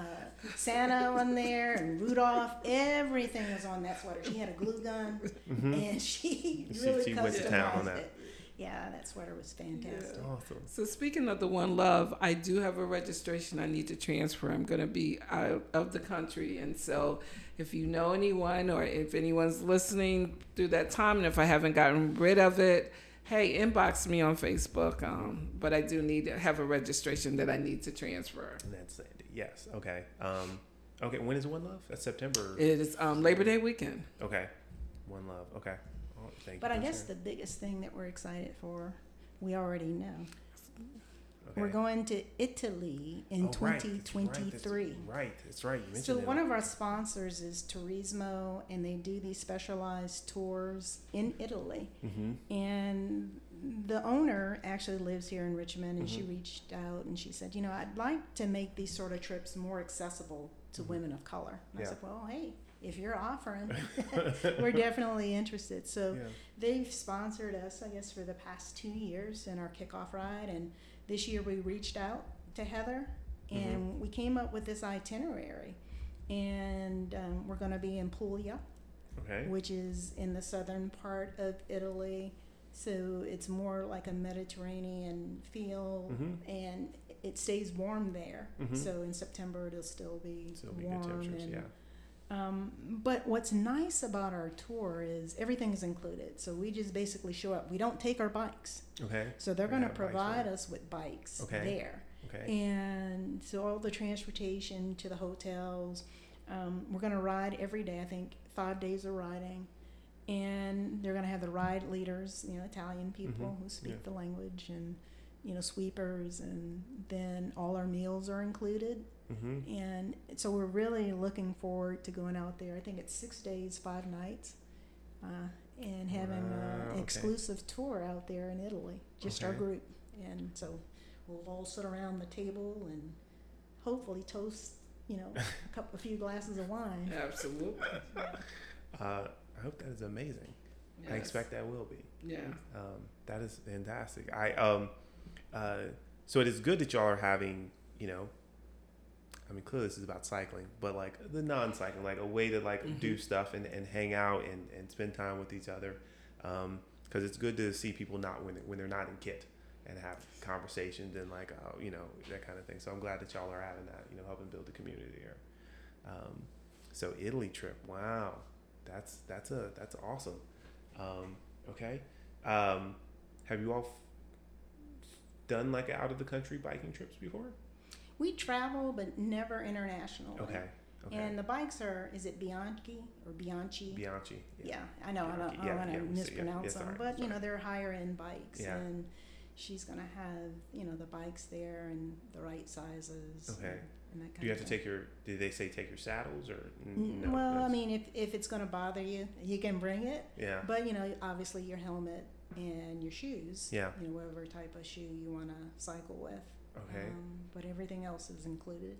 Speaker 2: Santa on there and Rudolph. Everything was on that sweater. She had a glue gun, and she
Speaker 1: She-
Speaker 2: really
Speaker 1: she
Speaker 2: customized
Speaker 1: went to town on that.
Speaker 2: it. Yeah, that sweater was fantastic.
Speaker 1: Awesome.
Speaker 3: So speaking of the One Love, I do have a registration I need to transfer. I'm going to be out of the country, and so if you know anyone or if anyone's listening through that time, and if I haven't gotten rid of it, hey, inbox me on Facebook. Um, but I do need to have a registration that I need to transfer.
Speaker 1: And that's Sandy. Yes. Okay. Um. Okay. When is One Love? That's September.
Speaker 3: It is um, Labor Day weekend.
Speaker 1: okay. One Love. Okay. Thank
Speaker 2: But
Speaker 1: you
Speaker 2: I guess the biggest thing that we're excited for, we already know.
Speaker 1: Okay.
Speaker 2: We're going to Italy in
Speaker 1: Oh, right, that's right,
Speaker 2: 2023.
Speaker 1: That's Right. That's right. You mentioned
Speaker 2: So
Speaker 1: that.
Speaker 2: one of our sponsors is Turismo, and they do these specialized tours in Italy.
Speaker 1: Mm-hmm.
Speaker 2: And the owner actually lives here in Richmond, and she
Speaker 1: Mhm.
Speaker 2: reached out and she said, "You know, I'd like to make these sort of trips more accessible to
Speaker 1: Mhm.
Speaker 2: women of color." And
Speaker 1: Yeah.
Speaker 2: I said, "Well, hey, if you're offering, we're definitely interested." So
Speaker 1: yeah.
Speaker 2: they've sponsored us, I guess, for the past two years in our kickoff ride. And this year we reached out to Heather and we came up with this itinerary. And um, we're going to be in Puglia,
Speaker 1: Okay.
Speaker 2: which is in the southern part of Italy. So it's more like a Mediterranean feel,
Speaker 1: Mhm.
Speaker 2: and it stays warm there.
Speaker 1: Mhm.
Speaker 2: So in September it'll still be
Speaker 1: Still be
Speaker 2: warm
Speaker 1: good temperatures.
Speaker 2: and
Speaker 1: Yeah.
Speaker 2: Um, but what's nice about our tour is everything is included. So we just basically show up. We don't take our bikes.
Speaker 1: Okay.
Speaker 2: So they're going to provide us with bikes
Speaker 1: Okay.
Speaker 2: there.
Speaker 1: Okay.
Speaker 2: And so all the transportation to the hotels, um, we're going to ride every day, I think five days of riding. And they're going to have the ride leaders, you know, Italian people
Speaker 1: Mhm.
Speaker 2: who speak
Speaker 1: Yeah.
Speaker 2: the language. And you know, sweepers, and then all our meals are included.
Speaker 1: Mm-hmm.
Speaker 2: And so we're really looking forward to going out there. I think it's six days, five nights, uh, and having
Speaker 1: Wow,
Speaker 2: an
Speaker 1: okay.
Speaker 2: exclusive tour out there in Italy, just our group. And so we'll all sit around the table and hopefully toast, you know, a couple, a few glasses of wine.
Speaker 3: Absolutely.
Speaker 1: Uh, I hope that is amazing. I expect that will be.
Speaker 3: Yeah.
Speaker 1: Um, that is fantastic. I um, uh, so it is good that y'all are having, you know, I mean, clearly this is about cycling, but like the non-cycling, like a way to like do stuff and, and hang out and, and spend time with each other. Um, cause it's good to see people not when, when they're not in kit and have conversations and like, uh, you know, that kind of thing. So I'm glad that y'all are having that, you know, helping build the community here. Um, so Italy trip. Wow. That's, that's a, that's awesome. Um, okay. Um, have you all done like out of the country biking trips before?
Speaker 2: We travel, but never international.
Speaker 1: Okay. Okay.
Speaker 2: And the bikes are, is it Bianchi or Bianchi?
Speaker 1: Bianchi.
Speaker 2: Yeah, I know. I don't, I
Speaker 1: Yeah,
Speaker 2: want to
Speaker 1: yeah,
Speaker 2: mispronounce
Speaker 1: yeah,
Speaker 2: them, but you know they're higher end bikes,
Speaker 1: Yeah.
Speaker 2: and she's gonna have you know the bikes there and the right sizes.
Speaker 1: Okay.
Speaker 2: And, and that kind
Speaker 1: Do you have
Speaker 2: of
Speaker 1: to
Speaker 2: thing.
Speaker 1: take your? Did they say take your saddles or? No,
Speaker 2: well, I mean, if if it's gonna bother you, you can bring it,
Speaker 1: Yeah.
Speaker 2: but you know, obviously your helmet and your shoes.
Speaker 1: Yeah.
Speaker 2: You know, whatever type of shoe you want to cycle with.
Speaker 1: Okay.
Speaker 2: Um, but everything else is included.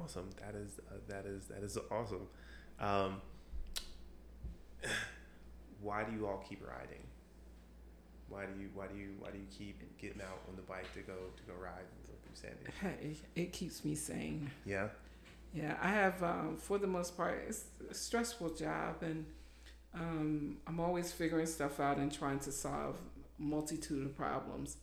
Speaker 1: Awesome. That is uh, that is that is awesome. Um, why do you all keep riding? Why do you why do you why do you keep getting out on the bike to go to go ride and go through Sandy?
Speaker 3: Hey, it keeps me sane.
Speaker 1: Yeah.
Speaker 3: Yeah, I have, um, for the most part, it's a stressful job, and um, I'm always figuring stuff out and trying to solve multitude of problems.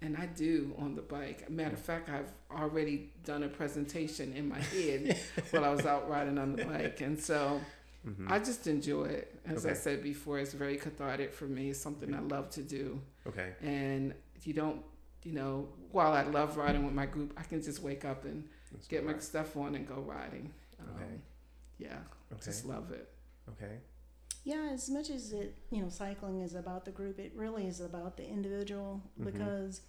Speaker 3: And I do on the bike. Matter of fact, I've already done a presentation in my head while I was out riding on the bike, and so
Speaker 1: Mm-hmm.
Speaker 3: I just enjoy it. As I said before, it's very cathartic for me. It's something I love to do,
Speaker 1: Okay.
Speaker 3: and you don't, you know, while I love riding with my group, I can just wake up and
Speaker 1: That's
Speaker 3: get my
Speaker 1: right.
Speaker 3: stuff on and go riding. Um,
Speaker 1: Okay.
Speaker 3: Yeah,
Speaker 1: Okay.
Speaker 3: just love it.
Speaker 1: Okay.
Speaker 2: Yeah, as much as it, you know, cycling is about the group, it really is about the individual
Speaker 1: Mhm.
Speaker 2: because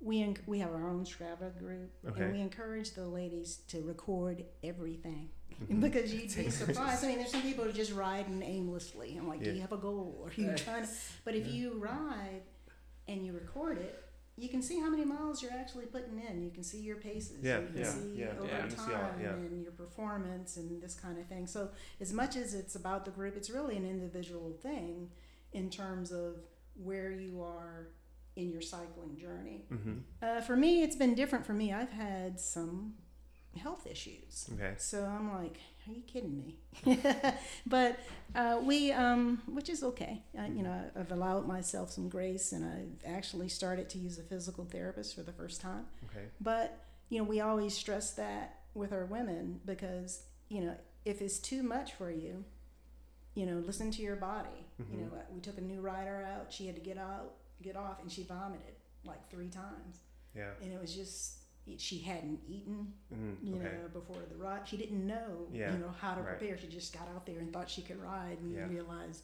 Speaker 2: we enc- we have our own Strava group
Speaker 1: Okay.
Speaker 2: and we encourage the ladies to record everything
Speaker 1: Mhm.
Speaker 2: because you'd be surprised. I mean, there's some people who just riding aimlessly. I'm like, do you have a goal? Are you trying to? But if
Speaker 1: Yeah.
Speaker 2: you ride and you record it, you can see how many miles you're actually putting in. You can see your paces.
Speaker 1: Yeah,
Speaker 2: you can
Speaker 1: yeah,
Speaker 2: see
Speaker 1: yeah,
Speaker 2: over
Speaker 3: yeah,
Speaker 1: you
Speaker 2: time
Speaker 1: see all- yeah.
Speaker 2: and your performance and this kind of thing. So as much as it's about the group, it's really an individual thing in terms of where you are in your cycling journey.
Speaker 1: Mm-hmm.
Speaker 2: Uh, for me, it's been different. For me, I've had some health issues.
Speaker 1: Okay.
Speaker 2: So I'm like, are you kidding me? but uh, we, um, which is okay. I, you know, I've allowed myself some grace, and I've actually started to use a physical therapist for the first time.
Speaker 1: Okay.
Speaker 2: But you know, we always stress that with our women because you know, if it's too much for you, you know, listen to your body. You know, we took a new rider out. She had to get out, get off, and she vomited like three times,
Speaker 1: Yeah.
Speaker 2: and it was just she hadn't eaten
Speaker 1: Mm,
Speaker 2: you
Speaker 1: okay.
Speaker 2: know, before the ride. She didn't know,
Speaker 1: Yeah,
Speaker 2: you know, how to
Speaker 1: right.
Speaker 2: prepare. She just got out there and thought she could ride and
Speaker 1: Yeah.
Speaker 2: realized,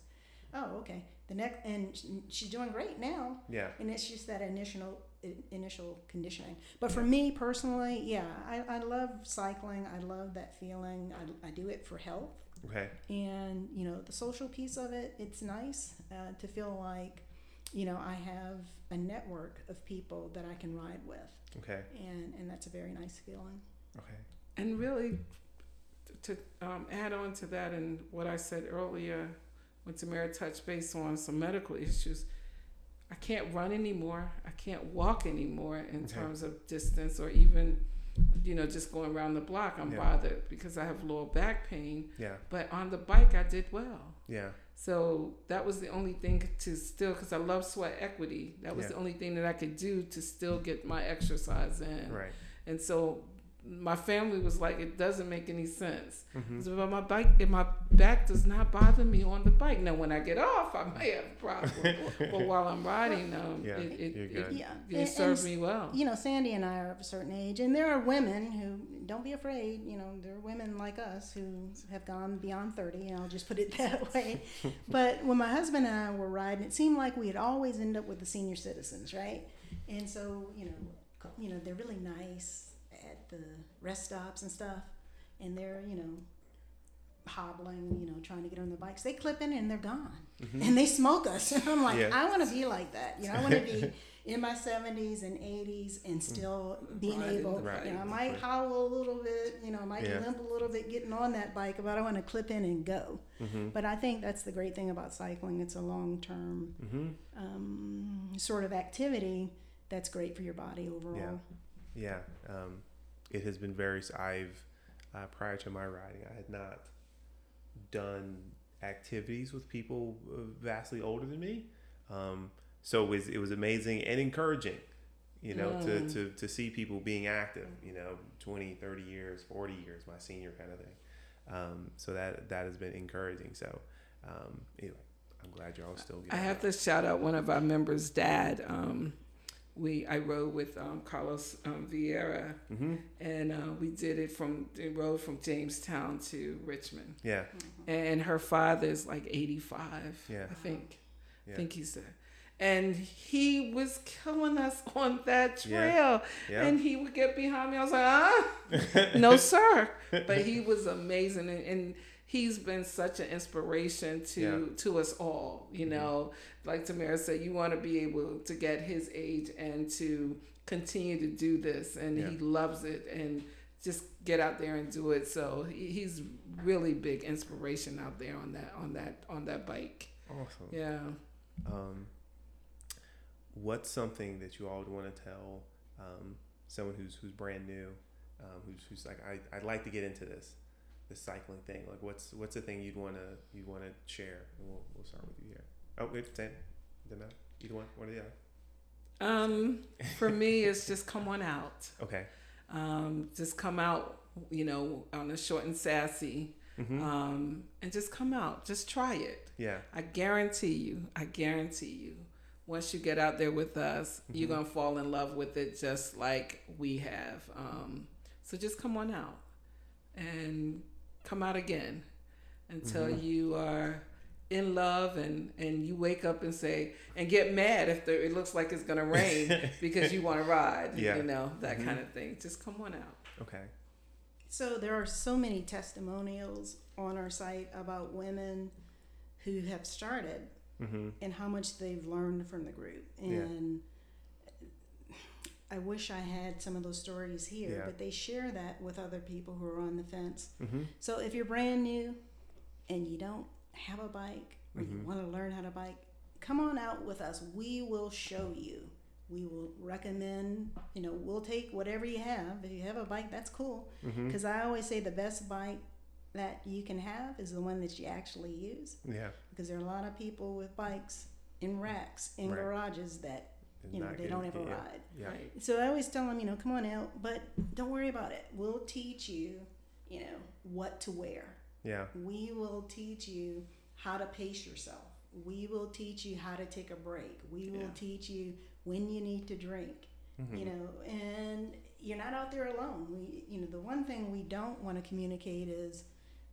Speaker 2: oh, okay. The next, and she's doing great now.
Speaker 1: Yeah.
Speaker 2: And it's just that initial initial conditioning. But for me personally, yeah, I, I love cycling. I love that feeling. I, I do it for health.
Speaker 1: Okay.
Speaker 2: And, you know, the social piece of it, it's nice uh, to feel like, you know, I have a network of people that I can ride with.
Speaker 1: Okay.
Speaker 2: And, and that's a very nice feeling.
Speaker 1: Okay.
Speaker 3: And really, to um, add on to that, and what I said earlier, when Tamara touched base on some medical issues, I can't run anymore. I can't walk anymore in
Speaker 1: Okay.
Speaker 3: terms of distance or even, you know, just going around the block. I'm
Speaker 1: Yeah.
Speaker 3: bothered because I have lower back pain.
Speaker 1: Yeah.
Speaker 3: But on the bike, I did well.
Speaker 1: Yeah.
Speaker 3: So that was the only thing to still, because I love sweat equity. That was
Speaker 1: Yeah.
Speaker 3: the only thing that I could do to still get my exercise in.
Speaker 1: Right.
Speaker 3: And so my family was like, it doesn't make any sense.
Speaker 1: Mm-hmm.
Speaker 3: So, but my bike, if my back does not bother me on the bike. Now, when I get off, I may have a problem. but while I'm riding, um,
Speaker 1: Yeah,
Speaker 3: it, it,
Speaker 1: you're
Speaker 3: it.
Speaker 2: Yeah.
Speaker 3: it
Speaker 2: And-
Speaker 3: served
Speaker 2: and
Speaker 3: me well.
Speaker 2: you know, Sandy and I are of a certain age, and there are women who don't be afraid. You know, there are women like us who have gone beyond thirty, and I'll just put it that way. but when my husband and I were riding, it seemed like we'd always end up with the senior citizens, right? And so, you know, you know, they're really nice at the rest stops and stuff, and they're, you know, hobbling, you know, trying to get on their bikes. They clip in and they're gone, and they smoke us. And I'm like,
Speaker 1: Yeah.
Speaker 2: I want to be like that. You know, I want to be in my 70s and 80s and still being
Speaker 3: Riding
Speaker 2: able.
Speaker 3: the
Speaker 1: Right.
Speaker 2: You know, I might
Speaker 1: Right.
Speaker 2: howl a little bit. You know, I might
Speaker 1: Yeah.
Speaker 2: limp a little bit getting on that bike, but I want to clip in and go.
Speaker 1: Mm-hmm.
Speaker 2: But I think that's the great thing about cycling. It's a long term
Speaker 1: Mm-hmm.
Speaker 2: um, sort of activity that's great for your body overall.
Speaker 1: Yeah, um, it has been very. I've uh, prior to my riding, I had not done activities with people uh, vastly older than me. Um, so it was it was amazing and encouraging, you know, to,
Speaker 3: Mm.
Speaker 1: to, to see people being active, you know, 20, 30 years, 40 years, my senior kind of thing. Um, so that that has been encouraging. So um, anyway, I'm glad you're all still
Speaker 3: I have to shout out one of our members' dad. Um, we I rode with um, Carlos um, Vieira,
Speaker 1: hmm
Speaker 3: and uh, we did it from the road from Jamestown to Richmond.
Speaker 1: Yeah,
Speaker 3: And her father's like 85,
Speaker 1: Yeah.
Speaker 3: I think.
Speaker 1: Yeah.
Speaker 3: I think he's there. And he was killing us on that trail.
Speaker 1: yeah,
Speaker 3: And he would get behind me. I was like, ah, no, sir. But he was amazing. And, and he's been such an inspiration to,
Speaker 1: Yeah. Mm-hmm.
Speaker 3: to us all. You know, like Tamara said, you want to be able to get his age and to continue to do this. And
Speaker 1: Yeah.
Speaker 3: he loves it. And just get out there and do it. So he's really big inspiration out there on that on that on that bike.
Speaker 1: awesome.
Speaker 3: Yeah.
Speaker 1: um, what's something that you all would want to tell um, someone who's who's brand new, um, who's who's like I I'd like to get into this this cycling thing. Like what's what's the thing you'd want to you'd want to share? And we'll we'll start with you here. Oh wait, Sam, doesn't matter. Either one, one or the other.
Speaker 3: Um, for me, it's just come on out.
Speaker 1: Okay.
Speaker 3: Um, just come out, you know, on a short and sassy,
Speaker 1: hmm
Speaker 3: um, and just come out. Just try it.
Speaker 1: yeah.
Speaker 3: I guarantee you. I guarantee you. Once you get out there with us, you're
Speaker 1: Mhm.
Speaker 3: gonna fall in love with it, just like we have. Um, so just come on out, and come out again until
Speaker 1: Mhm.
Speaker 3: you are in love and and you wake up and say and get mad if the, it looks like it's gonna rain because you want to ride
Speaker 1: Yeah.
Speaker 3: you know that
Speaker 1: Mhm.
Speaker 3: kind of thing just come on out
Speaker 1: Okay.
Speaker 2: So there are so many testimonials on our site about women who have started
Speaker 1: hmm
Speaker 2: and how much they've learned from the group.
Speaker 1: Yeah.
Speaker 2: And I wish I had some of those stories here,
Speaker 1: Yeah.
Speaker 2: but they share that with other people who are on the fence.
Speaker 1: hmm
Speaker 2: So if you're brand new and you don't have a bike or you
Speaker 1: Mhm.
Speaker 2: want to learn how to bike, come on out with us. We will show you. We will recommend, you know, we'll take whatever you have. If you have a bike, that's cool. Because I always say the best bike that you can have is the one that you actually use.
Speaker 1: Yeah.
Speaker 2: Because there are a lot of people with bikes in racks in
Speaker 1: Right.
Speaker 2: garages that
Speaker 1: It's
Speaker 2: you know they don't ever
Speaker 1: yeah.
Speaker 2: ride.
Speaker 1: Yeah.
Speaker 3: right
Speaker 2: So I always tell them, you know, come on out, but don't worry about it. We'll teach you, you know, what to wear.
Speaker 1: Yeah.
Speaker 2: We will teach you how to pace yourself. We will teach you how to take a break. We will
Speaker 3: Yeah.
Speaker 2: teach you when you need to drink.
Speaker 1: Mhm.
Speaker 2: You know, and you're not out there alone. We, you know, the one thing we don't want to communicate is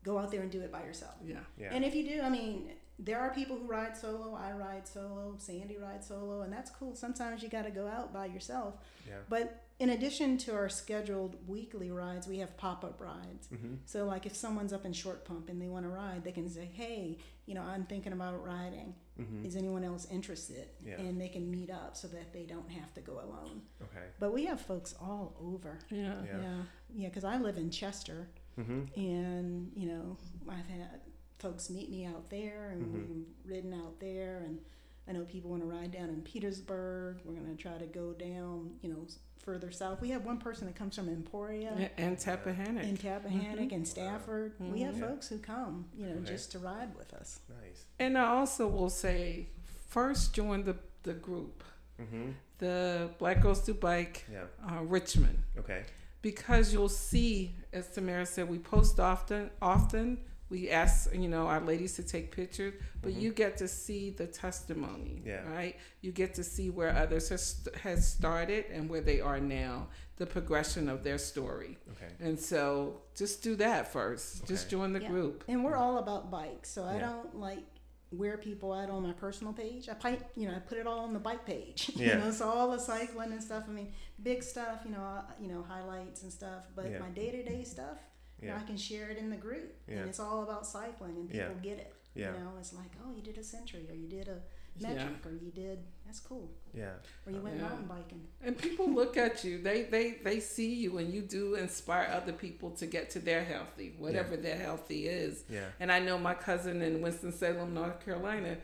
Speaker 2: go out there and do it by yourself.
Speaker 3: yeah
Speaker 1: Yeah.
Speaker 2: And if you do, I mean, there are people who ride solo. I ride solo. Sandy rides solo, and that's cool. Sometimes you got to go out by yourself.
Speaker 1: yeah.
Speaker 2: But in addition to our scheduled weekly rides, we have pop up rides.
Speaker 1: hmm
Speaker 2: So, like if someone's up in Short Pump and they want to ride, they can say, "Hey, you know, I'm thinking about riding.
Speaker 1: hmm
Speaker 2: Is anyone else interested?"
Speaker 1: Yeah.
Speaker 2: And they can meet up so that they don't have to go alone.
Speaker 1: Okay.
Speaker 2: But we have folks all over.
Speaker 3: yeah
Speaker 1: Yeah.
Speaker 2: Yeah, yeah. Because I live in Chester,
Speaker 1: hmm
Speaker 2: and you know, I've had folks meet me out there, and
Speaker 1: Mhm.
Speaker 2: we've ridden out there, and I know people want to ride down in Petersburg. We're going to try to go down, you know, further south. We have one person that comes from Emporia.
Speaker 3: and, and Tappahannock
Speaker 2: in Tappahannock
Speaker 3: Mhm.
Speaker 2: and Stafford. We have.
Speaker 1: Yeah.
Speaker 2: folks who come, you know,
Speaker 1: Okay.
Speaker 2: just to ride with us.
Speaker 1: Nice.
Speaker 3: and i also will say first join the the group
Speaker 1: hmm
Speaker 3: the black girls do bike
Speaker 1: Yeah.
Speaker 3: uh, richmond
Speaker 1: Okay.
Speaker 3: because you'll see, as Tamara said, we post often. Often we ask, you know, our ladies to take pictures, but
Speaker 1: Mhm.
Speaker 3: you get to see the testimony,
Speaker 1: Yeah.
Speaker 3: right? You get to see where others has, has started and where they are now, the progression of their story.
Speaker 1: Okay.
Speaker 3: And so, just do that first.
Speaker 1: okay.
Speaker 3: Just join the
Speaker 2: Yeah.
Speaker 3: group.
Speaker 2: And we're all about bikes, so I don't like wear people out on my personal page. I pipe, you know, I put it all on the bike page.
Speaker 1: Yeah.
Speaker 2: you know, so all the cycling and stuff. I mean, big stuff. You know, uh, you know, highlights and stuff. But
Speaker 1: Yeah.
Speaker 2: my day to day stuff, you know,
Speaker 1: Yeah.
Speaker 2: I can share it in the group,
Speaker 1: Yeah.
Speaker 2: and it's all about cycling, and
Speaker 1: Yeah.
Speaker 2: people get it.
Speaker 1: Yeah.
Speaker 2: You know, it's like, oh, you did a century, or you did a
Speaker 3: Yeah.
Speaker 2: metric, or you did that's cool,
Speaker 1: Yeah.
Speaker 2: or you went
Speaker 3: Yeah.
Speaker 2: mountain biking.
Speaker 3: And people look at you. They they they see you, and you do inspire other people to get to their healthy, whatever their healthy is.
Speaker 1: Yeah.
Speaker 3: And I know my cousin in Winston Salem, North Carolina.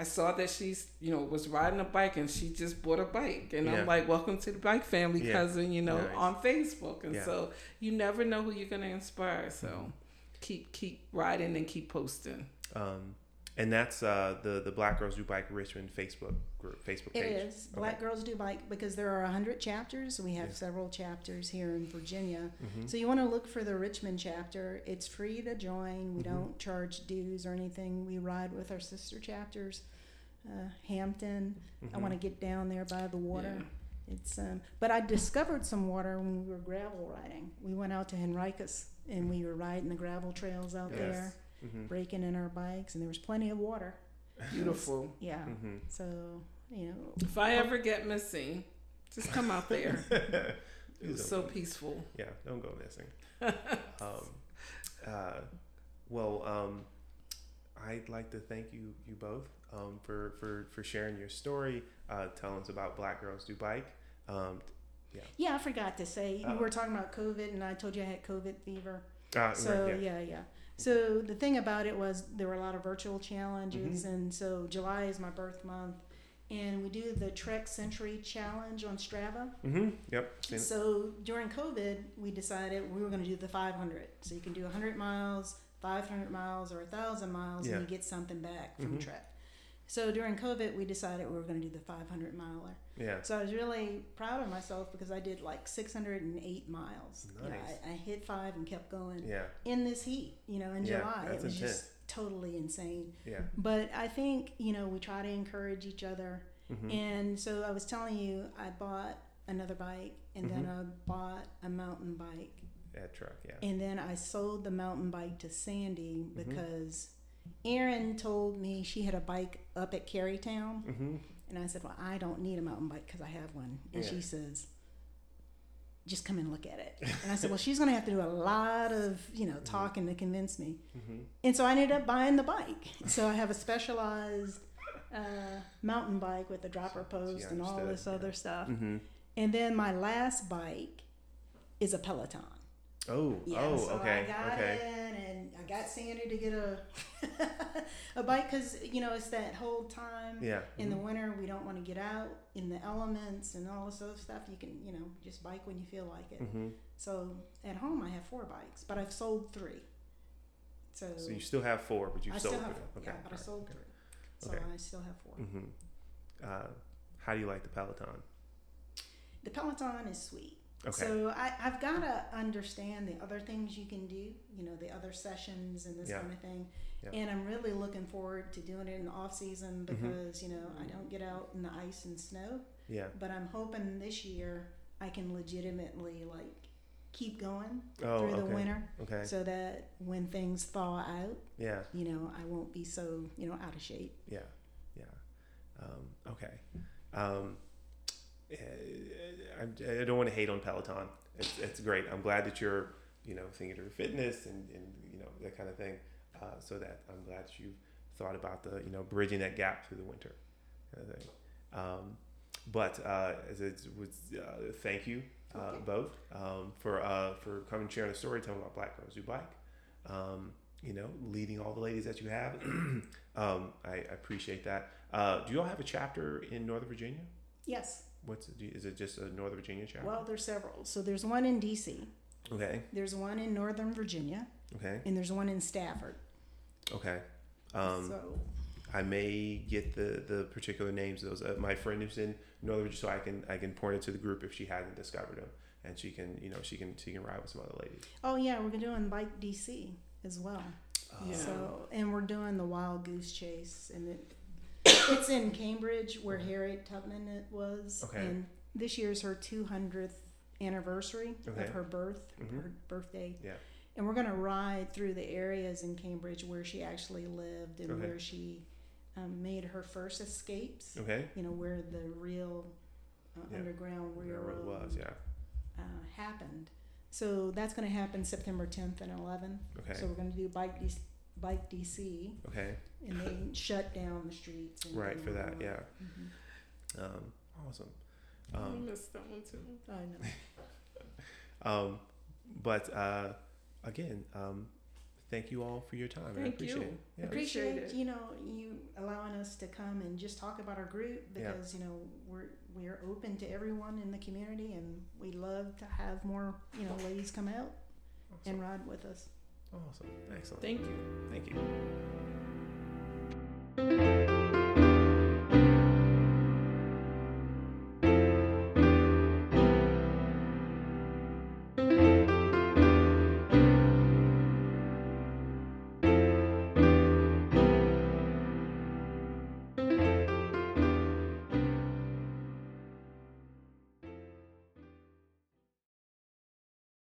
Speaker 3: I saw that she's, you know, was riding a bike and she just bought a bike. And
Speaker 1: Yeah.
Speaker 3: I'm like, welcome to the bike family,
Speaker 1: Yeah.
Speaker 3: cousin, you know,
Speaker 1: Nice.
Speaker 3: on Facebook. And
Speaker 1: Yeah.
Speaker 3: so you never know who you're going to inspire. So keep keep riding and keep posting.
Speaker 1: Um, and that's uh, the the Black Girls Do Bike Richmond Facebook group, Facebook
Speaker 2: It
Speaker 1: page.
Speaker 2: is Black Girls Do Bike because there are hundred chapters. We have
Speaker 1: Yeah.
Speaker 2: several chapters here in Virginia.
Speaker 1: Mhm.
Speaker 2: So you want to look for the Richmond chapter. It's free to join. We
Speaker 1: Mhm.
Speaker 2: don't charge dues or anything. We ride with our sister chapters. Uh, Hampton. I
Speaker 1: Mhm.
Speaker 2: want to get down there by the water.
Speaker 3: Yeah.
Speaker 2: It's um, but I discovered some water when we were gravel riding. We went out to Henricus and we were riding the gravel trails out
Speaker 1: Yes.
Speaker 2: there,
Speaker 1: Mhm.
Speaker 2: breaking in our bikes, and there was plenty of water.
Speaker 3: Beautiful.
Speaker 2: Yeah.
Speaker 1: Mhm.
Speaker 2: So you know,
Speaker 3: If I ever get missing, just come out there. It was so
Speaker 1: go-
Speaker 3: peaceful.
Speaker 1: Yeah, don't go missing. um, uh, well, um, I'd like to thank you, you both, um, for, for, for sharing your story, uh, telling us about Black Girls Do Bike. Um,
Speaker 2: yeah, I forgot to say
Speaker 1: Uh-oh.
Speaker 2: we were talking about COVID, and I told you I had COVID fever.
Speaker 1: uh,
Speaker 2: So
Speaker 1: right, yeah.
Speaker 2: yeah, yeah. So the thing about it was there were a lot of virtual challenges,
Speaker 1: Mm-hmm.
Speaker 2: and so July is my birth month, and we do the Trek Century Challenge on Strava.
Speaker 1: Mm-hmm. Yep.
Speaker 2: So during COVID, we decided we were going to do the 500. So you can do 100 miles, 500 miles, or 1,000 miles,
Speaker 1: Yeah.
Speaker 2: and you get something back from
Speaker 1: Mhm.
Speaker 2: Trek. So during COVID, we decided we were going to do the 500 miler.
Speaker 1: Yeah.
Speaker 2: So I was really proud of myself because I did like 608 miles. You know,
Speaker 1: Nice.
Speaker 2: I, I hit five and kept going
Speaker 1: Yeah.
Speaker 2: in this heat, you know, in
Speaker 1: Yeah,
Speaker 2: July. It was
Speaker 1: intense.
Speaker 2: just totally insane.
Speaker 1: Yeah.
Speaker 2: But I think, you know, we try to encourage each other.
Speaker 1: Mm-hmm.
Speaker 2: And so I was telling you, I bought another bike and then
Speaker 1: Mm-hmm.
Speaker 2: I bought a mountain bike.
Speaker 1: At Trek. Yeah.
Speaker 2: And then I sold the mountain bike to Sandy
Speaker 1: Mm-hmm.
Speaker 2: Erin told me she had a bike up at Carytown.
Speaker 1: Mm-hmm.
Speaker 2: And I said, Well, I don't need a mountain bike because I have one. And
Speaker 1: Yeah.
Speaker 2: she says, Just come and look at it. And I said, Well, she's going to have to do a lot of, you know, talking to convince me.
Speaker 1: Mm-hmm.
Speaker 2: And so I ended up buying the bike. So I have a specialized uh, mountain bike with a dropper post and all this
Speaker 1: yeah.
Speaker 2: other stuff.
Speaker 1: Mm-hmm.
Speaker 2: And then my last bike is a Peloton.
Speaker 1: Oh.
Speaker 2: Yeah,
Speaker 1: oh.
Speaker 2: so
Speaker 1: okay.
Speaker 2: I got
Speaker 1: okay.
Speaker 2: in and I got Sandy to get a a bike because you know it's that whole time
Speaker 1: Yeah.
Speaker 2: in the winter we don't want to get out in the elements and all this other stuff. You can you know just bike when you feel like it.
Speaker 1: Mm-hmm.
Speaker 2: So at home I have four bikes, but I've sold three. So,
Speaker 1: So you still have four, but you
Speaker 2: I
Speaker 1: sold
Speaker 2: still have
Speaker 1: three. Okay.
Speaker 2: yeah, but I sold
Speaker 1: okay.
Speaker 2: three. So
Speaker 1: Okay.
Speaker 2: I still have 4
Speaker 1: Mm-hmm. Uh, how do you like the Peloton?
Speaker 2: The Peloton is sweet.
Speaker 1: Okay.
Speaker 2: So I, I've got to understand the other things you can do, you know, the other sessions and this
Speaker 1: Yeah.
Speaker 2: kind of thing.
Speaker 1: Yeah.
Speaker 2: And I'm really looking forward to doing it in the off season
Speaker 1: Mhm.
Speaker 2: because, you know, I don't get out in the ice and snow,
Speaker 1: yeah.
Speaker 2: but I'm hoping this year I can legitimately like keep going
Speaker 1: Oh.
Speaker 2: through the
Speaker 1: okay.
Speaker 2: winter
Speaker 1: Okay.
Speaker 2: so that when things thaw out,
Speaker 1: Yeah.
Speaker 2: you know, I won't be so, you know, out of shape.
Speaker 1: Yeah, yeah. Um, okay. Um, I, I don't want to hate on Peloton. It's, it's great. I'm glad that you're, you know, thinking of your fitness and, and you know that kind of thing. Uh, so that I'm glad that you've thought about the, you know, bridging that gap through the winter, kind of thing. Um, but uh, as it was, uh, thank you uh,
Speaker 2: Okay.
Speaker 1: both um, for uh, for coming and sharing the story, telling about Black Girls Who Bike. Um, you know, leading all the ladies that you have. um, I, I appreciate that. Uh, do you all have a chapter in Northern Virginia?
Speaker 2: Yes.
Speaker 1: What's is it just a Northern Virginia chapter?
Speaker 2: Well, there's several. So there's one in D.C.,
Speaker 1: okay,
Speaker 2: there's one in Northern Virginia,
Speaker 1: okay,
Speaker 2: and there's one in Stafford.
Speaker 1: okay. Um,
Speaker 2: so
Speaker 1: I may get the, the particular names of those. Uh, my friend who's in Northern Virginia, so I can I can point it to the group if she hasn't discovered them, and she can you know she can she can ride with some other ladies.
Speaker 2: Oh yeah, we're doing Bike DC as well.
Speaker 3: Yeah.
Speaker 2: So and we're doing the Wild Goose Chase, and it it's in Cambridge where Harriet Tubman it was.
Speaker 1: Okay.
Speaker 2: And this year's her 200th anniversary
Speaker 1: Okay.
Speaker 2: of her birth,
Speaker 1: Mhm.
Speaker 2: her birthday.
Speaker 1: Yeah.
Speaker 2: And we're gonna ride through the areas in Cambridge where she actually lived and
Speaker 1: Okay.
Speaker 2: where she um, made her first escapes.
Speaker 1: Okay.
Speaker 2: You know where the real uh,
Speaker 1: Yeah.
Speaker 2: underground
Speaker 1: Railroad was, yeah.
Speaker 2: uh, happened. So that's going to happen September 10th and 11th.
Speaker 1: Okay.
Speaker 2: So we're going to do bike bike DC,
Speaker 1: okay.
Speaker 2: and they shut down the streets. And
Speaker 1: Right for that,
Speaker 2: everything.
Speaker 1: yeah.
Speaker 2: Mhm.
Speaker 1: Um, awesome.
Speaker 3: I
Speaker 1: Um,
Speaker 3: missed that one too.
Speaker 2: I know.
Speaker 1: um, but uh, again, um, thank you all for your time. I
Speaker 3: Thank
Speaker 1: appreciate
Speaker 3: you.
Speaker 1: it. Yeah.
Speaker 3: Appreciate
Speaker 2: appreciate
Speaker 3: it.
Speaker 2: you know you allowing us to come and just talk about our group
Speaker 1: Yeah.
Speaker 2: because you know we're we're open to everyone in the community and we love to have more you know ladies come out
Speaker 1: Awesome.
Speaker 2: and ride with us.
Speaker 1: Awesome. Excellent.
Speaker 3: Thank you.
Speaker 1: Thank you.